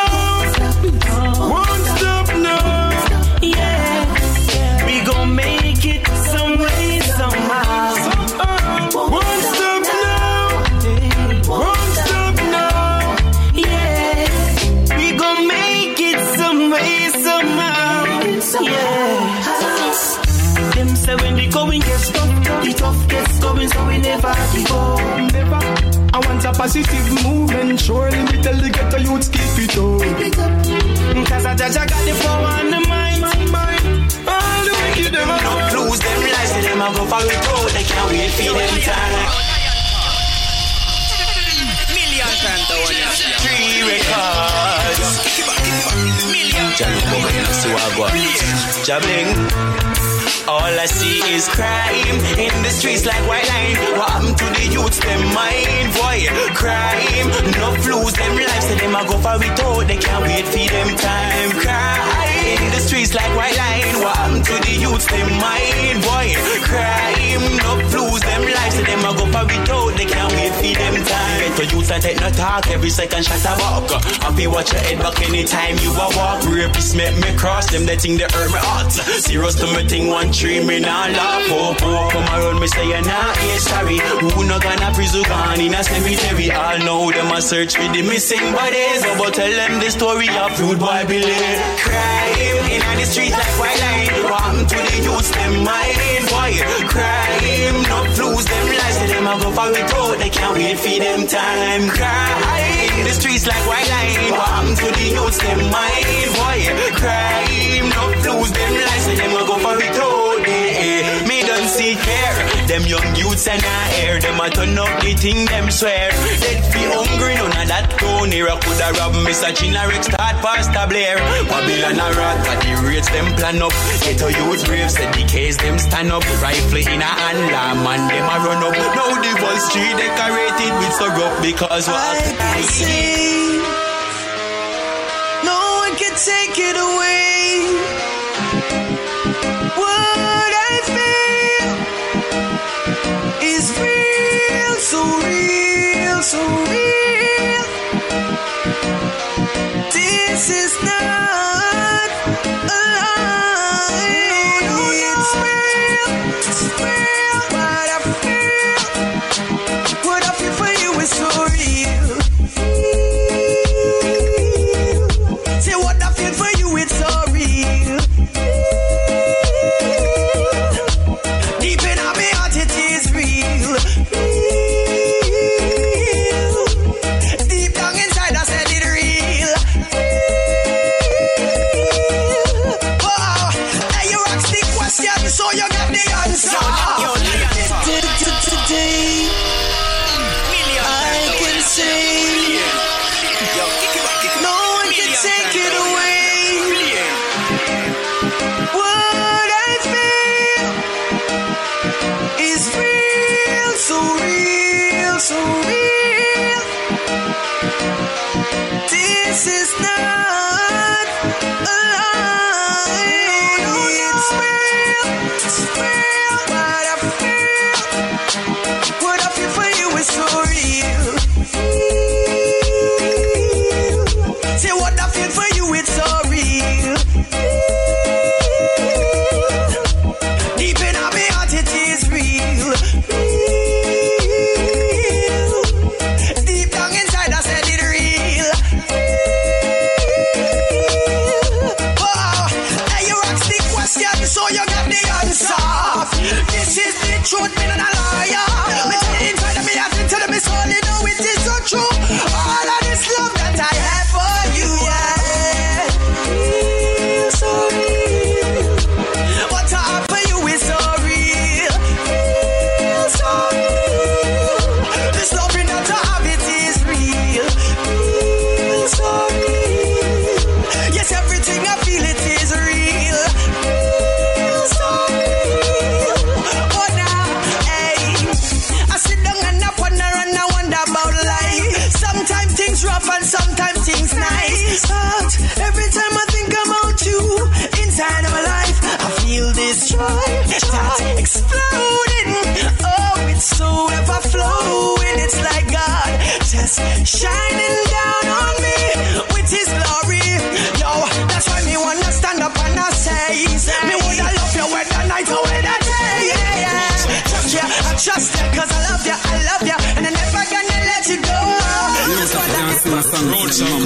Gets going, so we never give up. Never. I want a positive movement. Surely me tell the ghetto youths keep it up. Cause I judge I got the power and the mind. All the wicked them No lose them lives, say them a go for it out. They can't wait for them time. Million times the one. Three records. Million Johnny Boy, you see what I got. All I see is crime in the streets like white line. What happened to the youths, them mind, boy? Crime, no lose them lives, so them a go for it out. They can't wait for them time. Crime in the streets like white line. What to the youths, them mind, boy? Crime, no lose them lives, so them a go for it out. They can't wait for them time. Better youths and take no talk, every second shot a walk. Happy watch your head back anytime you a walk. Rapists make me cross them, they think they hurt me heart. Serious to me thing one tree, me nah laugh. Oh, oh, come around me say you're not yeah, sorry. Who no gonna prison gone in a cemetery? All know them a search for the missing bodies. Oh, but tell them the story of rude boy Billy. Crime in the street like white line. What to the youths, them mind boy? Crime, no lose them lives, so them a go for it out. They can't wait for them time. Crime in the streets like white line. What to the youths, them mind boy? Crime, no lose them lives, so them a go for it eh. Me don't see care. Them young youths and I air them a turn up the thing them swear. Dead fi hungry, none of that town here. Coulda rob Mr. Chinarek start Pastor Blair. Babylon a rat, but the rates them plan up. Get a youth brave, said the case them stand up. Rifle in a hand, lamb and them a run up. Now the voice street decorated with syrup because what I see. No one can take it away.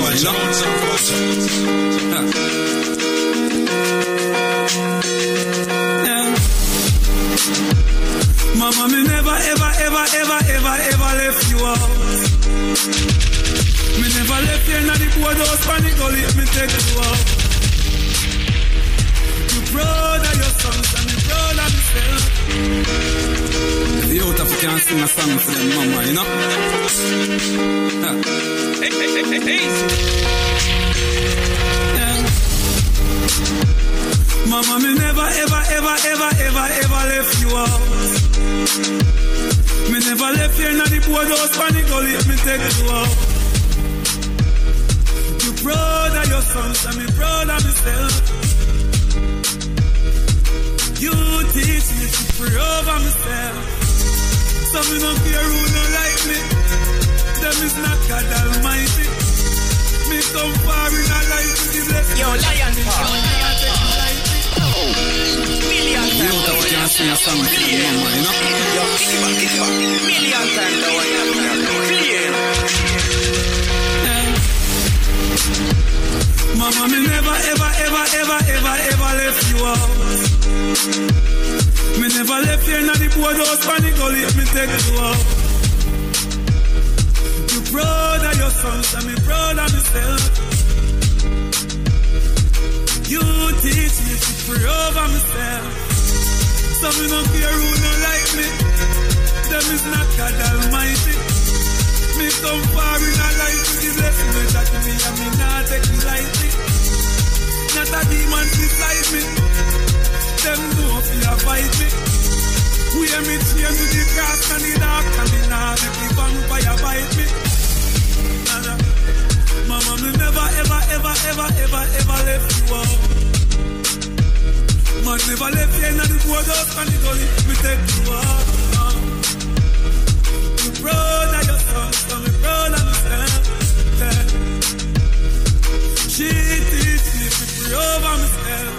Road song The out of can sing a song for them mama, you know? Mama, me never, ever, ever, ever, ever, ever left you out. Me never left you in the boardhouse, panic gully, me take you out. You proud of your sons and me of myself. You teach me to pray over myself. So me no care who no like me. Them is not God Almighty. Me come far in a life to give blessing. Yo, lion Million The out of sing a song for them mama, you know? Yo, kick it back, kick it back. Million times the one you have. Clear. Mama, me never, ever, ever, ever, ever, ever left you out. You in the boardhouse, panic gully, me take you out. You proud your sons and me of myself. You teach me to pray over myself. So me no care who no like me. Them is not God Almighty. Me come far in a life to the blessing that me and me not take it lightly. Not a demon beside me. Them know if you fight me. We are me chain to the grass and the dark and the nah make the vampire bite me. Nah. Mama, me never ever ever ever ever ever left you out. Man never left you in the boardhouse and the gully. Me take you out. You proud of your sons, so me proud of myself. She teach me to over myself.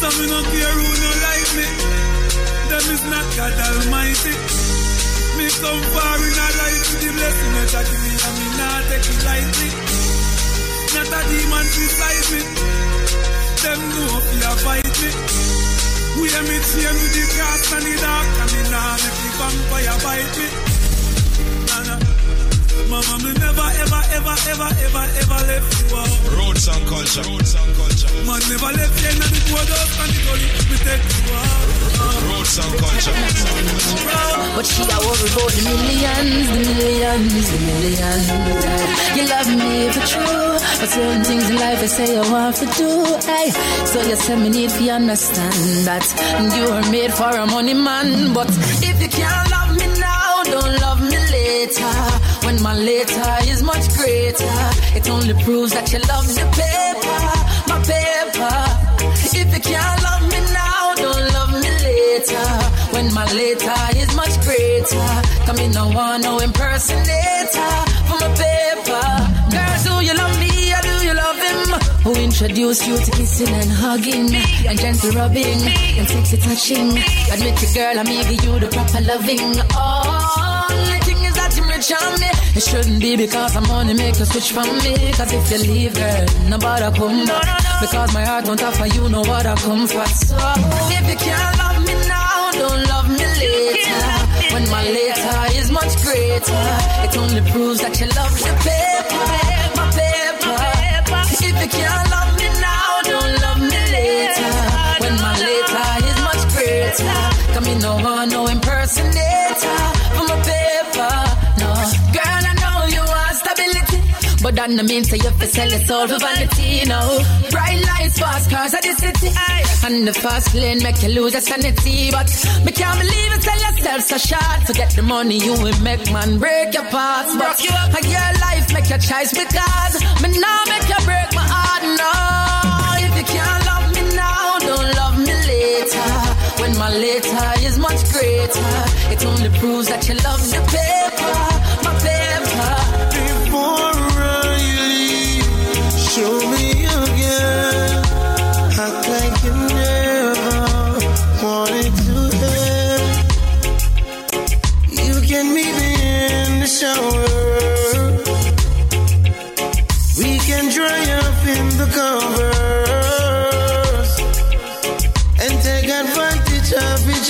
So me no care who no like me. Them is not God Almighty. Me come far in a life with the blessing that God give me and me not take it lightly. Not a demon beside me. Them know if you fight me. We are me chain with the grass and the dark and me nah make the vampire bite me. Nah, nah. Mama, me never ever ever ever ever ever left you out. Road song culture. Road song culture. Man never left you in the boardhouse and the gully. Me take you out. Road song culture. But she a worry about the millions, the millions, the millions. You love me for true, but certain things in life I say I want to do. Hey, so you say me need to understand that you are made for a money man. But if you can't love me now, don't love me later. When my later is much greater, it only proves that you love the paper, my paper. If you can't love me now, don't love me later. When my later is much greater, come in no one no impersonator for my paper. Girls, do you love me or do you love him? Who introduced you to kissing and hugging and gentle rubbing and sexy touching? Admit it, girl, I'm giving you the proper loving. Oh, is that you rich on me. It shouldn't be because I'm money make you switch from me. Cause if you leave, girl, nobody come back. Because my heart won't offer you no what I come for. So if you can't love me now, don't love me later. When my later is much greater, it only proves that you love the paper, my paper. If you can't love me now, don't love me later. When my later is much greater, come in no one, no impersonator But that no mean say you fi sell your soul for vanity, no. Bright lights, fast cars at the city, and the fast lane make you lose your sanity. But me can't believe you sell yourself so short. Forget the money you will make, man, break your parts. But I your life make your choice because me now make you break my heart, no. If you can't love me now, don't love me later. When my later is much greater, it only proves that you love the paper,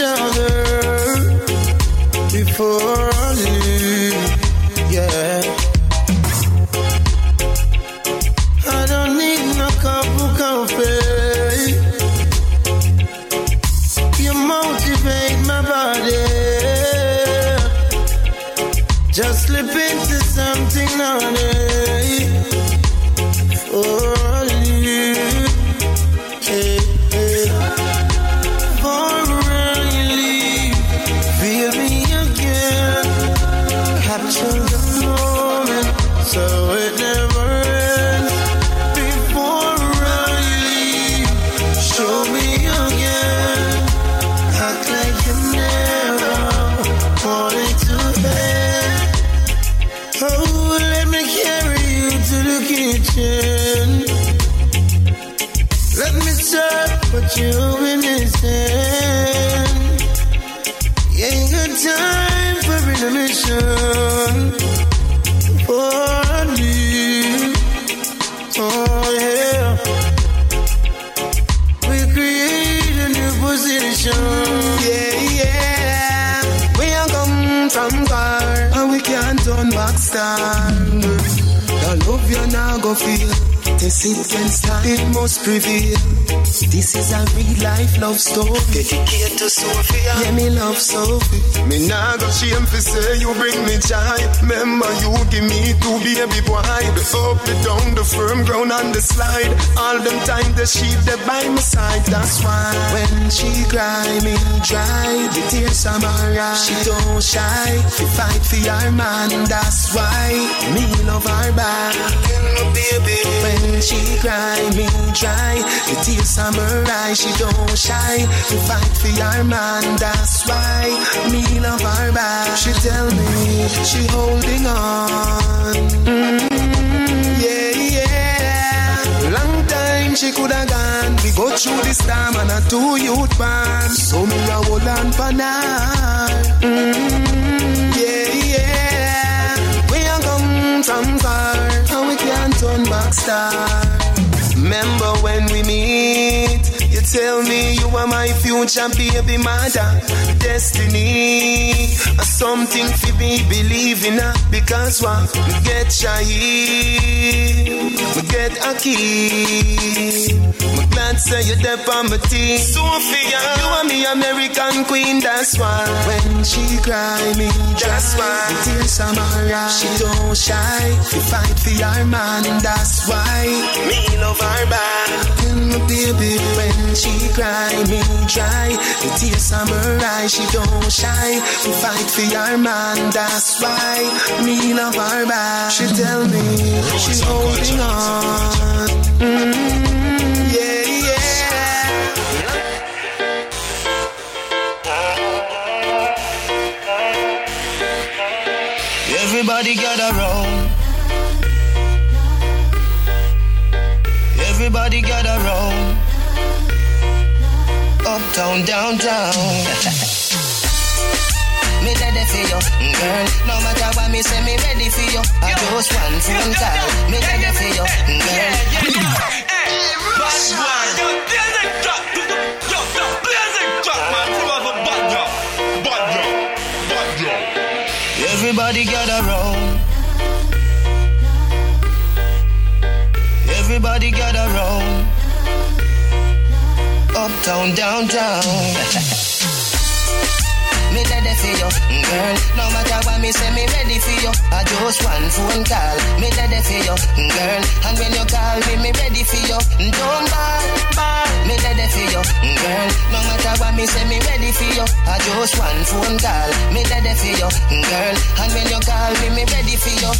of it can start, it must prevail. This is a real life love story. Dedicated to Sophia. Yeah, me love Sophie. Me nah go shame fi say you bring me joy. Remember you give me two baby boy. The up, the down, the firm ground and the slide. All them time the sheep they by my side. That's why When she cry, me dry. The tears are my eyes. She don't shy. She fight for your man. That's why me love her back. When she cry, me dry. The are my eyes. She don't shy. She fight for your man. That's why me love her back. She tell me she holding on. Mm, yeah, yeah. Long time she coulda gone. We go through this time and a two youth band. So me a hold on for now. Mm, yeah, yeah. We a come from far back star. Remember when we meet? Tell me you are my future baby mother. Destiny, a something for me believe in her. Because what? We get shy, we get a key. I'm glad say you're there for my team. Sophia, you are me American queen, that's why. When she cry, me that's why. The tears are my. She don't shy, she fight for your man, that's why. Me love her back. And my baby, when she cry, me dry. The tears eyes. She don't shy, she fight for your man, that's why. Me love her back. She tell me she's holding on. Mm, yeah, yeah. Everybody gather round. Everybody gather round. Uptown, down. me ready for you, girl. No matter what me say, me ready for you. I just one phone call. Me ready for you, girl. Everybody gather round. Everybody gather round. Uptown, downtown. me ready for you, girl. No matter what me say, me ready for you. I just one phone call. Me ready for you, girl. And when you call me, me ready for you. Don't ball, ball. Me ready for you, girl. No matter what me say, me ready for you. I just one phone call. Me ready for you, girl. And when you call me, me ready for you.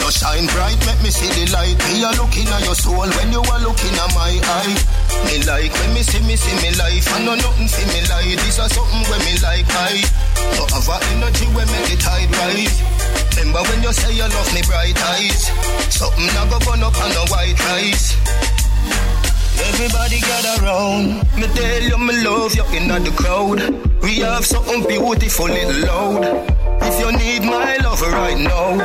You shine bright, make me see the light. Me a looking at your soul when you are looking at my eye. Me like when me see me see me life. I know nothing see me like. This is something when me like I. Have a energy when make the tide rise. Remember when you say you love me bright eyes. Something I go burn up on the white rice. Everybody gather round. Me tell you me love you in the crowd. We have something beautiful little loud. If you need my love right now,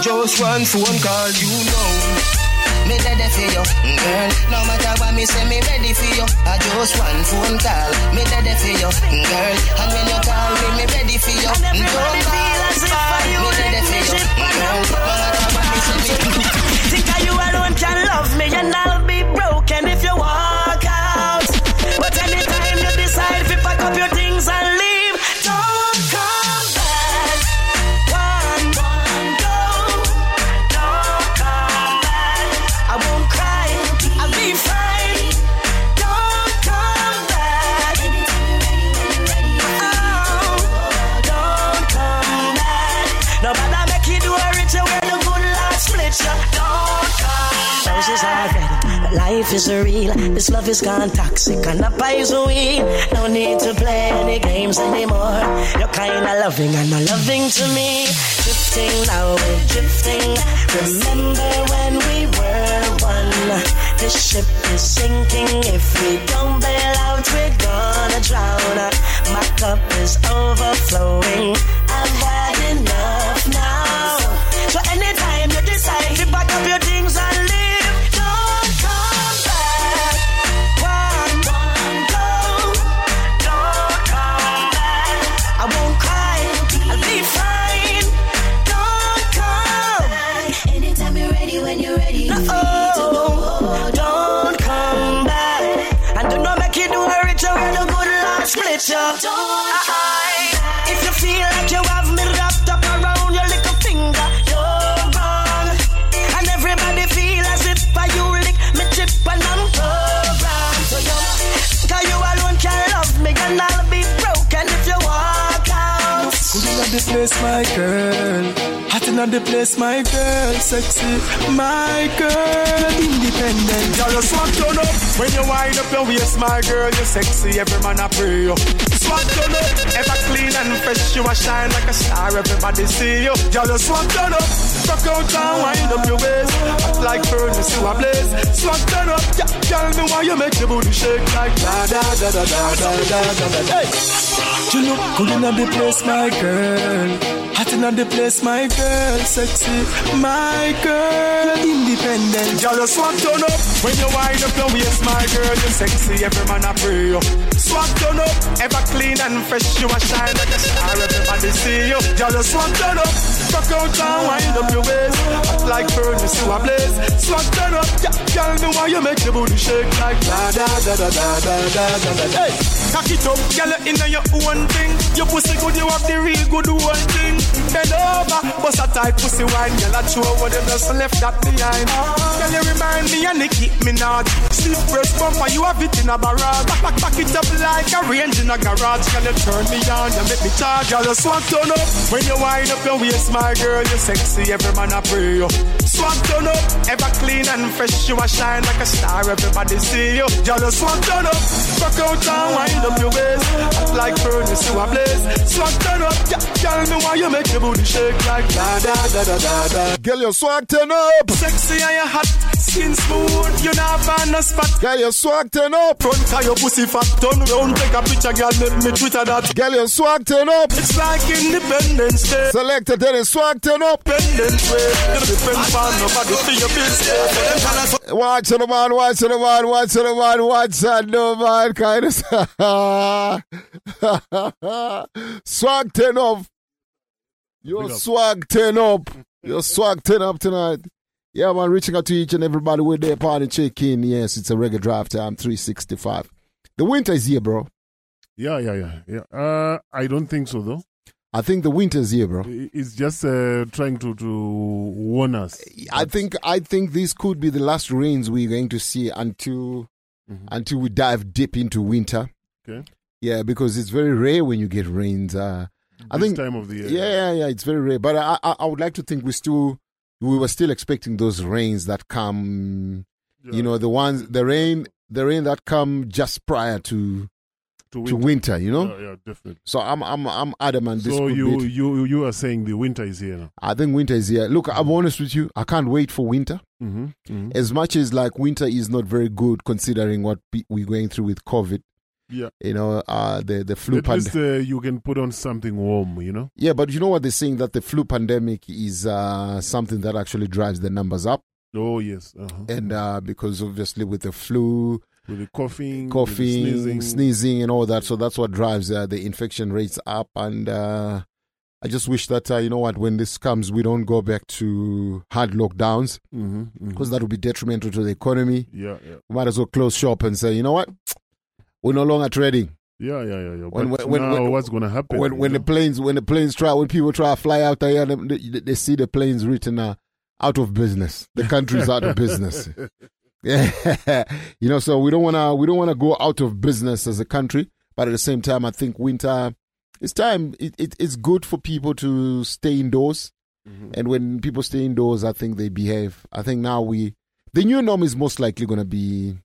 just one phone call, you know. Me ready for you, girl. No matter what me say, me ready for you. I just one phone call. Me ready for you, girl. And when you call me, me ready for you. And everybody feel as if I you me ready for you, girl. No matter what me say, me Think you alone can love me and life is real. This love is gone toxic and not poison. No need to play any games anymore. You're kinda loving and not loving to me. Drifting now, we're drifting. Remember when we were one? This ship is sinking. If we don't bail out, we're gonna drown. My cup is overflowing. Split you. Aye. If you feel like you have me wrapped up around your little finger, you're wrong. And everybody feel as if I you lick me chip and I'm programmed. So you, cause you alone can love me and I'll be broken if you walk out. Good in the place, my girl. In the place, my girl. Sexy, my girl. Independent. Girl, you swag turn up. When you wind up your waist, my girl, you're sexy. Every man I pray you. Swag turn up. Ever clean and fresh, you a shine like a star. Everybody see you. Girl, you swag turn up. Rock out and wind up your waist. Act like furnace, you a blaze. Swag turn up. Yeah, tell me why you make your booty shake like da da da da da da da da da. Hey. You look good in the place, my girl. Hot in the place, my girl. Sexy, my girl. Independent. You swag turn up. When you wind up your waist, my girl, you sexy. Every man I pray you. Swag turn up. Ever clean and fresh, you a shine like a star. Everybody see you. You swag turn up. Rock out and wind up your waist. Act like furnace, you a blaze. Swag turn up. Yeah, girl, me why you make your booty shake like da da da da da da da da da. Hey, cock it up, girl, you inna your own thing. Your pussy good, you have the real good one thing. Bend over, bust a tight pussy wine, girl. I throw what them just left that behind. Girl, you remind me and it keep me not. Sleep breast bumper, you have it in a barrage. Back, back, back it up like a range in a garage. Girl, you turn me on, you make me charge. Girl, you swag turn up when you wind up your waist, my girl. You sexy, every man I pray you. Swag turn up, ever clean and fresh, you a shine like a star. Everybody see you. Girl, you swag turn up, rock out and wind up your waist. Act like furnace, you a blaze. Swag turn up, yeah, tell me why you make your booty shake like da da da da da da. Girl, your swag turn up. Sexy and you hot, skin smooth, you not find a spot. Girl, your swag turn up. Front of your pussy fat, turn round, take a picture, girl, Let me Twitter that. Girl, your swag turn up. It's like Independence Day. Tell your swag turn up. Independence Day. You depend on nobody for your bills. Watch on the man, watch on the man, watch on the man, watch on the man, kind of. swag turn up. Your Big up. swag turn up. Your swag turn up tonight. Yeah, man, reaching out to each and everybody with their party check in. Yes, it's a reggae drive time, 365. The winter is here, bro. Yeah, yeah, yeah, yeah. Uh, I don't think so though. I think the winter's here, bro. It's just uh, trying to to warn us. I think I think this could be the last rains we're going to see until until we dive deep into winter. Okay. Yeah, because it's very rare when you get rains. Uh, I think time of the year. Yeah, yeah, yeah, it's very rare. But I, I, I would like to think we still we were still expecting those rains that come. You know, the ones the rain the rain that come just prior to To to winter. winter. You know. Yeah, yeah, definitely. So I'm I'm I'm adamant. This So you be you you are saying the winter is here now. I think winter is here. Look, I'm honest with you. I can't wait for winter. Mm-hmm. As much as like winter is not very good considering what pe- we're going through with COVID. Yeah. You know, uh, the the flu At pandemic. least uh, you can put on something warm, you know? Yeah, but you know what they're saying that the flu pandemic is uh, something that actually drives the numbers up, Oh, yes. Uh-huh. and uh, because obviously with the flu, With the coughing, with the coughing, sneezing. sneezing. and all that, so that's what drives uh, the infection rates up. And uh, I just wish that uh, you know what, when this comes, we don't go back to hard lockdowns Mhm, mhm. because that would be detrimental to the economy. Yeah, yeah. We might as well close shop and say, you know what, we're no longer trading. Yeah, yeah, yeah, yeah. When, when, when- what's going to happen? when when the planes when the planes try when people try to fly out there they, they, they see the planes written uh, out of business the country's out of business yeah you know so we don't want to we don't want to go out of business as a country but at the same time i think winter it's time it, it it's good for people to stay indoors Mm-hmm. and when people stay indoors i think they behave i think now we the new norm is most likely going to be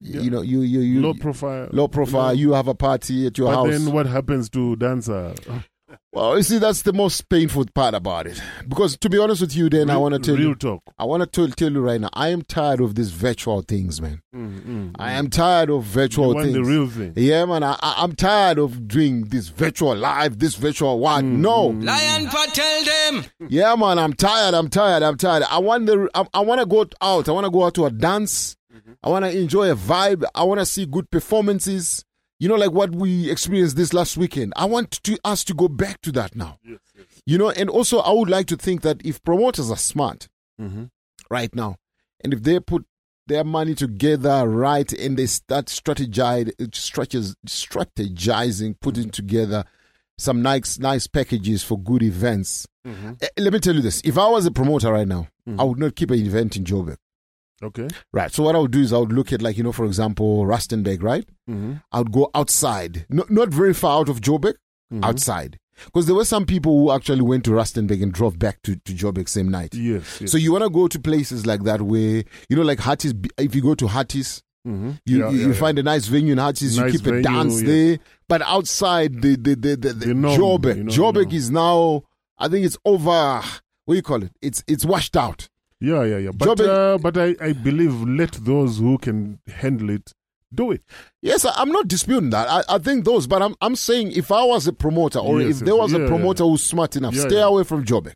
you know you you you low profile. low profile you have a party at your but house then what happens to dancer? Well, you see, that's the most painful part about it. Because to be honest with you, then I want to tell real you, talk. I want to tell, tell you right now, I am tired of these virtual things, man. Mm, I am tired of virtual You want things. the real thing. Yeah, man. I, I, I'm tired of doing this virtual live, this virtual what? Mm, No. Lion Patel tell them. Yeah, man. I'm tired. I'm tired. I'm tired. I want the. I, I want to go out. I want to go out to a dance. I want to enjoy a vibe. I want to see good performances. You know, like what we experienced this last weekend. I want to us to go back to that now. You know, and also I would like to think that if promoters are smart Mhm. right now, and if they put their money together right and they start strategize, strategiz, strategizing, putting together some nice nice packages for good events. Eh, Let me tell you this: if I was a promoter right now, I would not keep an event in Joburg. Okay. Right. So what I would do is I would look at like you know, for example, Rustenburg. Right. Mhm. I would go outside, not not very far out of Joburg, outside. Because there were some people who actually went to Rustenburg and drove back to, to Joburg same night. Yes. yes. So you want to go to places like that where, you know, like Harties, if you go to Harties, Mhm. you, Yeah, you, yeah, you yeah. find a nice venue in Harties, Nice you keep a venue, dance there. But outside the, the, the, the, the norm, Joburg, you know, Joburg you is now, I think it's over, what do you call it? It's, it's washed out. Yeah, yeah, yeah. But uh, but I, I believe let those who can handle it do it. Yes, I'm not disputing that. I, I think those, but I'm I'm saying if I was a promoter or Yes, if there was yeah, a yeah, promoter who's smart enough, Yeah, stay yeah. away from Joburg.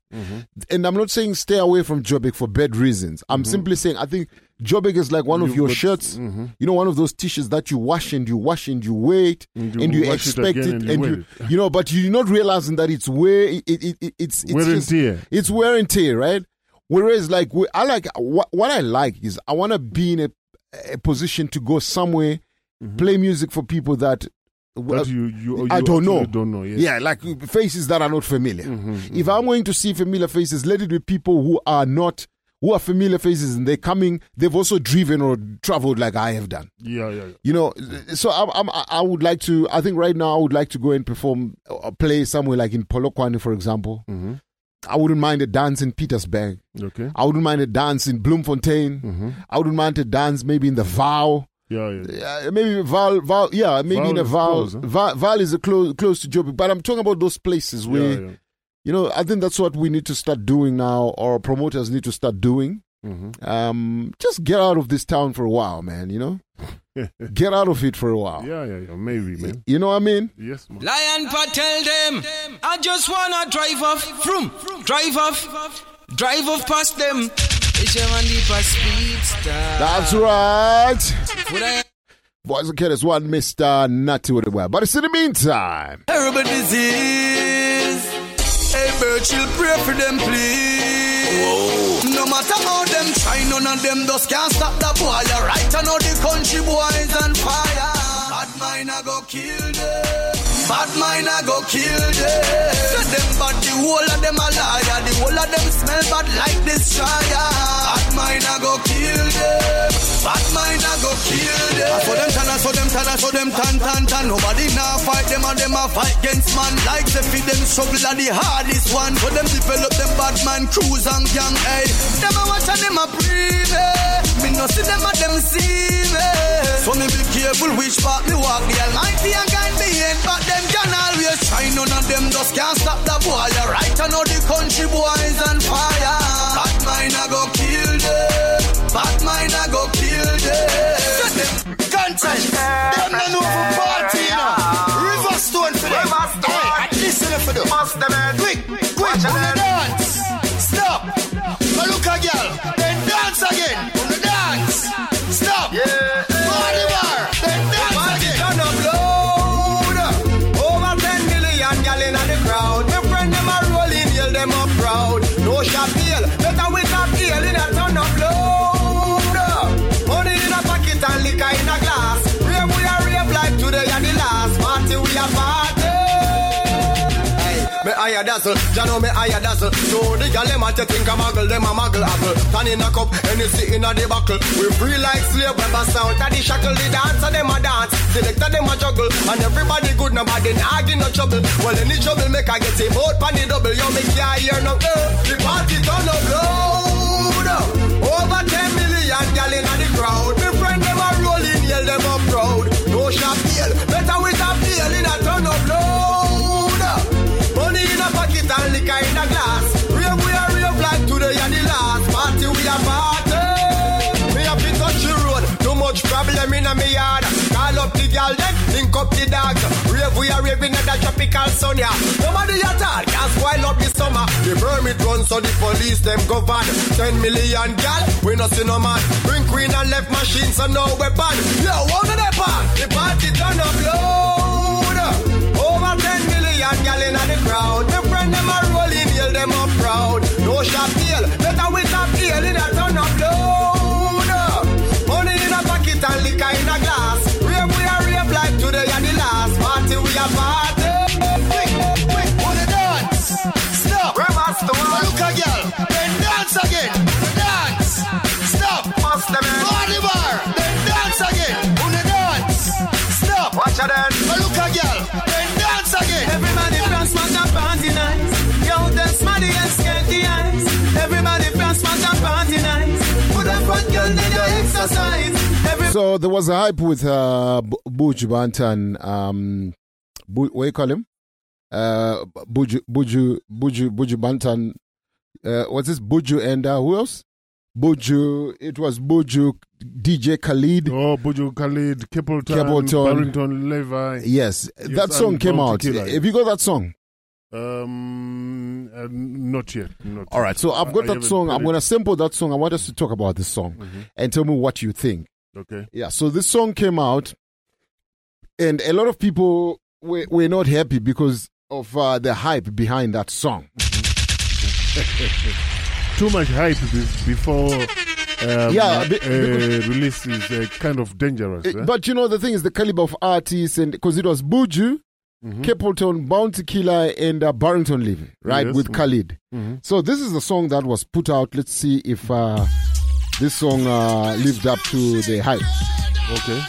And I'm not saying stay away from Joburg for bad reasons. I'm simply saying I think Joburg is like one of You your got- shirts. Mhm. You know, one of those t-shirts that you wash and you wash and you wait And and you you, wash it expect it and you and you you know, but you're not realizing that it's wear it, it, it it's it's Wear and tear. It's wear and tear, right? Whereas, like, we- I like what, what I like is I want to be in a, a position to go somewhere, play music for people that. Mm-hmm. That you, you, I you don't know. Don't know. Yes. Yeah, like faces that are not familiar. Mm-hmm, If I'm going to see familiar faces, let it be people who are not who are familiar faces and they're coming. They've also driven or traveled like I have done. Yeah, yeah, yeah. You know, so I'm, I'm, I would like to. I think right now I would like to go and perform or play somewhere like in Polokwane, for example. Mm-hmm. I wouldn't mind a dance in Pietersburg. Okay. I wouldn't mind a dance in Bloemfontein. Mm-hmm. I wouldn't mind a dance maybe in the Vaal. Yeah, yeah. maybe Vaal, Vaal, yeah, maybe Vaal in the is Vaal. close, huh? Vaal, Vaal is a close, close to Joburg, but I'm talking about those places where, Yeah, yeah. you know, I think that's what we need to start doing now, or promoters need to start doing. Mm-hmm. Um, just get out of this town for a while, man. You know, get out of it for a while. Yeah, yeah, yeah. Maybe, man. You know what I mean? Yes, man. Lion Patel tell them. I just wanna drive off, from, drive off, drive off past them. It's your man deeper speedster. That's right. Boys and kiddos, one Mr. Nutty with the web. But it's in the meantime. Terrible disease. Hey, Birchill, pray for them, please. No matter how them try, none of them just can't stop the boy. Right, I know the country boys on fire. Bad mind, I go kill them. Bad mind, I go kill them. Say them bad, the whole of them a liar. The whole of them smell bad like this destroyer. Bad mind, I go kill them. Bad mind, I go kill them. I saw them tan, I saw them tan, I saw them tan, tan, tan. Nobody now fight them and them a fight against man. Like the feed them struggle are the hardest one. For them develop them bad man cruise and gang, hey. Them a watch and them a breathe, eh. Me no see them and them see me. So me be careful which part me walk. The Almighty and guide me in, but them them can always shine, none of them just can't stop the boy. You're right, I know the country boys on fire. Bad mind, I go kill them. Bad mind, I go kill them. Content, them no know for party now. Riverstone for them. Riverstone. Hey, listen for them. Quick, quick, quick. Higher dazzle. Ya know me higher dazzle. So the gal them a to think a muggle, them a muggle apple. Turn in a cup, Hennessy in a the buckle. We free like slave, weber sound. The shackle, the dancer them a dance. Selector them a juggle. And everybody good, nobody get no trouble. Well, any trouble make I get him out pan the double. Yo, me can't hear no girl. The party turn up loud. Over 10 million gal in the crowd. Me friend them a rolling, yell them up proud. No deal, better with a deal in a turn up loud. And liquor in a glass. Rave we are rave like today and the last party we are party. Me have to touch the road, too much problem in a me yard. Call up the girl then, link up the dog. Rave we are raving at the tropical sun yeah. Nobody at all can spoil up the summer. The permit run so the police them go bad. Ten million gal, we not see no man. Bring queen and left machine so no weapon. Yo, one of them the party turn up loud. Million gal in the crowd. The friend them are rolling, hail them up proud. No shot deal, better with a deal in a turn up load. Money in a pocket and liquor in a glass. Rave we are rave like today and the last party we are party. Quick, quick, wanna dance? Stop. Remaster one. Look a girl, then dance again. Dance. Stop. Bust them in. Party bar, then dance again. Wanna dance? Stop. Watch her then. So there was a hype with uh, Buju Banton. Um, Bu- what do you call him? Uh, Buju Buju Buju Buju Banton. Uh, what's this? Buju and uh, who else? Buju. It was Buju, DJ Khaled. Oh, Buju Khaled, Capleton, Capleton. Barrington Levy. Yes, Yes, that song came out. Have you got that song? Um, uh, not yet. Not All right, so. I've got I that song. I'm going to sample that song. I want us to talk about this song Mhm. and tell me what you think. Okay. Yeah, so this song came out, and a lot of people were, were not happy because of uh, the hype behind that song. Too much hype be- before um, Yeah, be- uh, release is uh, kind of dangerous. eh? But you know, the thing is the caliber of artists, and because it was Buju, Mhm. Capleton, Bounty Killer, and uh, Barrington Levy, right, Yes. with Khaled. Mhm. So this is the song that was put out. Let's see if uh, this song uh, lived up to the hype. Okay.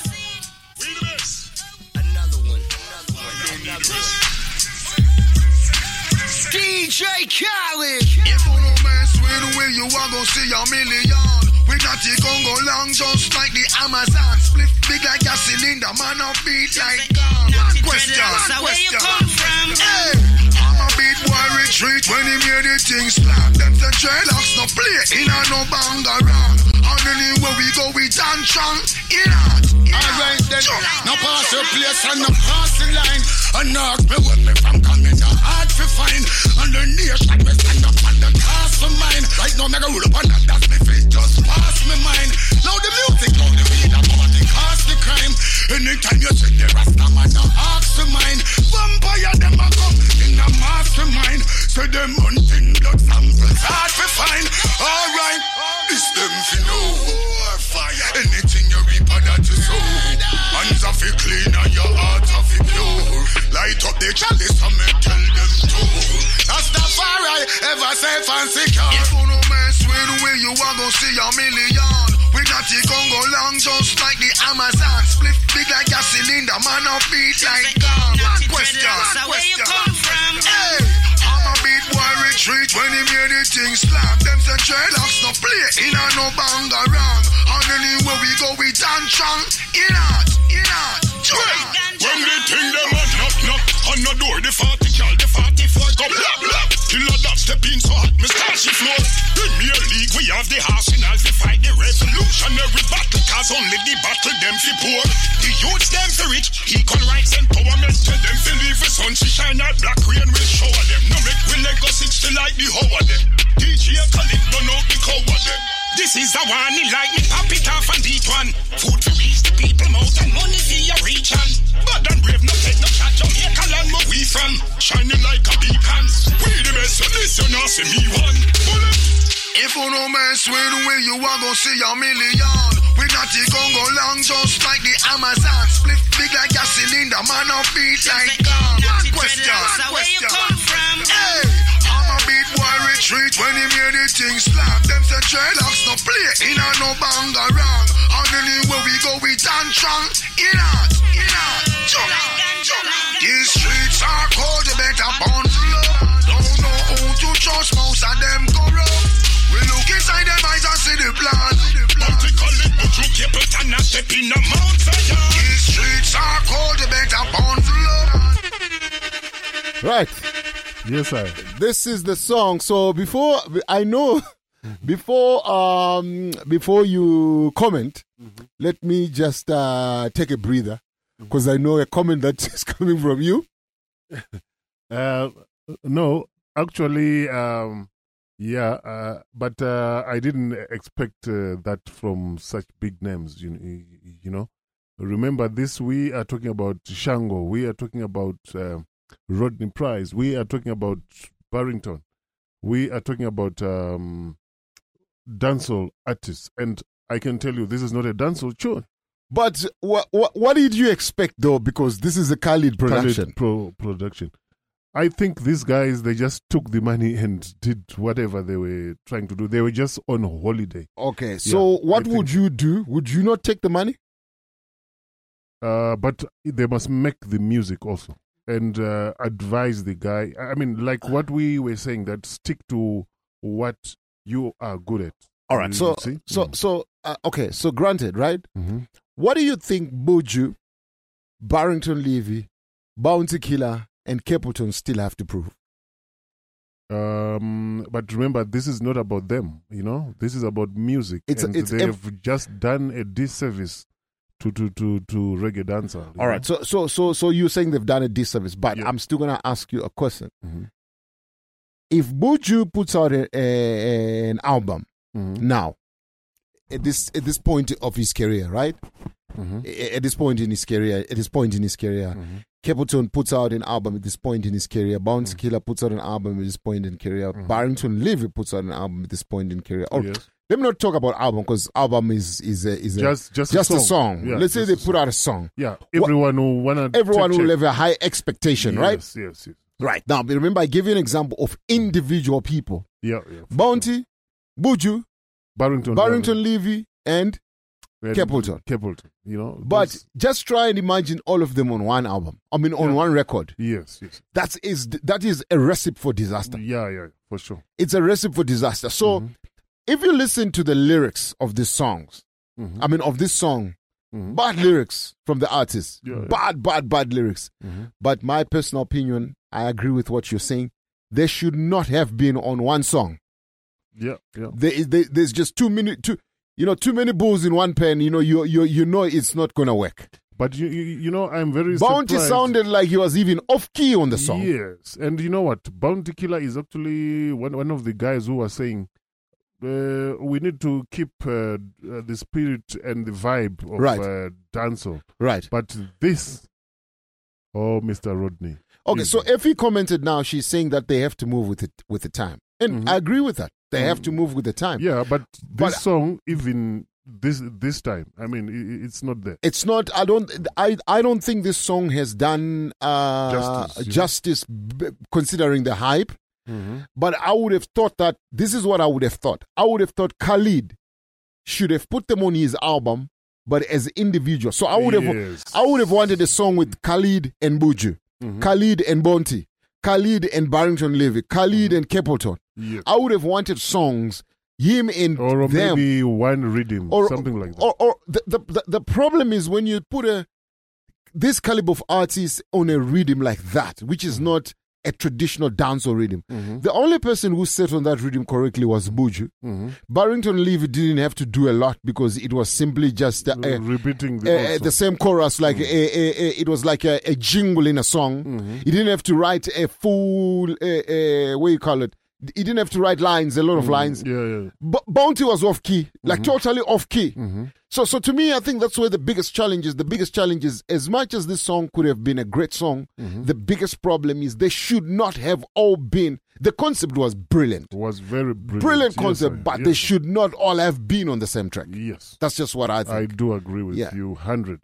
DJ Khaled. If you no mess with the you are gonna see a million. We got the Congo long just like the Amazon. Split big like a cylinder, man up beat like gun. One question, So one where you come from? Hey, I'm a beat boy retreat when he made the things slap. Them the dreadlocks no play in a no bang around. And anywhere we go we dance strong. In out, Alright then, now pass your place and now pass the line. And knock me with me from coming now hard to find. And the nation me stand up on the cast for mine. Right now me go roll up on that, Amazon. Split big like a cylinder, man up beat like gun. One question, one where you question. from? Hey, I'm a beat boy retreat when he made the thing slap. Them say dreadlocks no play in a no bang around. And anywhere we go we dance strong. In out, in out. When the thing them a knock knock on the door, the 40 cal, the 44 go blah blah. Killer that step in so hot, me start she floor. Premier League, we have the arsenal to fight the revolutionary battle, cause only the battle them fi poor. The youths them fi rich, equal rights empowerment, tell them fi leave the sun she shine out, black rain will shower them. No make we let go six to like the hoe of them. DJ Khaled run out the cow of them. This is the one, he like me, pop it off and eat one. Food to reach the people mouth and money for your region. on. Bad and brave, no take no shot, Jamaica land where we from. Shining like a beacon. We the best, so listen, now see me one. Bullet. If you no mess with the way you are gonna see a million. We got the Congo long just like the Amazon. Split big like a cylinder, man up feet like gun. One question, So one where you come from? Hey, I'm a beat boy retreat when he made the thing slap. Them say dreadlocks no play in a no banga wrong. And anywhere we go we dance strong. In out, in out, jump, jump. These streets are cold, you better bound slow. Don't know who to trust, most of them corrupt. We look inside them eyes and see the plan. Multicolored, but you keep it and not step in the mount. These streets are cold, you better bound slow. Right. Yes, sir. This is the song. So before I know, before um before you comment, let me just uh take a breather because I know a comment that is coming from you. Uh, no, actually, um, yeah, uh, but uh, I didn't expect uh, that from such big names. You, you know, remember this. We are talking about Shango. We are talking about um Rodney Price. We are talking about Barrington. We are talking about um, dancehall artists, and I can tell you, this is not a dancehall tune. But what what what did you expect though? Because this is a Khaled production. Khaled Pro production. I think these guys they just took the money and did whatever they were trying to do. They were just on holiday. Okay, so what would you do? Would you not take the money? Uh, but they must make the music also and uh, advise the guy. I mean, like what we were saying, that stick to what you are good at. All right. So see? so so uh, okay. So granted, right? Mhm. What do you think Buju, Barrington Levy, Bounty Killer, and Capleton still have to prove? Um, but remember, this is not about them. You know, this is about music. It's- and it's they ev- have just done a disservice to to to to reggae dancer. All right. know? So so so so you're saying they've done a disservice, but I'm still gonna ask you a question. Mm-hmm. If Buju puts out a, a- an album Mm-hmm. now, at this at this point of his career, right? Mm-hmm. At this point in his career, at this point in his career, Capleton puts out an album at this point in his career. Bounce Mm-hmm. Killer puts out an album at this point in career. Barrington Levy puts out an album at this point in career. Or, Yes. Let me not talk about album because album is is a, is a, Just- just a a song. song. Yeah, Let's say they put out a song. Yeah, What- everyone who wanna everyone will have a high expectation, right? Yes, yes, yes. Right now, remember, I gave you an example of individual people: Yeah, yeah. Bounty, Buju, Barrington, Barrington Levy, and Capleton. Capleton. You know, But just try and imagine all of them on one album. I mean, on one record. yes, yes. That is that is a recipe for disaster. Yeah, yeah, for sure. It's a recipe for disaster. So, Mm-hmm. If you listen to the lyrics of these songs, Mm-hmm. I mean, of this song, bad lyrics from the artist, Yeah, yeah. bad, bad, bad lyrics. Mhm. But my personal opinion, I agree with what you're saying. They should not have been on one song. Yeah, yeah. There is, there, there's just too many, too, you know, too many bulls in one pen. You know, you you you know it's not gonna work. But you, you, you know, I'm very Bounty surprised. sounded like he was even off key on the song. Yes, and you know what? Bounty Killer is actually one one of the guys who was saying uh, we need to keep uh, uh, the spirit and the vibe of Right. uh, dancehall. Right. But this, oh, Mr. Rodney. Okay, so Effie commented now. She's saying that they have to move with it with the time, and I agree with that. They have to move with the time. Mm-hmm. Yeah, but this But- song, even this this time, I mean, it's not there. It's not. I don't. I. I don't think this song has done uh, Justice, justice, b- considering the hype. Mm-hmm. But I would have thought that this is what I would have thought. I would have thought Khaled should have put them on his album, but as individual. So I would have. Yes. I would have wanted a song with Khaled and Buju, Mm-hmm. Khaled and Bounty, Khaled and Barrington Levy, Khaled and Capleton. Mm-hmm. I would have wanted songs him and Or them maybe one rhythm, or something like that. Or, or the, the, the problem is when you put a this caliber of artist on a rhythm like that, which Mm-hmm. is not a traditional dancehall rhythm. The only person who sat on that rhythm correctly was Buju. Mm-hmm. Barrington Levy didn't have to do a lot because it was simply just uh, Repeating the, uh, the same chorus, like Mm. a, a, it was like a, a jingle in a song. Mm-hmm. He didn't have to write a full, uh, what do you call it? He didn't have to write lines, a lot of lines. Yeah, yeah. B- Bounty was off key, like Mm-hmm. totally off key. So, so to me, I think that's where the biggest challenge is. The biggest challenge is, as much as this song could have been a great song, Mm-hmm. the biggest problem is they should not have all been. The concept was brilliant, was very brilliant. brilliant concept, I- but yes, they should not all have been on the same track. Yes. That's just what I think. I do agree with Yeah. you, hundred.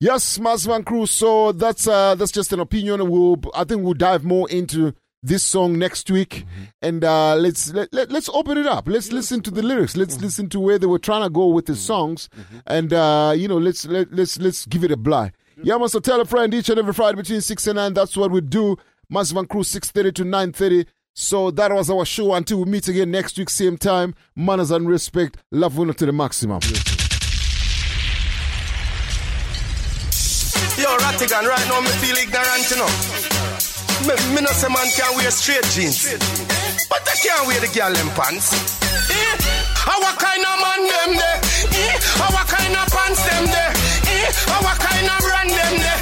Yes, Mars Van Cruz. So that's uh, that's just an opinion. We'll, I think we'll dive more into this song next week, mm-hmm. and uh, let's let, let, let's open it up. Let's listen to the lyrics. Let's mm-hmm. listen to where they were trying to go with the mm-hmm. songs, and uh, you know, let's let, let's let's give it a blind. Yeah, man. So tell a friend each and every Friday between six and nine. That's what we do. Massive and Crew six thirty to nine thirty. So that was our show. Until we meet again next week, same time. Manners and respect. Love one to the maximum. Yo, Rattigan, right now me feel ignorant, you know. Me, me no say man can wear straight jeans, but I can't wear the girl them pants. Eh? Our kind of man them there, eh? Our kind of pants them there, eh? Our kind of brand them there,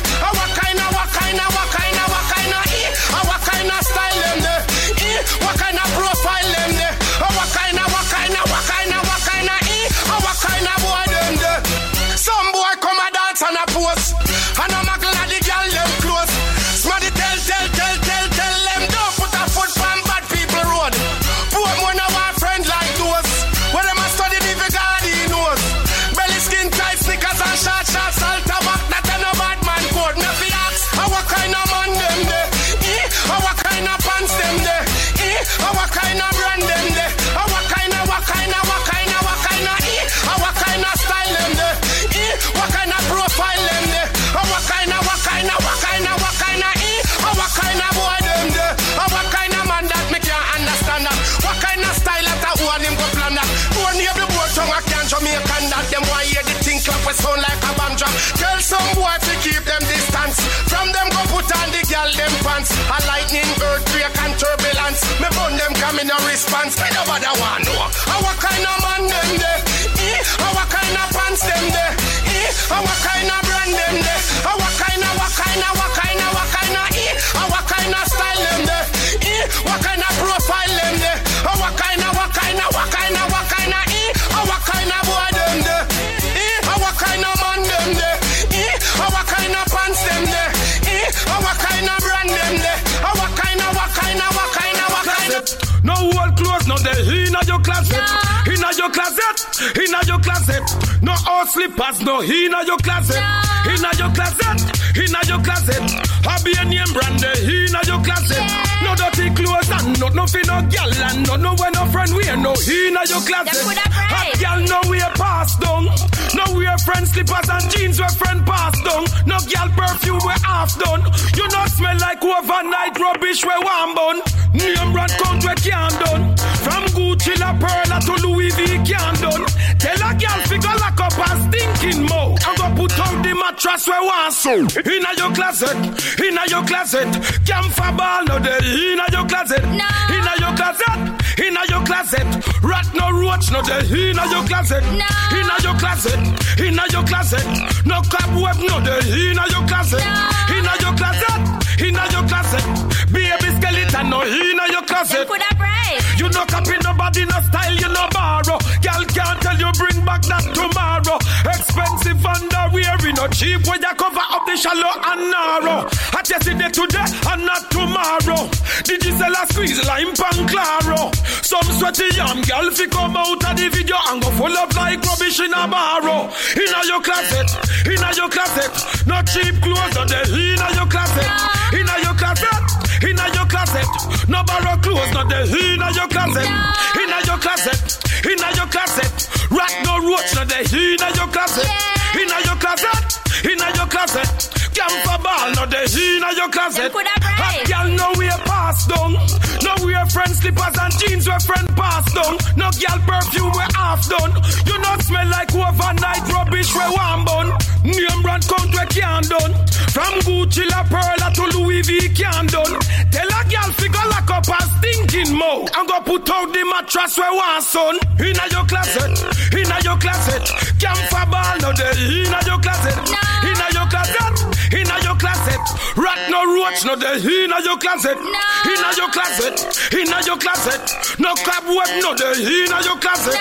we sound like a bomb drop. Tell some boy to keep them distance. From them go put on the girl them pants. A lightning, earthquake and turbulence. Me bun them come in no response. Me nobody want know. No they inna your closet. Inna your closet, inna your closet. No old slippers, no he inna your closet. Inna your closet, He inna your closet. Hobby a name brand, inna your closet. No dirty clothes and not nothing no girl and no no when no friend wear no inna your closet. Hot girl no wear pass down. No wear friend slippers and jeans where friend pass down. No girl perfume we half done. You not smell like overnight rubbish we warm bun. Name brand count we can't done. From Gucci La Perla to Louis V can't done. Tell a girl figure lock up a stinking mouth. And go put out the mattress we want so. Inna your closet, inna your closet. Camphor ball no day inna your closet. Inna your closet, inna your closet. Rat no roach no day inna your closet. Inna your closet, inna your closet. No cobweb no day inna your closet. Inna your closet, inna your closet. Baby skeleton no inna your closet. You no copy nobody no style you no borrow. Girl can't tell you bring back that tomorrow. Expensive underwear we no cheap when you cover up the shallow and narrow. I just it today and not tomorrow. Did you sell a squeeze lime pan claro? Some sweaty young girl fi come out of the video and go full up like rubbish in a barrow. Inna your closet, inna your closet. No cheap clothes on the inna your closet, inna your closet, inna closet. No borrow clothes, not the inna your closet, inna your closet, inna your closet. Rat no roach, not the inna your closet, inna your closet, inna your closet. Camphor ball, not the inna your closet. Hot girl, no wear pass down. No wear friend slippers and jeans where friend pass down. No girl perfume we half done. You not smell like overnight rubbish we warm bun. Name brand count we can't done. From Gucci La Perla to Louis V can't done. Tell a girl figure lock up a stinking mouth and go put out the mattress we want son. Inna your closet, inna your closet. Camphor ball no day inna your closet. Closet, inna your closet. Rat no roach no day inna your closet. Inna your closet, inna your closet. No cobweb no day inna your closet.